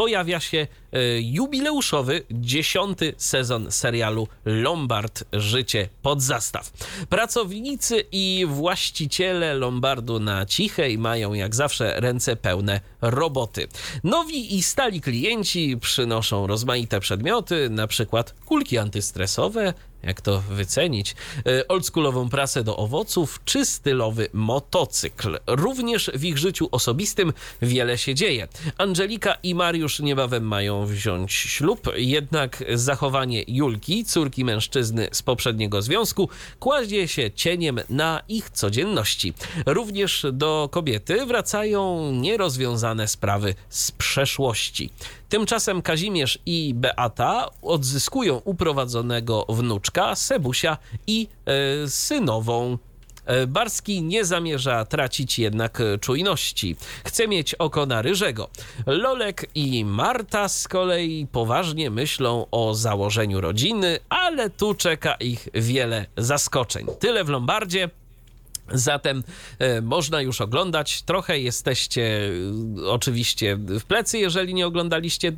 pojawia się e, jubileuszowy dziesiąty sezon serialu Lombard Życie pod zastaw. Pracownicy i właściciele Lombardu na cichej mają jak zawsze ręce pełne roboty. Nowi i stali klienci przynoszą rozmaite przedmioty, na przykład kulki antystresowe, jak to wycenić, e, oldschoolową prasę do owoców czy stylowy motocykl. Również w ich życiu osobistym wiele się dzieje. Angelika i Mariusz niebawem mają wziąć ślub, jednak zachowanie Julki, córki mężczyzny z poprzedniego związku, kładzie się cieniem na ich codzienności. Również do kobiety wracają nierozwiązane sprawy z przeszłości. Tymczasem Kazimierz i Beata odzyskują uprowadzonego wnuczka, Sebusia i e, synową e, Barski nie zamierza tracić jednak czujności. Chce mieć oko na ryżego. Lolek i Marta z kolei poważnie myślą o założeniu rodziny, ale tu czeka ich wiele zaskoczeń. Tyle w Lombardzie. Zatem e, można już oglądać. Trochę jesteście e, oczywiście w plecy, jeżeli nie oglądaliście e,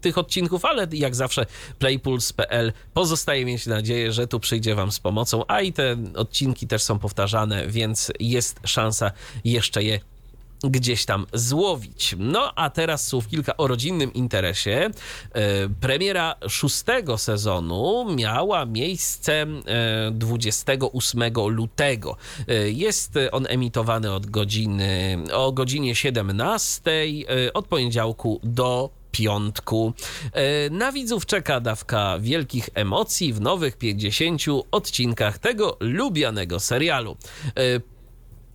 tych odcinków, ale jak zawsze playpuls.pl pozostaje mieć nadzieję, że tu przyjdzie Wam z pomocą, a i te odcinki też są powtarzane, więc jest szansa jeszcze je gdzieś tam złowić. No a teraz słów kilka o rodzinnym interesie. E, premiera szóstego sezonu miała miejsce 28 e, lutego. E, jest on emitowany od godziny o godzinie 17 od poniedziałku do piątku. Na widzów czeka dawka wielkich emocji w nowych 50 odcinkach tego lubianego serialu.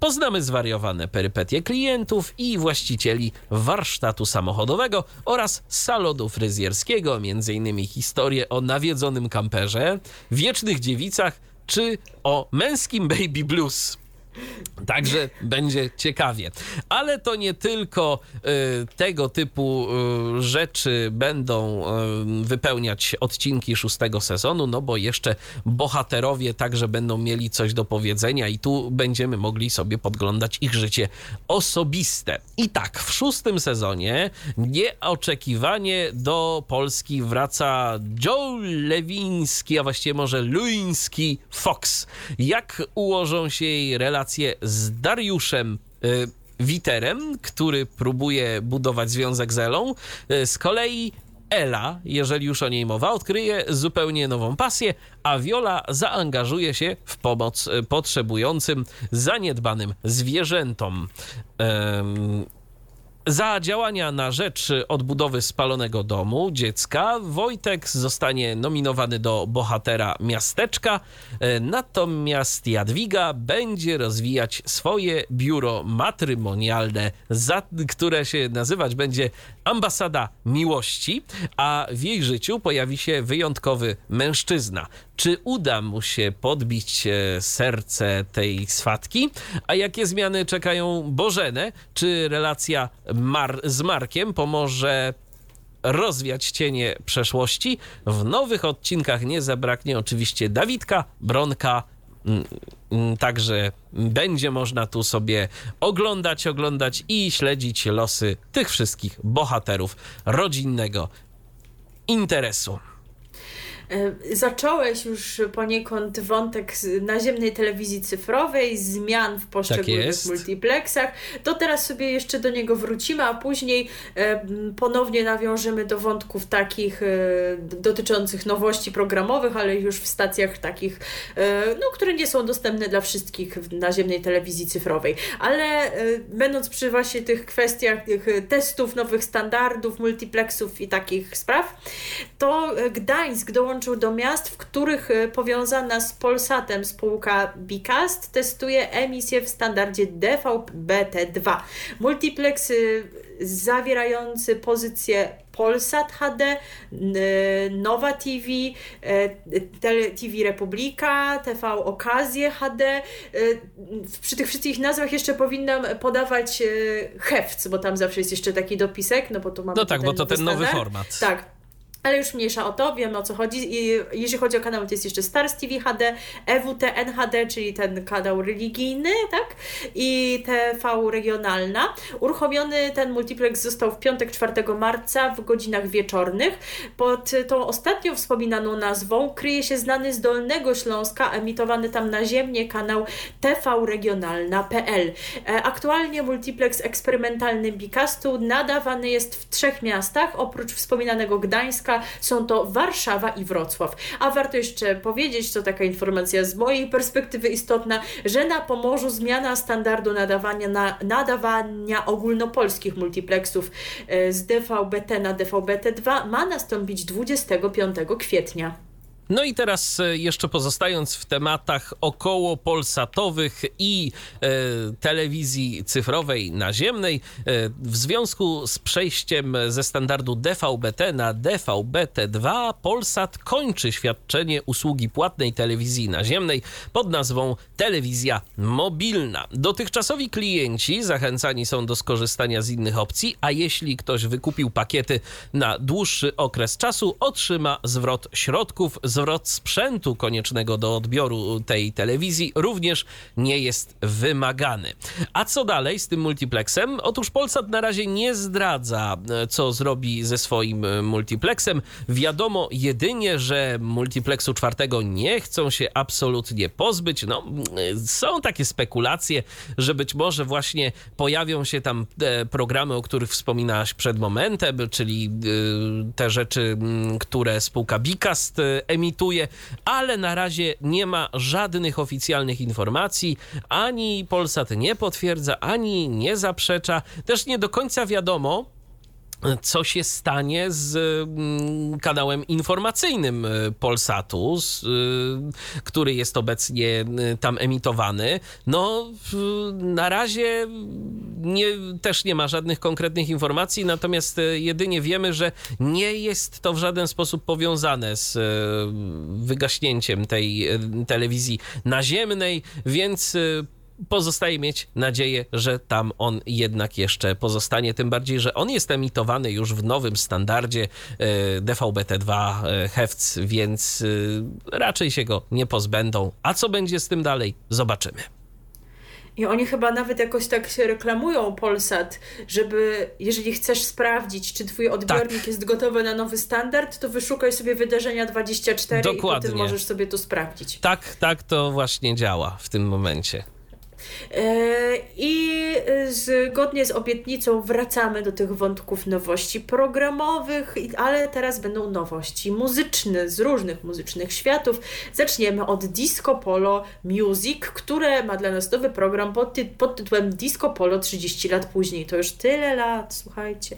Poznamy zwariowane perypetie klientów i właścicieli warsztatu samochodowego oraz salonu fryzjerskiego, m.in. historię o nawiedzonym kamperze, wiecznych dziewicach czy o męskim baby blues. Także będzie ciekawie. Ale to nie tylko y, tego typu y, rzeczy będą y, wypełniać odcinki szóstego sezonu, no bo jeszcze bohaterowie także będą mieli coś do powiedzenia i tu będziemy mogli sobie podglądać ich życie osobiste. I tak, w szóstym sezonie nieoczekiwanie do Polski wraca Joe Lewiński, a właściwie może Luiński Fox. Jak ułożą się jej relacje z Dariuszem y, Witerem, który próbuje budować związek z Elą. Y, Z kolei Ela, jeżeli już o niej mowa, odkryje zupełnie nową pasję, a Viola zaangażuje się w pomoc y, potrzebującym, zaniedbanym zwierzętom. Em, za działania na rzecz odbudowy spalonego domu dziecka Wojtek zostanie nominowany do bohatera miasteczka, e, natomiast Jadwiga będzie rozwijać swoje biuro matrymonialne, za, które się nazywać będzie Ambasada Miłości, a w jej życiu pojawi się wyjątkowy mężczyzna. Czy uda mu się podbić e, serce tej swatki? A jakie zmiany czekają Bożenę? Czy relacja Mar z Markiem pomoże rozwiać cienie przeszłości? W nowych odcinkach nie zabraknie oczywiście Dawidka, Bronka, mm, mm, Także będzie można tu sobie oglądać, oglądać i śledzić losy tych wszystkich bohaterów rodzinnego interesu. E, Zacząłeś już poniekąd wątek z naziemnej telewizji cyfrowej, zmian w poszczególnych jest. multiplexach. To teraz sobie jeszcze do niego wrócimy, a później e, ponownie nawiążemy do wątków takich e, dotyczących nowości programowych, ale już w stacjach takich, no, które nie są dostępne dla wszystkich w naziemnej telewizji cyfrowej. Ale będąc przy właśnie tych kwestiach tych testów, nowych standardów, multiplexów i takich spraw, to Gdańsk dołączył do miast, w których e, powiązana z Polsatem spółka Bicast testuje emisję w standardzie DVB-T2. Multiplex e, zawierający pozycję Polsat HD, n- Nowa TV, e, TV Republika, TV Okazje HD. E, Przy tych wszystkich nazwach jeszcze powinnam podawać e, heft, bo tam zawsze jest jeszcze taki dopisek, no bo tu mamy No tak, bo to ten nowy format. Tak. Ale już mniejsza o to, wiemy o co chodzi. I jeśli chodzi o kanał, to jest jeszcze Stars TV HD, EWT NHD, czyli ten kanał religijny, tak? I TV regionalna. Uruchomiony ten multiplex został w piątek 4 marca w godzinach wieczornych. Pod tą ostatnią wspominaną nazwą kryje się znany z Dolnego Śląska, emitowany tam naziemnie kanał TV Regionalna.pl. E, Aktualnie multiplex eksperymentalny Bicastu nadawany jest w trzech miastach, oprócz wspominanego Gdańska są to Warszawa i Wrocław. A warto jeszcze powiedzieć, to taka informacja z mojej perspektywy istotna, że na Pomorzu zmiana standardu nadawania, na, nadawania ogólnopolskich multiplexów e, z DVB-T na DVB-T2 ma nastąpić 25 kwietnia. No i teraz e, jeszcze pozostając w tematach około polsatowych i e, telewizji cyfrowej naziemnej, e, w związku z przejściem ze standardu DVB-T na DVB-T2 Polsat kończy świadczenie usługi płatnej telewizji naziemnej pod nazwą telewizja mobilna. Dotychczasowi klienci zachęcani są do skorzystania z innych opcji, a jeśli ktoś wykupił pakiety na dłuższy okres czasu, otrzyma zwrot środków zwrot sprzętu koniecznego do odbioru tej telewizji również nie jest wymagany. A co dalej z tym multiplexem? Otóż Polsat na razie nie zdradza, e, co zrobi ze swoim e, multiplexem. Wiadomo jedynie, że multiplexu czwartego nie chcą się absolutnie pozbyć. No, e, są takie spekulacje, że być może właśnie pojawią się tam programy, o których wspominałaś przed momentem, czyli te rzeczy, które spółka Bicast y, emituje, ale na razie nie ma żadnych oficjalnych informacji. Ani Polsat nie potwierdza, ani nie zaprzecza. Też nie do końca wiadomo, co się stanie z mm, kanałem informacyjnym y, Polsatu, y, który jest obecnie y, tam emitowany. No, na razie nie, też nie ma żadnych konkretnych informacji, natomiast jedynie wiemy, że nie jest to w żaden sposób powiązane z wygaśnięciem tej telewizji naziemnej, więc pozostaje mieć nadzieję, że tam on jednak jeszcze pozostanie. Tym bardziej, że on jest emitowany już w nowym standardzie e, DVB-T2 e, Hefc, więc e, raczej się go nie pozbędą. A co będzie z tym dalej? Zobaczymy. I oni chyba nawet jakoś tak się reklamują Polsat, żeby jeżeli chcesz sprawdzić, czy twój odbiornik Tak. jest gotowy na nowy standard, to wyszukaj sobie wydarzenia 24 i Dokładnie. potem możesz sobie to sprawdzić. Tak, tak to właśnie działa w tym momencie. E, I zgodnie z obietnicą wracamy do tych wątków nowości programowych, ale teraz będą nowości muzyczne z różnych muzycznych światów. Zaczniemy od Disco Polo Music, które ma dla nas nowy program pod, ty- pod tytułem Disco Polo 30 lat później. To już tyle lat, słuchajcie.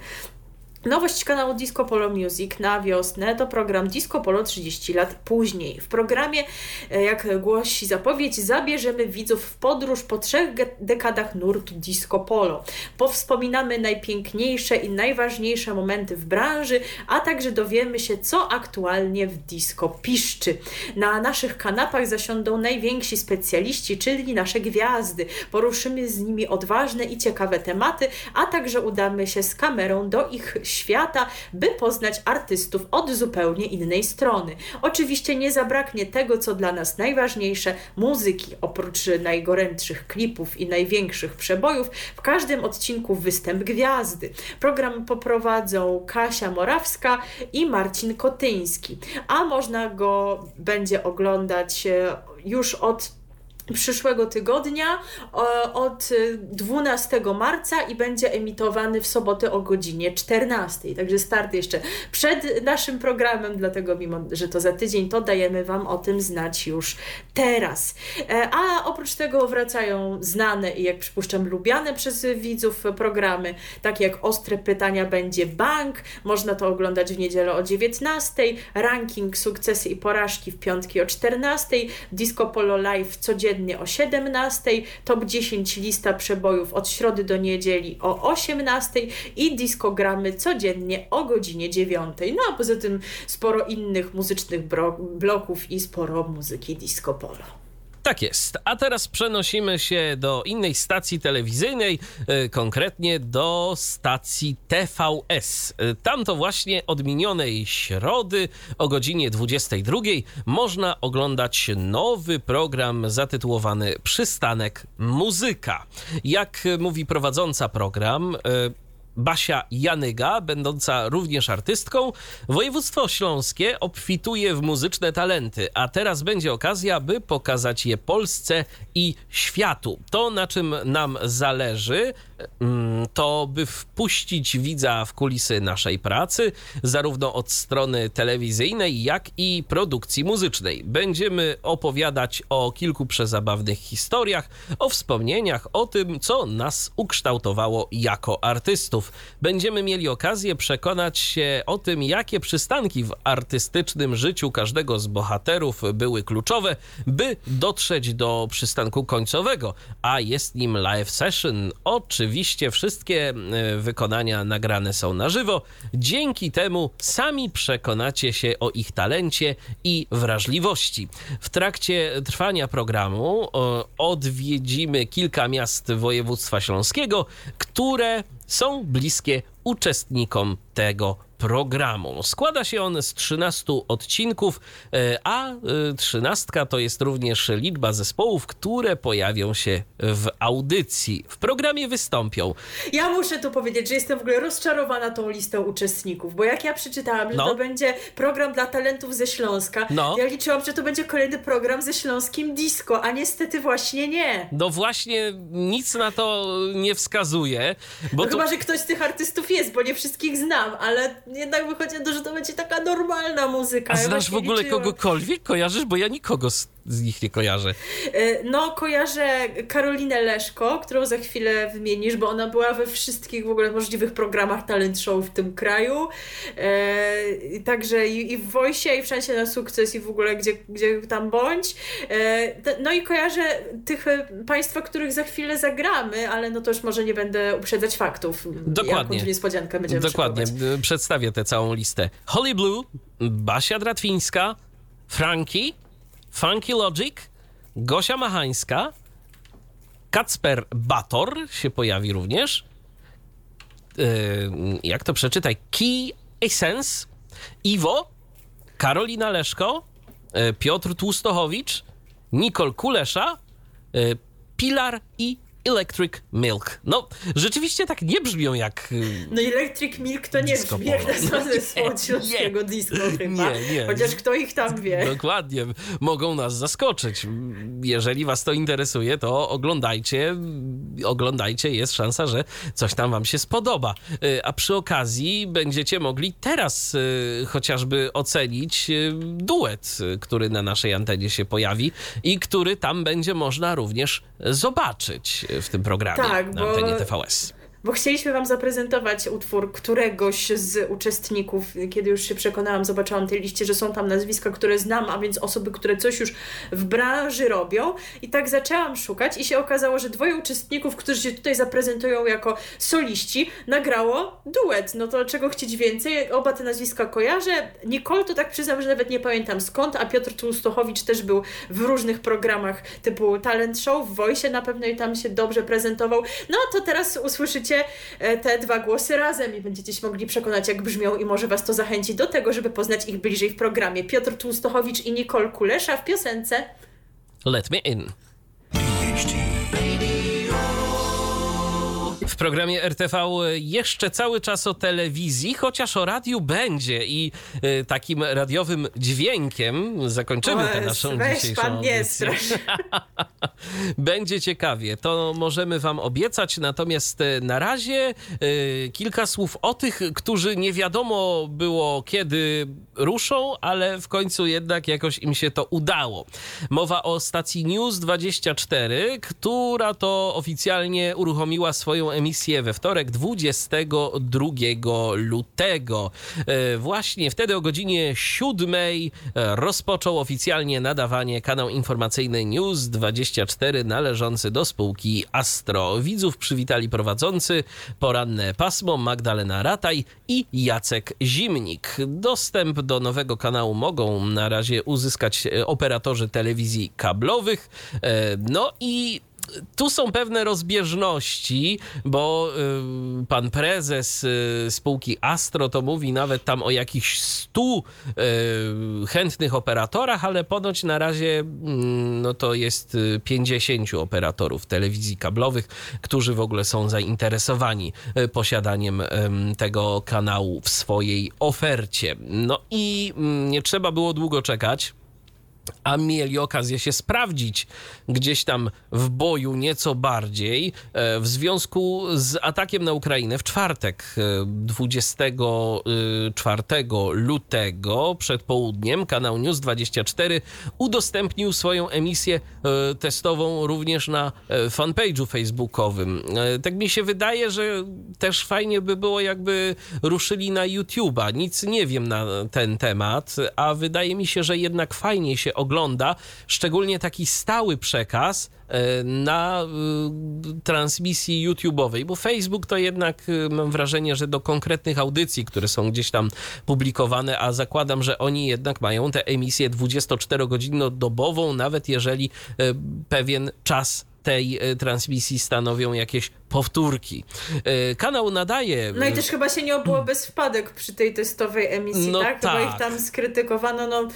Nowość kanału Disco Polo Music na wiosnę to program Disco Polo 30 lat później. W programie, e, jak głosi zapowiedź, zabierzemy widzów w podróż po trzech dekadach nurtu Disco Polo. Powspominamy najpiękniejsze i najważniejsze momenty w branży, a także dowiemy się, co aktualnie w disco piszczy. Na naszych kanapach zasiądą najwięksi specjaliści, czyli nasze gwiazdy. Poruszymy z nimi odważne i ciekawe tematy, a także udamy się z kamerą do ich świata, by poznać artystów od zupełnie innej strony. Oczywiście nie zabraknie tego, co dla nas najważniejsze muzyki. Oprócz najgorętszych klipów i największych przebojów, w każdym odcinku występ gwiazdy. Program poprowadzą Kasia Morawska i Marcin Kotyński, a można go będzie oglądać e, już od przyszłego tygodnia od y, 12 marca i będzie emitowany w sobotę o godzinie 14. Także start jeszcze przed naszym programem, dlatego mimo, że to za tydzień, to dajemy Wam o tym znać już teraz. E, A oprócz tego wracają znane i jak przypuszczam lubiane przez widzów programy, takie jak Ostre Pytania będzie Bank, można to oglądać w niedzielę o 19, ranking Sukcesy i Porażki w piątki o 14, Disco Polo Live codziennie o 17, Top 10 lista przebojów od środy do niedzieli o 18 i diskogramy codziennie o godzinie 9. No a poza tym sporo innych muzycznych bloków i sporo muzyki disco polo. Tak jest. A teraz przenosimy się do innej stacji telewizyjnej, e, konkretnie do stacji TVS. E, Tam to właśnie od minionej środy o godzinie 22 można oglądać nowy program zatytułowany Przystanek Muzyka. Jak mówi prowadząca program, e, Basia Janyga, będąca również artystką, województwo śląskie obfituje w muzyczne talenty, a teraz będzie okazja, by pokazać je Polsce i światu. To, na czym nam zależy, to by wpuścić widza w kulisy naszej pracy, zarówno od strony telewizyjnej, jak i produkcji muzycznej. Będziemy opowiadać o kilku przezabawnych historiach, o wspomnieniach, o tym, co nas ukształtowało jako artystów. Będziemy mieli okazję przekonać się o tym, jakie przystanki w artystycznym życiu każdego z bohaterów były kluczowe, by dotrzeć do przystanku końcowego, a jest nim live session. Oczywiście wszystkie e, wykonania nagrane są na żywo. Dzięki temu sami przekonacie się o ich talencie i wrażliwości. W trakcie trwania programu odwiedzimy kilka miast województwa śląskiego, które są bliskie uczestnikom tego programu. Składa się on z 13 odcinków, e, a e, 13 to jest również liczba zespołów, które pojawią się w audycji. W programie wystąpią Ja muszę tu powiedzieć, że jestem w ogóle rozczarowana tą listą uczestników, bo jak ja przeczytałam, że No. to będzie program dla talentów ze Śląska, No. ja liczyłam, że to będzie kolejny program ze śląskim disco, a niestety właśnie nie. No właśnie, nic na to nie wskazuje, bo No to... Chyba, że ktoś z tych artystów jest, bo nie wszystkich znam, ale jednak wychodzi na to, że to będzie taka normalna muzyka. A Ja znasz w ogóle liczyłam. kogokolwiek? Kojarzysz? Bo ja nikogo z, z nich nie kojarzę. E, No, kojarzę Karolinę Leszko, którą za chwilę wymienisz, bo ona była we wszystkich w ogóle możliwych programach talent show w tym kraju. E, także i, i w Wojsie, i w Szansie na sukces, i w ogóle gdzie, gdzie tam bądź. E, no i kojarzę tych państwa, których za chwilę zagramy, ale no to już może nie będę uprzedzać faktów. Dokładnie. Jaką niespodziankę będziemy Dokładnie, przedstawię tę całą listę. Holly Blue, Basia Dratwińska, Frankie, Funky Logic, Gosia Machańska, Kacper Bator się pojawi również. E, jak to przeczytaj? Key Essence, Iwo, Karolina Leszko, e, Piotr Tłustochowicz, Nicole Kulesza, e, Pilar i Electric Milk. No, rzeczywiście tak nie brzmią jak... y, No Electric Milk to nie brzmi jak nazwa śląskiego disco chyba. Nie, nie. Chociaż kto ich tam wie. Dokładnie, mogą nas zaskoczyć. Jeżeli was to interesuje, to oglądajcie, oglądajcie, jest szansa, że coś tam wam się spodoba. Y, A przy okazji będziecie mogli teraz y, chociażby ocenić duet, który na naszej antenie się pojawi i który tam będzie można również zobaczyć w tym programie Tak, na bo- antenie TVS. Bo chcieliśmy Wam zaprezentować utwór któregoś z uczestników. Kiedy już się przekonałam, zobaczyłam tej liście, że są tam nazwiska, które znam, a więc osoby, które coś już w branży robią. I tak zaczęłam szukać i się okazało, że dwoje uczestników, którzy się tutaj zaprezentują jako soliści, nagrało duet. No to czego chcieć więcej? Oba te nazwiska kojarzę. Nicole to tak przyznam, że nawet nie pamiętam skąd, a Piotr Tłustochowicz też był w różnych programach typu Talent Show, w Voice na pewno i tam się dobrze prezentował. No to teraz usłyszycie e, te dwa głosy razem i będziecie się mogli przekonać, jak brzmią i może Was to zachęci do tego, żeby poznać ich bliżej w programie. Piotr Tłustochowicz i Nicole Kulesza w piosence Let me in. W programie RTV jeszcze cały czas o telewizji, chociaż o radiu będzie i y, takim radiowym dźwiękiem zakończymy tę naszą weź dzisiejszą pan nie. Będzie ciekawie, to możemy Wam obiecać. Natomiast e, na razie e, kilka słów o tych, którzy nie wiadomo było kiedy ruszą, ale w końcu jednak jakoś im się to udało. Mowa o stacji News 24, która to oficjalnie uruchomiła swoją emisję we wtorek 22 lutego. E, Właśnie wtedy o godzinie 7 rozpoczął oficjalnie nadawanie kanał informacyjny News 24 należący do spółki Astro. Widzów przywitali prowadzący poranne pasmo Magdalena Rataj i Jacek Zimnik. Dostęp do nowego kanału mogą na razie uzyskać e, operatorzy telewizji kablowych. E, No i tu są pewne rozbieżności, bo y, pan prezes y, spółki Astro to mówi nawet tam o jakichś 100 y, chętnych operatorach, ale ponoć na razie mm, no to jest y, 50 operatorów telewizji kablowych, którzy w ogóle są zainteresowani posiadaniem em, tego kanału w swojej ofercie. No i mm, nie trzeba było długo czekać a mieli okazję się sprawdzić gdzieś tam w boju nieco bardziej e, w związku z atakiem na Ukrainę w czwartek e, 24 lutego przed południem kanał News 24 udostępnił swoją emisję e, testową również na e, fanpage'u facebookowym. E, Tak mi się wydaje, że też fajnie by było jakby ruszyli na YouTube'a. Nic nie wiem na ten temat, a wydaje mi się, że jednak fajnie się ogląda, szczególnie taki stały przekaz e, na y, transmisji YouTube'owej, bo Facebook to jednak y, mam wrażenie, że do konkretnych audycji, które są gdzieś tam publikowane, a zakładam, że oni jednak mają tę emisję 24-godzinno-dobową, nawet jeżeli e, pewien czas tej e, transmisji stanowią jakieś powtórki. E, Kanał nadaje. No i też chyba się nie obyło bez wpadek przy tej testowej emisji, No tak? Tak. ich tam skrytykowano. No,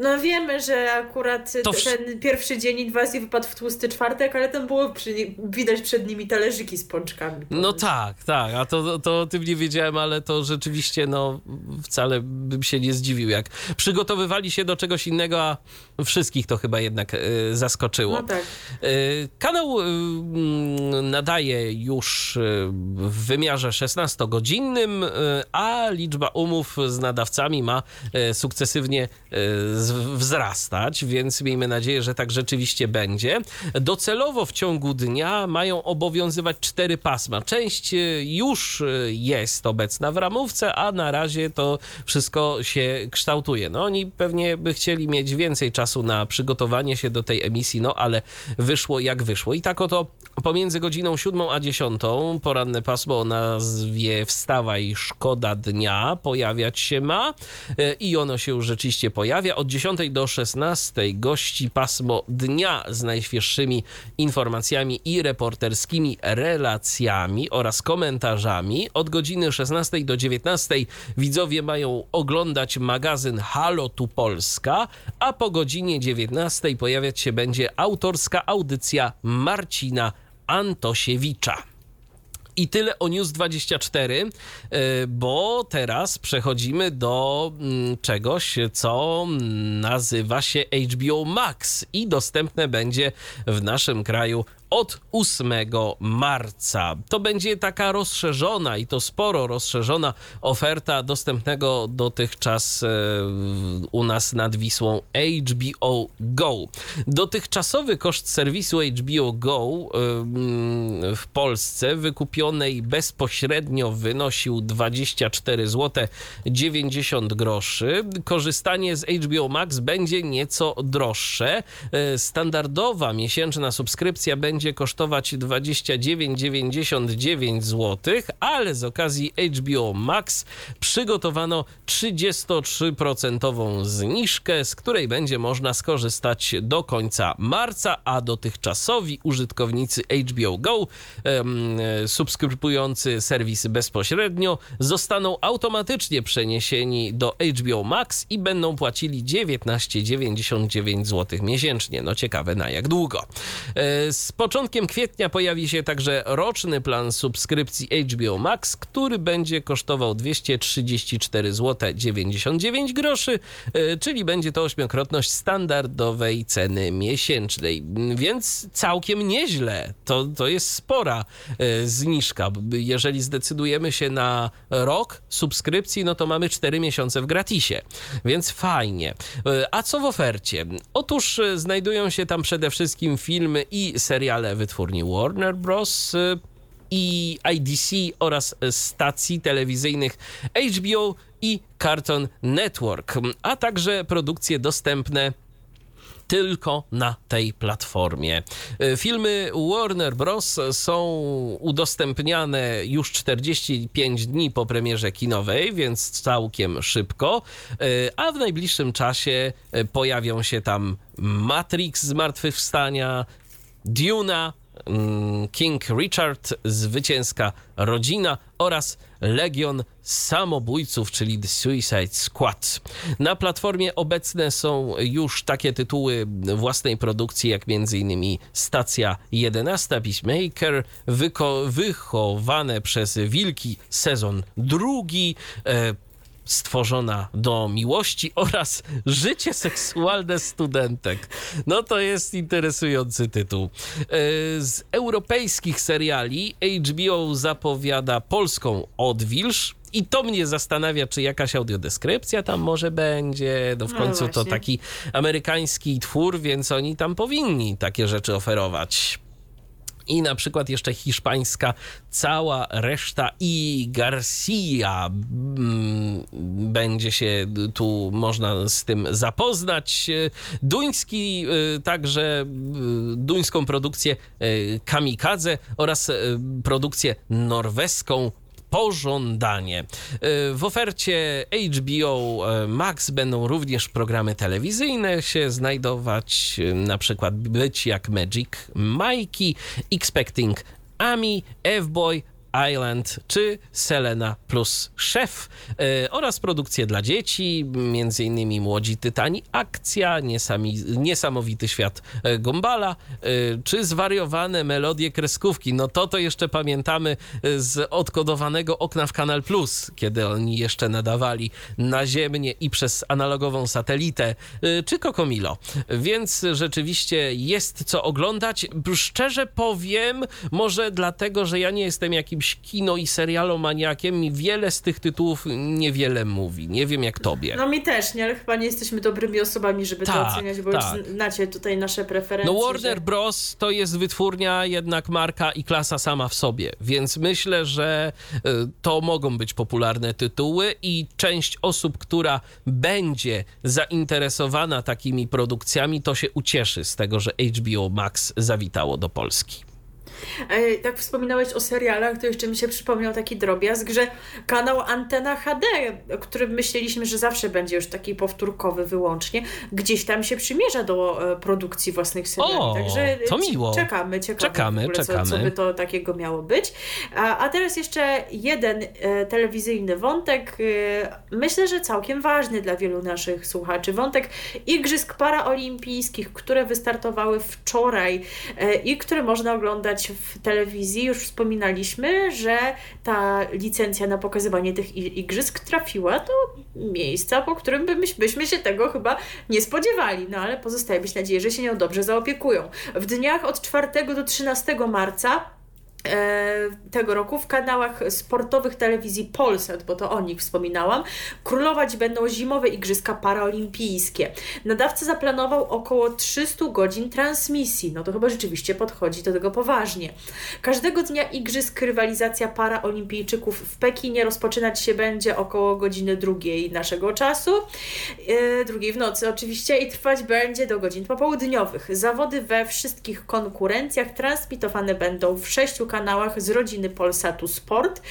no, wiemy, że akurat To ten pierwszy dzień inwazji wypadł w tłusty czwartek, ale tam było przy, widać przed nimi talerzyki z pączkami. No tak, tak, a to, to o tym nie wiedziałem, ale to rzeczywiście no wcale bym się nie zdziwił, jak przygotowywali się do czegoś innego, a wszystkich to chyba jednak e, zaskoczyło. No tak. E, Kanał mm, nadaje już e, w wymiarze 16-godzinnym, e, a liczba umów z nadawcami ma e, sukcesywnie wzrastać, więc miejmy nadzieję, że tak rzeczywiście będzie. Docelowo w ciągu dnia mają obowiązywać cztery pasma. Część już jest obecna w ramówce, a na razie to wszystko się kształtuje. No oni pewnie by chcieli mieć więcej czasu na przygotowanie się do tej emisji, no ale wyszło jak wyszło. I tak oto pomiędzy godziną 7 a a 10 poranne pasmo o nazwie Wstawaj, szkoda dnia pojawiać się ma e, i ono się rzeczywiście pojawia. Od 10 do 16 gości pasmo dnia z najświeższymi informacjami i reporterskimi relacjami oraz komentarzami. Od godziny 16 do 19 widzowie mają oglądać magazyn Halo tu Polska, a po godzinie 19 pojawiać się będzie autorska audycja Marcina Antosiewicza. I tyle o News 24, e, bo teraz przechodzimy do mm, czegoś, co nazywa się HBO Max i dostępne będzie w naszym kraju od 8 marca. To będzie taka rozszerzona i to sporo rozszerzona oferta dostępnego dotychczas e, u nas nad Wisłą HBO Go. Dotychczasowy koszt serwisu HBO Go e, w Polsce wykupionej bezpośrednio wynosił 24 zł 90 groszy. Korzystanie z HBO Max będzie nieco droższe. E, standardowa miesięczna subskrypcja będzie będzie kosztować 29,99 zł, ale z okazji HBO Max przygotowano 33% zniżkę, z której będzie można skorzystać do końca marca, a dotychczasowi użytkownicy HBO Go subskrybujący serwisy bezpośrednio zostaną automatycznie przeniesieni do HBO Max i będą płacili 19,99 zł miesięcznie. No ciekawe na jak długo. E, początkiem kwietnia pojawi się także roczny plan subskrypcji HBO Max, który będzie kosztował 234 zł 99 groszy, e, czyli będzie to ośmiokrotność standardowej ceny miesięcznej. Więc całkiem nieźle. To, to jest spora e, zniżka. Jeżeli zdecydujemy się na rok subskrypcji, no to mamy 4 miesiące w gratisie. Więc fajnie. E, a co w ofercie? Otóż znajdują się tam przede wszystkim filmy i seriale wytwórni Warner Bros. I IDC oraz stacji telewizyjnych HBO i Cartoon Network, a także produkcje dostępne tylko na tej platformie. Filmy Warner Bros. są udostępniane już 45 dni po premierze kinowej, więc całkiem szybko, a w najbliższym czasie pojawią się tam Matrix Zmartwychwstania, Duna, mm, King Richard, Zwycięska Rodzina oraz Legion Samobójców, czyli The Suicide Squad. Na platformie obecne są już takie tytuły własnej produkcji, jak m.in. Stacja 11 Peacemaker, wychowane przez Wilki sezon drugi, e, stworzona do miłości oraz życie seksualne studentek. No to jest interesujący tytuł. E, z europejskich seriali HBO zapowiada polską Odwilż. I to mnie zastanawia, czy jakaś audiodeskrypcja tam może będzie. No w no końcu to taki amerykański twór, więc oni tam powinni takie rzeczy oferować i na przykład jeszcze hiszpańska cała reszta i Garcia mm, będzie się tu można z tym zapoznać. Duński y, także y, duńską produkcję y, Kamikadze oraz produkcję norweską pożądanie. E, w ofercie HBO e, Max będą również programy telewizyjne się znajdować, e, na przykład Być jak Magic Mikey, Expecting Ami, F-Boy, Island czy Selena plus Szef yy, oraz produkcje dla dzieci, m.in. Młodzi Tytani Akcja, niesami, Niesamowity Świat e, Gombala yy, czy zwariowane melodie kreskówki. No to to jeszcze pamiętamy z odkodowanego okna w Kanal Plus, kiedy oni jeszcze nadawali naziemnie i przez analogową satelitę czy Kokomilo. Więc rzeczywiście jest co oglądać. Szczerze powiem, może dlatego, że ja nie jestem jakimś jakimś kino i serialomaniakiem i wiele z tych tytułów niewiele mówi. Nie wiem jak tobie. No mi też, nie, ale chyba nie jesteśmy dobrymi osobami, żeby tak, to oceniać, bo tak. już znacie tutaj nasze preferencje. No Warner że... Bros. to jest wytwórnia, jednak marka i klasa sama w sobie, więc myślę, że y, to mogą być popularne tytuły i część osób, która będzie zainteresowana takimi produkcjami, to się ucieszy z tego, że HBO Max zawitało do Polski. Tak wspominałeś o serialach, to jeszcze mi się przypomniał taki drobiazg, że kanał Antena HD, o którym myśleliśmy, że zawsze będzie już taki powtórkowy wyłącznie, gdzieś tam się przymierza do e, produkcji własnych seriali. O, Także to miło. czekamy, ciekawe Czekamy, ogóle, czekamy. Co, co by to takiego miało być. A, a teraz jeszcze jeden e, telewizyjny wątek, e, myślę, że całkiem ważny dla wielu naszych słuchaczy. Wątek Igrzysk Paraolimpijskich, które wystartowały wczoraj e, i które można oglądać w telewizji. Już wspominaliśmy, że ta licencja na pokazywanie tych igrzysk trafiła do miejsca, po którym byśmy się tego chyba nie spodziewali. No ale pozostaje mieć nadzieję, że się nią dobrze zaopiekują. W dniach od 4 do 13 marca tego roku w kanałach sportowych telewizji Polsat, bo to o nich wspominałam, królować będą zimowe Igrzyska Paraolimpijskie. Nadawca zaplanował około 300 godzin transmisji. No to chyba rzeczywiście podchodzi do tego poważnie. Każdego dnia Igrzysk rywalizacja paraolimpijczyków w Pekinie rozpoczynać się będzie około godziny drugiej naszego czasu, e, drugiej w nocy oczywiście i trwać będzie do godzin popołudniowych. Zawody we wszystkich konkurencjach transmitowane będą w sześciu kanałach z rodziny Polsatu Sport,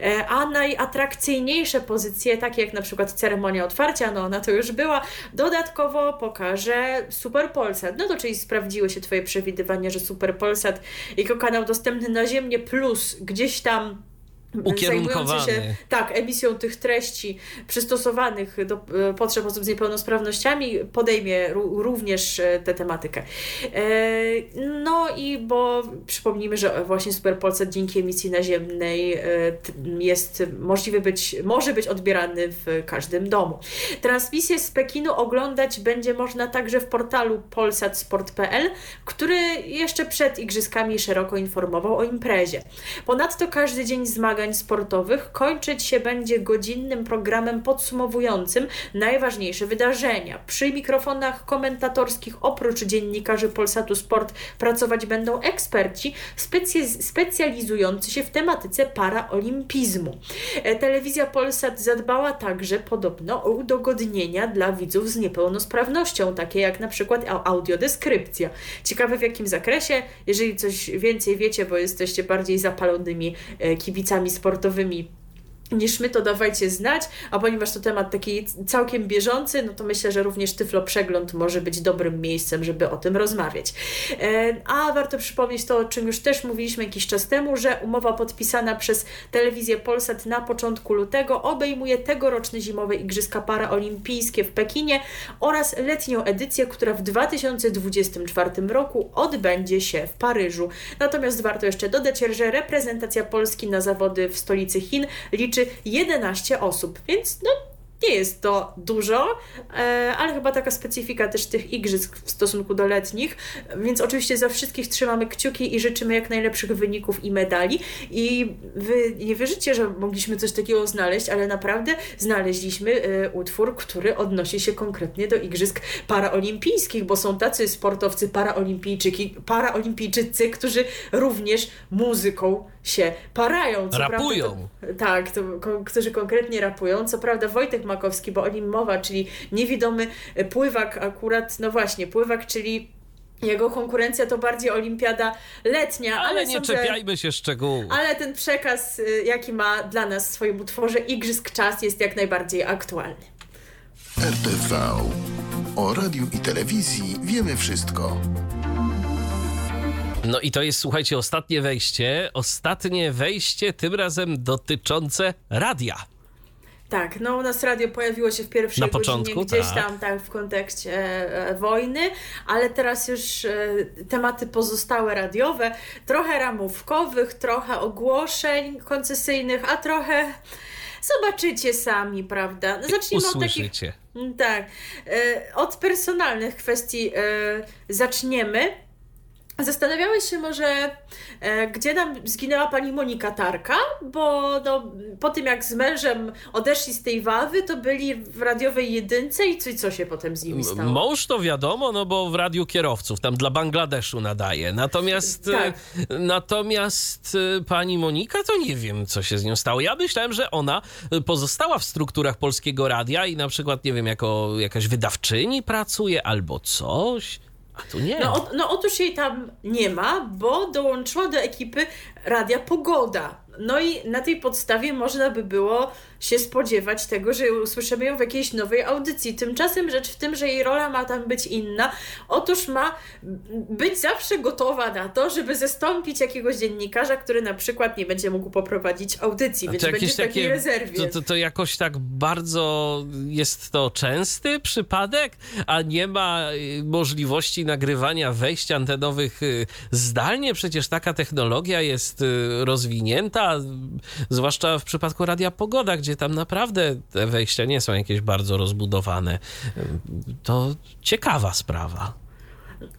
e, a najatrakcyjniejsze pozycje, takie jak na przykład ceremonia otwarcia, no ona to już była, dodatkowo pokaże Super Polsat. No to czyli sprawdziły się Twoje przewidywania, że Super Polsat jako kanał dostępny naziemnie plus gdzieś tam Ukierunkowany. się tak, emisją tych treści przystosowanych do e, potrzeb osób z niepełnosprawnościami podejmie ró- również e, tę tematykę. E, No i bo przypomnijmy, że właśnie Super Polsat dzięki emisji naziemnej jest możliwy być, może być odbierany w każdym domu. Transmisję z Pekinu oglądać będzie można także w portalu polsatsport.pl, który jeszcze przed igrzyskami szeroko informował o imprezie. Ponadto każdy dzień zmagań sportowych kończyć się będzie godzinnym programem podsumowującym najważniejsze wydarzenia. Przy mikrofonach komentatorskich oprócz dziennikarzy Polsatu Sport pracować będą eksperci specy- specjalizujący się w tematyce paraolimpizmu. E, Telewizja Polsat zadbała także podobno o udogodnienia dla widzów z niepełnosprawnością, takie jak na przykład au- audiodeskrypcja. Ciekawe w jakim zakresie, jeżeli coś więcej wiecie, bo jesteście bardziej zapalonymi e, kibicami sportowymi niż my, to dawajcie znać, a ponieważ to temat taki całkiem bieżący, no to myślę, że również Tyflo Przegląd może być dobrym miejscem, żeby o tym rozmawiać. E, A warto przypomnieć to, o czym już też mówiliśmy jakiś czas temu, że umowa podpisana przez telewizję Polsat na początku lutego obejmuje tegoroczne zimowe Igrzyska Paraolimpijskie w Pekinie oraz letnią edycję, która w 2024 roku odbędzie się w Paryżu. Natomiast warto jeszcze dodać, że reprezentacja Polski na zawody w stolicy Chin liczy 11 osób, więc no nie jest to dużo, e, ale chyba taka specyfika też tych igrzysk w stosunku do letnich, więc oczywiście za wszystkich trzymamy kciuki i życzymy jak najlepszych wyników i medali. I wy nie wierzycie, że mogliśmy coś takiego znaleźć, ale naprawdę znaleźliśmy e, utwór, który odnosi się konkretnie do igrzysk paraolimpijskich, bo są tacy sportowcy paraolimpijczyki, paraolimpijczycy, którzy również muzyką się parają. Co Rapują. Prawda, to, tak, to, ko, którzy konkretnie rapują. Co prawda Wojtek Makowski, bo o nim mowa, czyli niewidomy pływak akurat, no właśnie, pływak, czyli jego konkurencja to bardziej olimpiada letnia, ale, Ale nie sądzę, czepiajmy się szczegółów. ale ten przekaz, y, jaki ma dla nas w swoim utworze Igrzysk Czas jest jak najbardziej aktualny. RTV. O radiu i telewizji wiemy wszystko. No i to jest, słuchajcie, ostatnie wejście. Ostatnie wejście, tym razem dotyczące radia. Tak, no u nas radio pojawiło się w pierwszej Na godzinie początku, gdzieś tak. tam tak w kontekście e, wojny, ale teraz już e, tematy pozostałe radiowe, trochę ramówkowych, trochę ogłoszeń koncesyjnych, a trochę zobaczycie sami, prawda? No, Zacznijmy od takich Usłyszycie. Mm, Tak. E, Od personalnych kwestii e, zaczniemy. Zastanawiałeś się może, e, gdzie nam zginęła pani Monika Tarka, bo no, po tym jak z mężem odeszli z tej wawy, to byli w radiowej jedynce i co, co się potem z nimi stało? Mąż to wiadomo, no bo w radiu kierowców, tam dla Bangladeszu nadaje. Natomiast, Tak. e, natomiast e, pani Monika, to nie wiem, co się z nią stało. Ja myślałem, że ona e, pozostała w strukturach polskiego radia i na przykład, nie wiem, jako jakaś wydawczyni pracuje albo coś. Tu nie. No, no otóż jej tam nie ma, bo dołączyła do ekipy Radia Pogoda. No i na tej podstawie można by było się spodziewać tego, że usłyszymy ją w jakiejś nowej audycji. Tymczasem rzecz w tym, że jej rola ma tam być inna. Otóż ma być zawsze gotowa na to, żeby zastąpić jakiegoś dziennikarza, który na przykład nie będzie mógł poprowadzić audycji, A więc będzie w takiej takie, rezerwie. to, to, to jakoś tak bardzo jest to częsty przypadek, a nie ma y, możliwości nagrywania wejść antenowych y, zdalnie. Przecież taka technologia jest y, rozwinięta, zwłaszcza w przypadku Radia Pogoda, gdzie tam naprawdę te wejścia nie są jakieś bardzo rozbudowane. To ciekawa sprawa.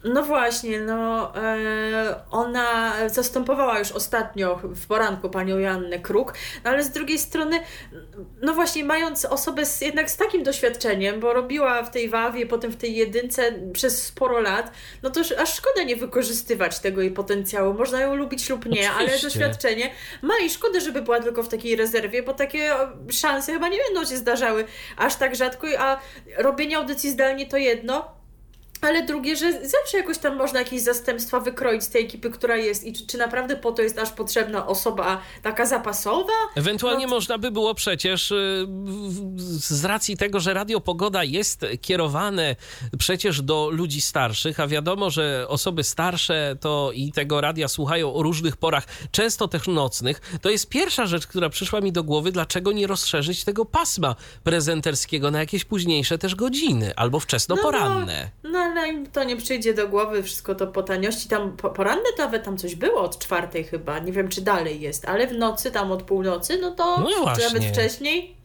No właśnie, no e, ona zastępowała już ostatnio w poranku panią Joannę Kruk, no ale z drugiej strony, no właśnie mając osobę z, jednak z takim doświadczeniem, bo robiła w tej Wawie, potem w tej jedynce przez sporo lat, no to aż szkoda nie wykorzystywać tego jej potencjału. Można ją lubić lub nie, ale Oczywiście. doświadczenie ma i szkoda, żeby była tylko w takiej rezerwie, bo takie szanse chyba nie będą się zdarzały aż tak rzadko, a robienie audycji zdalnie to jedno, ale drugie, że zawsze jakoś tam można jakieś zastępstwa wykroić z tej ekipy, która jest i czy, czy naprawdę po to jest aż potrzebna osoba taka zapasowa? Ewentualnie No to- można by było przecież y, z racji tego, że Radio Pogoda jest kierowane przecież do ludzi starszych, a wiadomo, że osoby starsze to i tego radia słuchają o różnych porach, często też nocnych, to jest pierwsza rzecz, która przyszła mi do głowy, dlaczego nie rozszerzyć tego pasma prezenterskiego na jakieś późniejsze też godziny albo wczesnoporanne. No, no ale im to nie przyjdzie do głowy, wszystko to po taniości. Tam po, poranne to nawet tam coś było od czwartej chyba, nie wiem czy dalej jest, ale w nocy, tam od północy, no to No czy nawet wcześniej.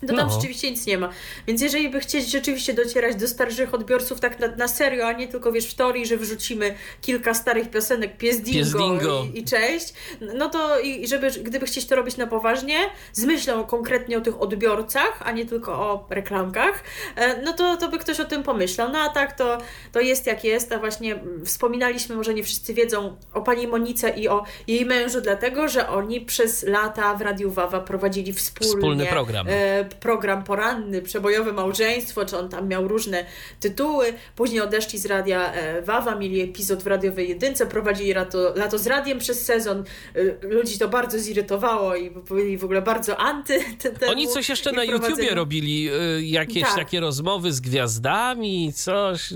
To tam No. rzeczywiście nic nie ma. Więc jeżeli by chcieć rzeczywiście docierać do starszych odbiorców tak na, na serio, a nie tylko wiesz w teorii, że wrzucimy kilka starych piosenek Pies Dingo, Pies Dingo. I, i cześć, no to i żeby, gdyby chcieć to robić na poważnie, z myślą konkretnie o tych odbiorcach, a nie tylko o reklamkach, e, no to, to by ktoś o tym pomyślał. No a tak to, to jest jak jest, a właśnie wspominaliśmy, może nie wszyscy wiedzą o pani Monice i o jej mężu, dlatego, że oni przez lata w Radiu Wawa prowadzili wspólnie Wspólny program. e, program poranny, przebojowe małżeństwo, czy on tam miał różne tytuły. Później odeszli z radia e, Wawa, mieli epizod w radiowej jedynce, prowadzili lato, lato z radiem przez sezon. E, ludzi to bardzo zirytowało i byli w ogóle bardzo anty. te- temu Oni coś jeszcze na YouTubie robili, y, jakieś Tak. takie rozmowy z gwiazdami, coś.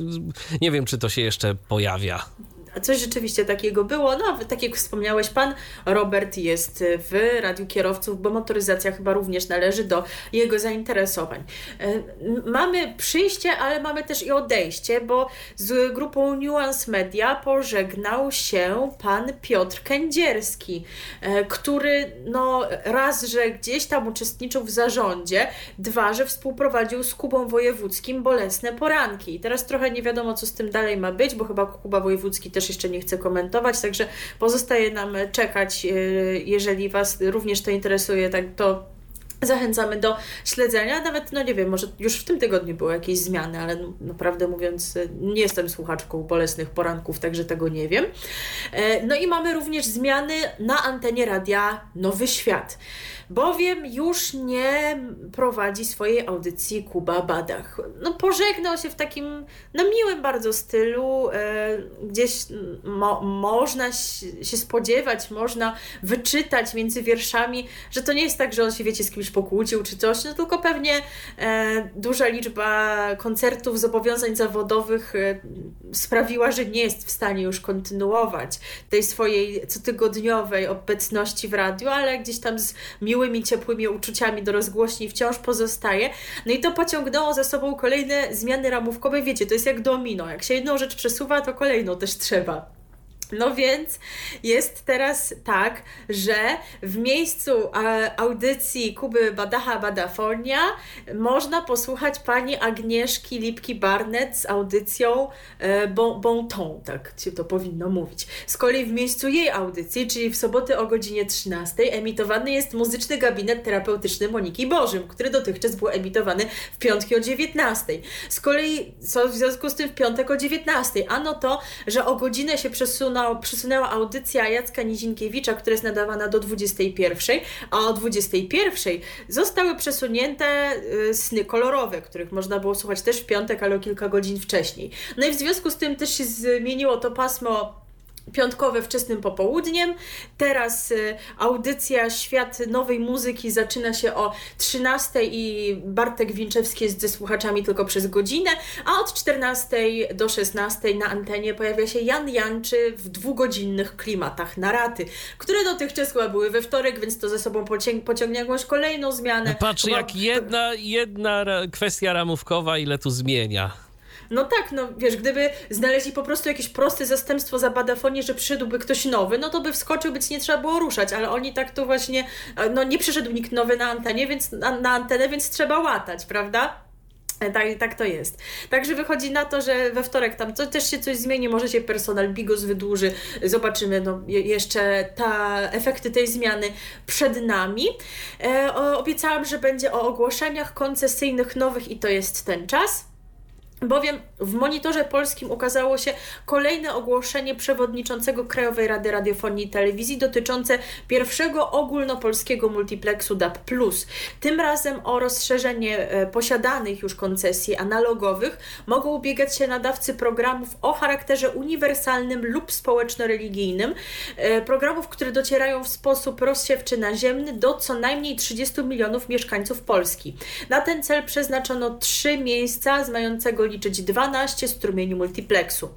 Nie wiem, czy to się jeszcze pojawia. Coś rzeczywiście takiego było. No, tak jak wspomniałeś, pan Robert jest w Radiu Kierowców, bo motoryzacja chyba również należy do jego zainteresowań. E, Mamy przyjście, ale mamy też i odejście, bo z grupą Nuance Media pożegnał się pan Piotr Kędzierski, e, który no raz, że gdzieś tam uczestniczył w zarządzie, dwa, że współprowadził z Kubą Wojewódzkim Bolesne Poranki. I teraz trochę nie wiadomo, co z tym dalej ma być, bo chyba Kuba Wojewódzki też jeszcze nie chce komentować, także pozostaje nam czekać, e, jeżeli Was również to interesuje, tak to Zachęcamy do śledzenia, nawet, no nie wiem, może już w tym tygodniu były jakieś zmiany, ale naprawdę mówiąc, e, nie jestem słuchaczką bolesnych poranków, także tego nie wiem. E, No i mamy również zmiany na antenie radia Nowy Świat, bowiem już nie prowadzi swojej audycji Kuba Badach. No pożegnał się w takim, no miłym bardzo stylu, e, gdzieś mo, można się spodziewać, można wyczytać między wierszami, że to nie jest tak, że on się, wiecie, z kimś pokłócił czy coś, no tylko pewnie e, duża liczba koncertów, zobowiązań zawodowych e, sprawiła, że nie jest w stanie już kontynuować tej swojej cotygodniowej obecności w radiu, ale gdzieś tam z miłymi, ciepłymi uczuciami do rozgłośni wciąż pozostaje. No i to pociągnęło za sobą kolejne zmiany ramówkowe. Wiecie, to jest jak domino. Jak się jedną rzecz przesuwa, to kolejną też trzeba. No więc jest teraz tak, że w miejscu e, audycji Kuby Badacha Badafonia można posłuchać pani Agnieszki Lipki-Barnett z audycją e, bon, Ton, tak się to powinno mówić. Z kolei w miejscu jej audycji, czyli w sobotę o godzinie 13 emitowany jest muzyczny gabinet terapeutyczny Moniki Bożym, który dotychczas był emitowany w piątki o 19. Z kolei co w związku z tym w piątek o 19? Ano to, że o godzinę się przesunął przesunęła, przesunęła audycja Jacka Nizinkiewicza, która jest nadawana do 21, a o 21 zostały przesunięte y, sny kolorowe, których można było słuchać też w piątek, ale o kilka godzin wcześniej. No i w związku z tym też się zmieniło to pasmo piątkowe wczesnym popołudniem. Teraz y, audycja Świat Nowej Muzyki zaczyna się o 13 i Bartek Winczewski jest ze słuchaczami tylko przez godzinę, a od 14 do 16 na antenie pojawia się Jan Janczy w dwugodzinnych klimatach naraty, które dotychczas chyba były we wtorek, więc to ze sobą pociągnie jakąś kolejną zmianę. No patrz, jak jedna, jedna kwestia ramówkowa ile tu zmienia. No tak, no wiesz, gdyby znaleźli po prostu jakieś proste zastępstwo za badafonię, że przyszedłby ktoś nowy, no to by wskoczył, być nie trzeba było ruszać, ale oni tak to właśnie, no nie przyszedł nikt nowy na antenie, więc na, na antenę, więc trzeba łatać, prawda? E, tak, tak to jest. Także wychodzi na to, że we wtorek tam to też się coś zmieni, może się personal Bigos wydłuży, zobaczymy, no jeszcze ta, efekty tej zmiany przed nami. E, obiecałam, że będzie o ogłoszeniach koncesyjnych nowych i to jest ten czas. Bowiem w monitorze polskim ukazało się kolejne ogłoszenie przewodniczącego Krajowej Rady Radiofonii i Telewizji dotyczące pierwszego ogólnopolskiego multiplexu DAB+. Tym razem o rozszerzenie e, posiadanych już koncesji analogowych mogą ubiegać się nadawcy programów o charakterze uniwersalnym lub społeczno-religijnym, e, programów, które docierają w sposób rozsiewczy naziemny do co najmniej 30 milionów mieszkańców Polski. Na ten cel przeznaczono trzy miejsca z mającego liczyć 12 strumieni multiplexu.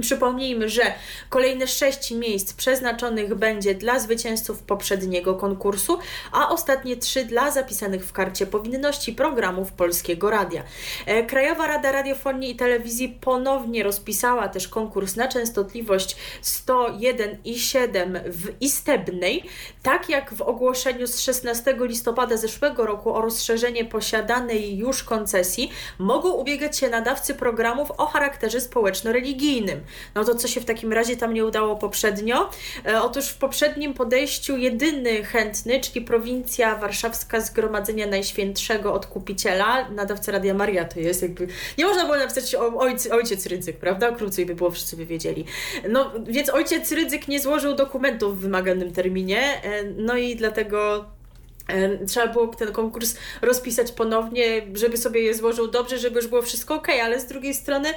Przypomnijmy, że kolejne sześć miejsc przeznaczonych będzie dla zwycięzców poprzedniego konkursu, a ostatnie trzy dla zapisanych w karcie powinności programów Polskiego Radia. E, Krajowa Rada Radiofonii i Telewizji ponownie rozpisała też konkurs na częstotliwość 101,7 w Istebnej, tak jak w ogłoszeniu z 16 listopada zeszłego roku o rozszerzenie posiadanej już koncesji mogą ubiegać się nadawcy programów o charakterze społeczno-religijnym. No to co się w takim razie tam nie udało poprzednio? E, otóż w poprzednim podejściu jedyny chętny, czyli prowincja warszawska Zgromadzenia Najświętszego Odkupiciela, nadawca Radia Maria to jest jakby, nie można było napisać o ojc, ojciec Rydzyk, prawda? Krócej by było, wszyscy by wiedzieli. No więc ojciec Rydzyk nie złożył dokumentów w wymaganym terminie, e, no i dlatego e, Trzeba było ten konkurs rozpisać ponownie, żeby sobie je złożył dobrze, żeby już było wszystko ok, ale z drugiej strony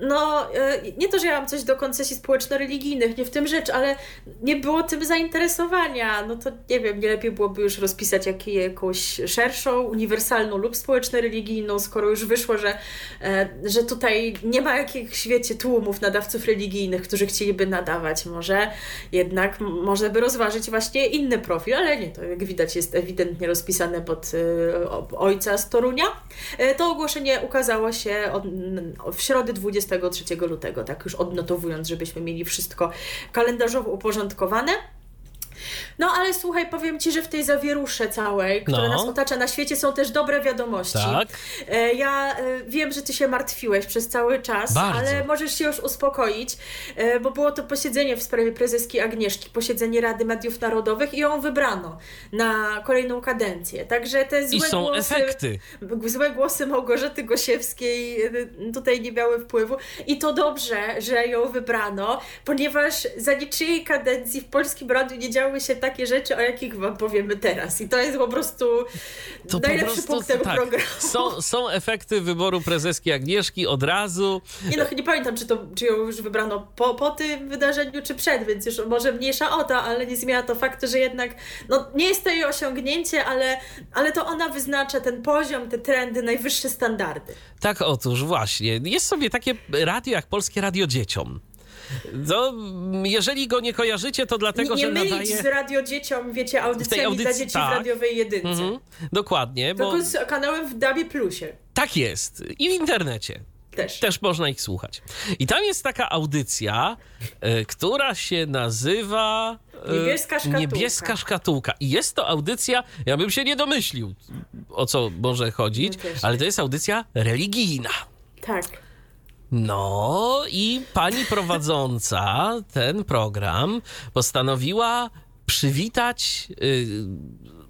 no, e, nie to, że ja mam coś do koncesji społeczno-religijnych, nie w tym rzecz, ale nie było tym zainteresowania. No to nie wiem, nie lepiej byłoby już rozpisać jak, jakąś szerszą, uniwersalną lub społeczno-religijną, skoro już wyszło, że, e, że tutaj nie ma jakichś, wiecie, tłumów nadawców religijnych, którzy chcieliby nadawać. Może jednak można by rozważyć właśnie inny profil, ale nie, to jak widać jest ewidentnie rozpisane pod e, ojca z Torunia. To ogłoszenie ukazało się w środę 20 23 lutego, tak już odnotowując, żebyśmy mieli wszystko kalendarzowo uporządkowane. No ale słuchaj, powiem Ci, że w tej zawierusze całej, która no. nas otacza na świecie, są też dobre wiadomości. Tak. E, ja e, wiem, że Ty się martwiłeś przez cały czas, Bardzo. ale możesz się już uspokoić, e, bo było to posiedzenie w sprawie prezeski Agnieszki, posiedzenie Rady Mediów Narodowych i ją wybrano na kolejną kadencję. Także te złe I są głosy, efekty. Złe głosy Małgorzaty Gosiewskiej tutaj nie miały wpływu i to dobrze, że ją wybrano, ponieważ za niczyjej kadencji w Polskim Radiu nie działy się takie rzeczy, o jakich wam powiemy teraz. I to jest po prostu to najlepszy po prostu, punkt tego tak, programu. Są, są efekty wyboru prezeski Agnieszki od razu. Nie no, nie pamiętam, czy, to, czy ją już wybrano po, po tym wydarzeniu, czy przed, więc już może mniejsza o to, ale nie zmienia to faktu, że jednak no, nie jest to jej osiągnięcie, ale, ale to ona wyznacza ten poziom, te trendy, najwyższe standardy. Tak, otóż właśnie. Jest sobie takie radio jak Polskie Radio Dzieciom. No, jeżeli go nie kojarzycie, to dlatego, nie, nie że nadaje... z radio dzieciom, wiecie, audycjami audycji, dla dzieci tak. w radiowej jedynce. Mhm, dokładnie. Tylko bo... z kanałem w Dabie Plusie. Tak jest. I w internecie. Też. Też można ich słuchać. I tam jest taka audycja, y, która się nazywa. Y, Niebieska szkatułka. Niebieska szkatułka. I jest to audycja, ja bym się nie domyślił, o co może chodzić, no ale to jest audycja religijna. Tak. No i pani prowadząca ten program postanowiła przywitać y,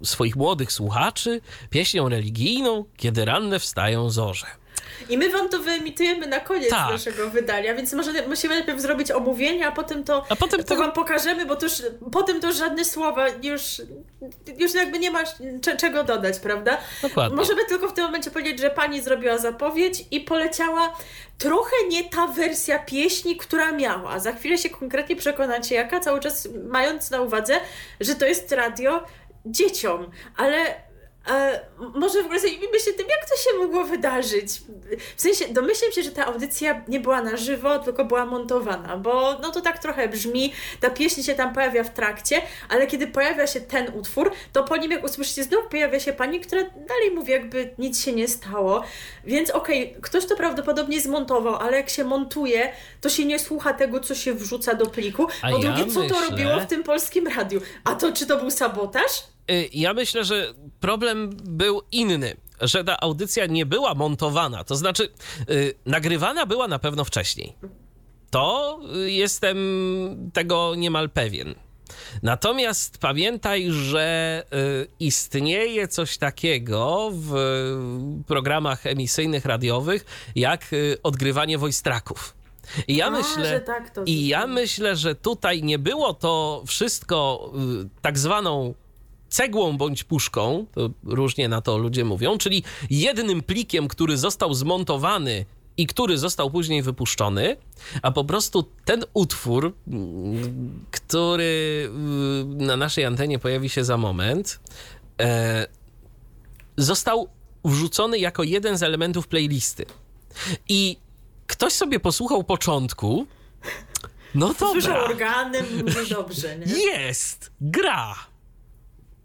swoich młodych słuchaczy pieśnią religijną, kiedy ranne wstają zorze. I my wam to wyemitujemy na koniec Tak. naszego wydania, więc może musimy najpierw zrobić omówienie, a potem to, A potem to tego- wam pokażemy, bo to już, potem to już żadne słowa już, już jakby nie masz cze- czego dodać, prawda? Dokładnie. Możemy tylko w tym momencie powiedzieć, że pani zrobiła zapowiedź i poleciała trochę nie ta wersja pieśni, która miała. Za chwilę się konkretnie przekonacie jaka, cały czas mając na uwadze, że to jest radio dzieciom, ale e, może w ogóle zajmijmy się tym, jak to się mogło wydarzyć. W sensie, domyślam się, że ta audycja nie była na żywo, tylko była montowana, bo no to tak trochę brzmi, ta pieśń się tam pojawia w trakcie, ale kiedy pojawia się ten utwór, to po nim, jak usłyszycie, znów pojawia się pani, która dalej mówi, jakby nic się nie stało. Więc okej, ktoś to prawdopodobnie zmontował, ale jak się montuje, to się nie słucha tego, co się wrzuca do pliku. A Po ja drugie, co to myślę- robiło w tym polskim radiu? A to czy to był sabotaż? Y, Ja myślę, że problem był inny, że ta audycja nie była montowana, to znaczy y, nagrywana była na pewno wcześniej. To y, jestem tego niemal pewien. Natomiast pamiętaj, że y, istnieje coś takiego w programach emisyjnych radiowych jak y, odgrywanie voice tracków. I ja A, myślę, że tak i ja myślę, że tutaj nie było to wszystko tak zwaną cegłą bądź puszką, to różnie na to ludzie mówią, czyli jednym plikiem, który został zmontowany i który został później wypuszczony, a po prostu ten utwór, który y, na naszej antenie pojawi się za moment, e, został wrzucony jako jeden z elementów playlisty. I ktoś sobie posłuchał początku, no Słyszał dobra, organem, mówi dobrze, nie? jest, gra.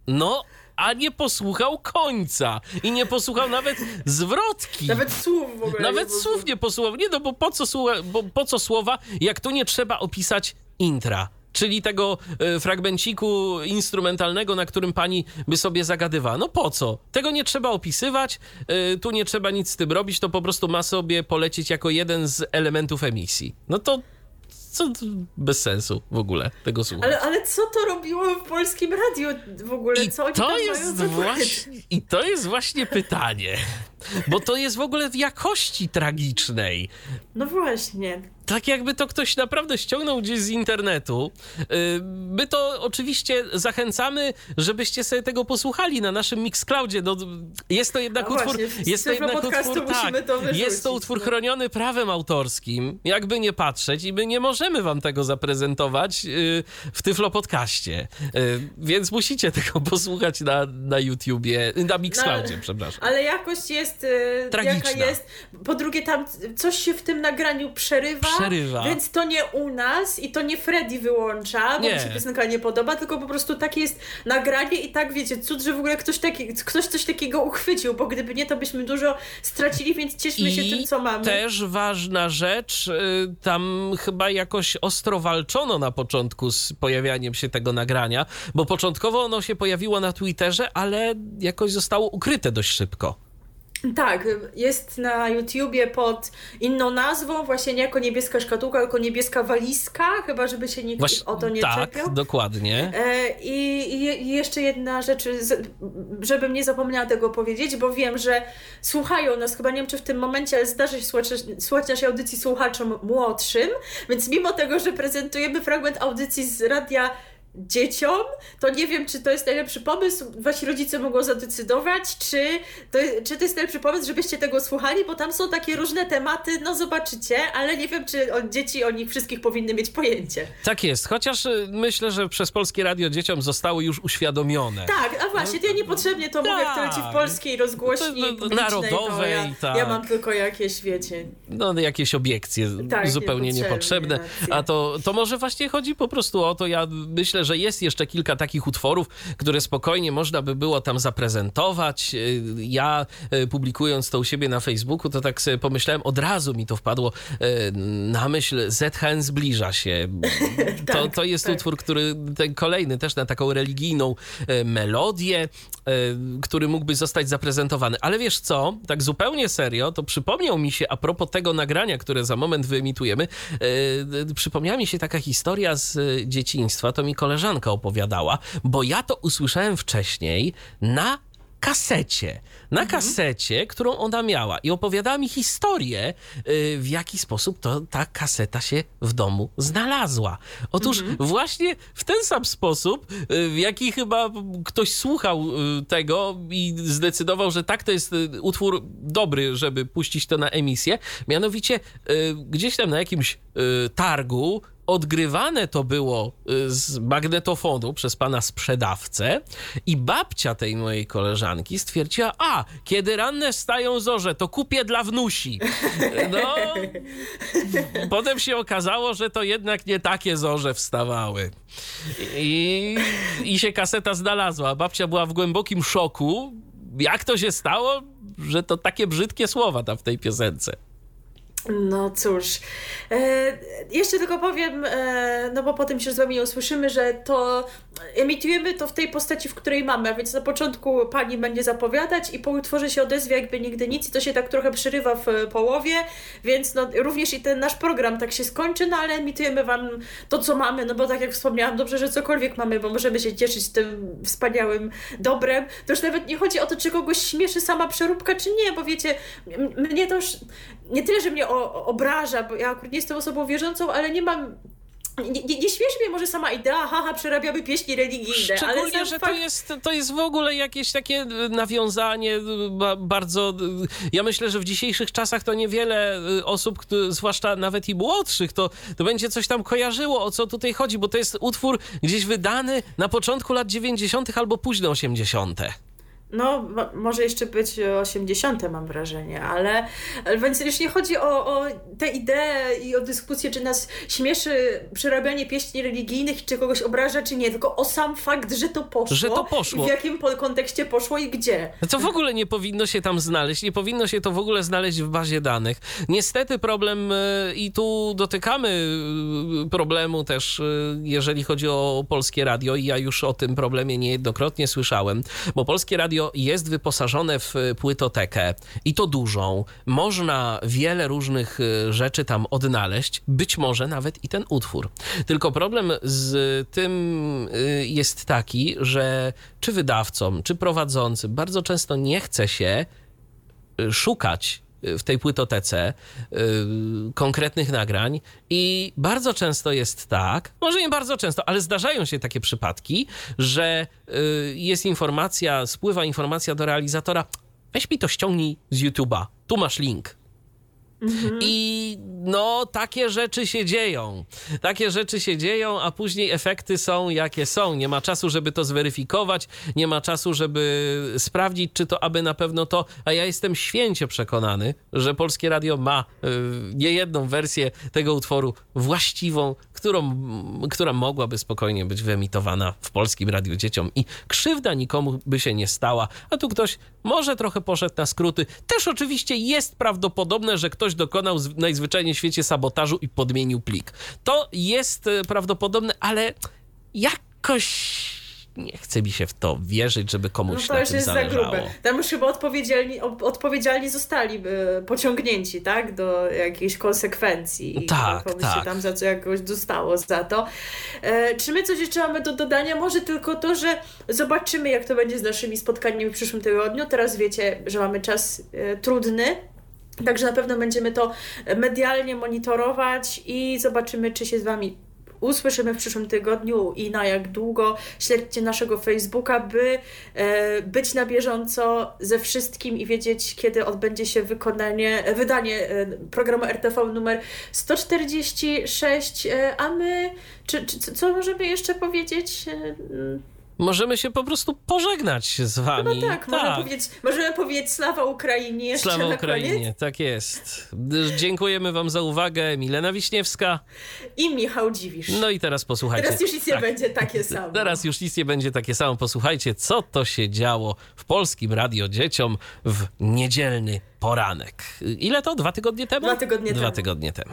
No, a nie posłuchał końca i nie posłuchał nawet zwrotki. Nawet słów w ogóle Nawet nie słów nie posłuchał. Nie, no bo po co, słucha, bo po co słowa, jak tu nie trzeba opisać intra. Czyli tego e, fragmenciku instrumentalnego, na którym pani by sobie zagadywała. No po co? Tego nie trzeba opisywać, e, tu nie trzeba nic z tym robić, to po prostu ma sobie polecieć jako jeden z elementów emisji. No to co, bez sensu w ogóle tego słuchać. Ale, ale co to robiło w polskim radiu w ogóle? I co to jest właśnie, I to jest właśnie pytanie. Bo to jest w ogóle w jakości tragicznej. No właśnie. Tak jakby to ktoś naprawdę ściągnął gdzieś z internetu. Yy, My to oczywiście zachęcamy, żebyście sobie tego posłuchali na naszym Mixcloudzie. No, jest to jednak No utwór... właśnie, jest to jednak utwór, tak, to wyrzucić, jest to utwór no. chroniony prawem autorskim, jakby nie patrzeć i my nie możemy wam tego zaprezentować yy, w Tyflo Podcaście. Yy, Więc musicie tego posłuchać na, na YouTubie, na Mixcloudzie, ale- przepraszam. Ale jakość jest y, Tragiczna. jaka jest. Po drugie, tam coś się w tym nagraniu przerywa. Przerywa. Więc to nie u nas i to nie Freddy wyłącza, bo Nie. mi się piosenka nie podoba, tylko po prostu takie jest nagranie i tak wiecie, cud, że w ogóle ktoś, taki, ktoś coś takiego uchwycił, bo gdyby nie, to byśmy dużo stracili, więc cieszmy się tym, co mamy. też ważna rzecz, y, tam chyba jakoś ostro walczono na początku z pojawianiem się tego nagrania, bo początkowo ono się pojawiło na Twitterze, ale jakoś zostało ukryte dość szybko. Tak, jest na YouTubie pod inną nazwą, właśnie nie jako niebieska szkatułka, tylko niebieska walizka, chyba żeby się nikt Właśnie, o to nie tak, czepiał. dokładnie. E, I, I jeszcze jedna rzecz, żebym nie zapomniała tego powiedzieć, bo wiem, że słuchają nas, chyba nie wiem czy w tym momencie, ale zdarzy się słuchać, słuchać naszej audycji słuchaczom młodszym, więc mimo tego, że prezentujemy fragment audycji z radia dzieciom, to nie wiem, czy to jest najlepszy pomysł. Wasi rodzice mogą zadecydować, czy to, czy to jest najlepszy pomysł, żebyście tego słuchali, bo tam są takie różne tematy, no zobaczycie, ale nie wiem, czy dzieci o nich wszystkich powinny mieć pojęcie. Tak jest, chociaż y, myślę, że przez Polskie Radio dzieciom zostały już uświadomione. Tak, a właśnie, to ja niepotrzebnie to mówię, które ci w tak. polskiej rozgłośni To- to- publicznej, to narodowej, ja, tak. ja mam tylko jakieś, wiecie... No, jakieś obiekcje Tak, zupełnie niepotrzebne, niepotrzebne. A to, to może właśnie chodzi po prostu o to. Ja myślę, że jest jeszcze kilka takich utworów, które spokojnie można by było tam zaprezentować. Y, Ja y, publikując to u siebie na Facebooku, to tak sobie pomyślałem, od razu mi to wpadło y, na myśl, ZHN zbliża się. To, Tak, to jest tak. utwór, który ten kolejny też na taką religijną melodię, który mógłby zostać zaprezentowany. Ale wiesz co, tak zupełnie serio, to przypomniał mi się a propos tego nagrania, które za moment wyemitujemy, przypomniała mi się taka historia z dzieciństwa, to mi koleżanka opowiadała, bo ja to usłyszałem wcześniej na kasecie. Na kasecie, którą ona miała. I opowiadała mi historię, y, w jaki sposób to ta kaseta się w domu znalazła. Otóż właśnie w ten sam sposób, y, w jaki chyba ktoś słuchał y, tego i zdecydował, że tak to jest utwór dobry, żeby puścić to na emisję. Mianowicie gdzieś tam na jakimś targu odgrywane to było z magnetofonu przez pana sprzedawcę i babcia tej mojej koleżanki stwierdziła, a, kiedy ranne stają zorze, to kupię dla wnusi. No, potem się okazało, że to jednak nie takie zorze wstawały. I, I się kaseta znalazła. Babcia była w głębokim szoku. Jak to się stało, że to takie brzydkie słowa tam w tej piosence? No cóż, e, jeszcze tylko powiem, e, no bo potem się z wami usłyszymy, że to emitujemy to w tej postaci, w której mamy, więc na początku pani będzie zapowiadać i po utworze się odezwie jakby nigdy nic i to się tak trochę przerywa w połowie, więc no również i ten nasz program tak się skończy, no ale emitujemy wam to, co mamy, no bo tak jak wspomniałam, dobrze, że cokolwiek mamy, bo możemy się cieszyć tym wspaniałym dobrem. To już nawet nie chodzi o to, czy kogoś śmieszy sama przeróbka, czy nie, bo wiecie, mnie to już nie tyle, że mnie o, obraża, bo ja akurat nie jestem osobą wierzącą, ale nie mam. Nie, nie, nie śmieszy mnie może sama idea, haha, przerabiamy pieśni religijne, ale Szczególnie, sam że to fakt, jest, to jest w ogóle jakieś takie y, nawiązanie ba- bardzo... y, Ja myślę, że w dzisiejszych czasach to niewiele osób, zwłaszcza nawet i młodszych, to, to będzie coś tam kojarzyło, o co tutaj chodzi, bo to jest utwór gdzieś wydany na początku lat 90. albo późne 80. No, mo- może jeszcze być 80, mam wrażenie, ale, więc już nie chodzi o, o tę ideę i o dyskusję, czy nas śmieszy przerabianie pieśni religijnych, czy kogoś obraża, czy nie, tylko o sam fakt, że to poszło. Że to poszło. W jakim kontekście poszło i gdzie. To w ogóle nie powinno się tam znaleźć, nie powinno się to w ogóle znaleźć w bazie danych. Niestety problem y, i tu dotykamy y, problemu też, y, jeżeli chodzi o polskie radio i ja już o tym problemie niejednokrotnie słyszałem, bo polskie radio jest wyposażone w y, płytotekę i to dużą. Można wiele różnych y, rzeczy tam odnaleźć, być może nawet i ten utwór. Tylko problem z tym y, jest taki, że czy wydawcom, czy prowadzącym bardzo często nie chce się szukać w tej płytotece y, konkretnych nagrań i bardzo często jest tak, może nie bardzo często, ale zdarzają się takie przypadki, że y, jest informacja, spływa informacja do realizatora, weź mi to ściągnij z YouTube'a, tu masz link. I no, takie rzeczy się dzieją. Takie rzeczy się dzieją, a później efekty są jakie są. Nie ma czasu, żeby to zweryfikować, nie ma czasu, żeby sprawdzić, czy to aby na pewno to. A ja jestem święcie przekonany, że polskie radio ma y, niejedną wersję tego utworu właściwą, którą, która mogłaby spokojnie być wyemitowana w polskim radiu dzieciom i krzywda nikomu by się nie stała. A tu ktoś może trochę poszedł na skróty. Też oczywiście jest prawdopodobne, że ktoś dokonał najzwyczajniej w świecie sabotażu i podmienił plik. To jest e, prawdopodobne, ale jakoś nie chce mi się w to wierzyć, żeby No komuś to na już tym jest za zależało. grube. Tam już chyba odpowiedzialni, odpowiedzialni zostali by pociągnięci, tak? Do jakiejś konsekwencji. I Tak, komuś tak. się tam za co jakoś dostało za to. E, czy my coś jeszcze mamy do dodania? Może tylko to, że zobaczymy, jak to będzie z naszymi spotkaniami w przyszłym tygodniu. Teraz wiecie, że mamy czas e, trudny. Także na pewno będziemy to medialnie monitorować i zobaczymy, czy się z Wami usłyszymy w przyszłym tygodniu i na jak długo. Śledźcie naszego Facebooka, by e, być na bieżąco ze wszystkim i wiedzieć, kiedy odbędzie się wykonanie, e, wydanie e, programu RTV numer 146. E, a my, czy, czy, co możemy jeszcze powiedzieć? Możemy się po prostu pożegnać z Chyba wami. tak, Możemy, powiedzieć, możemy powiedzieć Slawa Ukrainie jeszcze Sława Ukrainie, koniec. tak jest. Dziękujemy wam za uwagę. Milena Wiśniewska. I Michał Dziwisz. No i teraz posłuchajcie. Teraz już nic nie Tak. będzie takie samo. Teraz już nic nie będzie takie samo. Posłuchajcie, co to się działo w polskim radio dzieciom w niedzielny poranek. Ile to? Dwa tygodnie temu? Dwa tygodnie Dwa temu. tygodnie temu.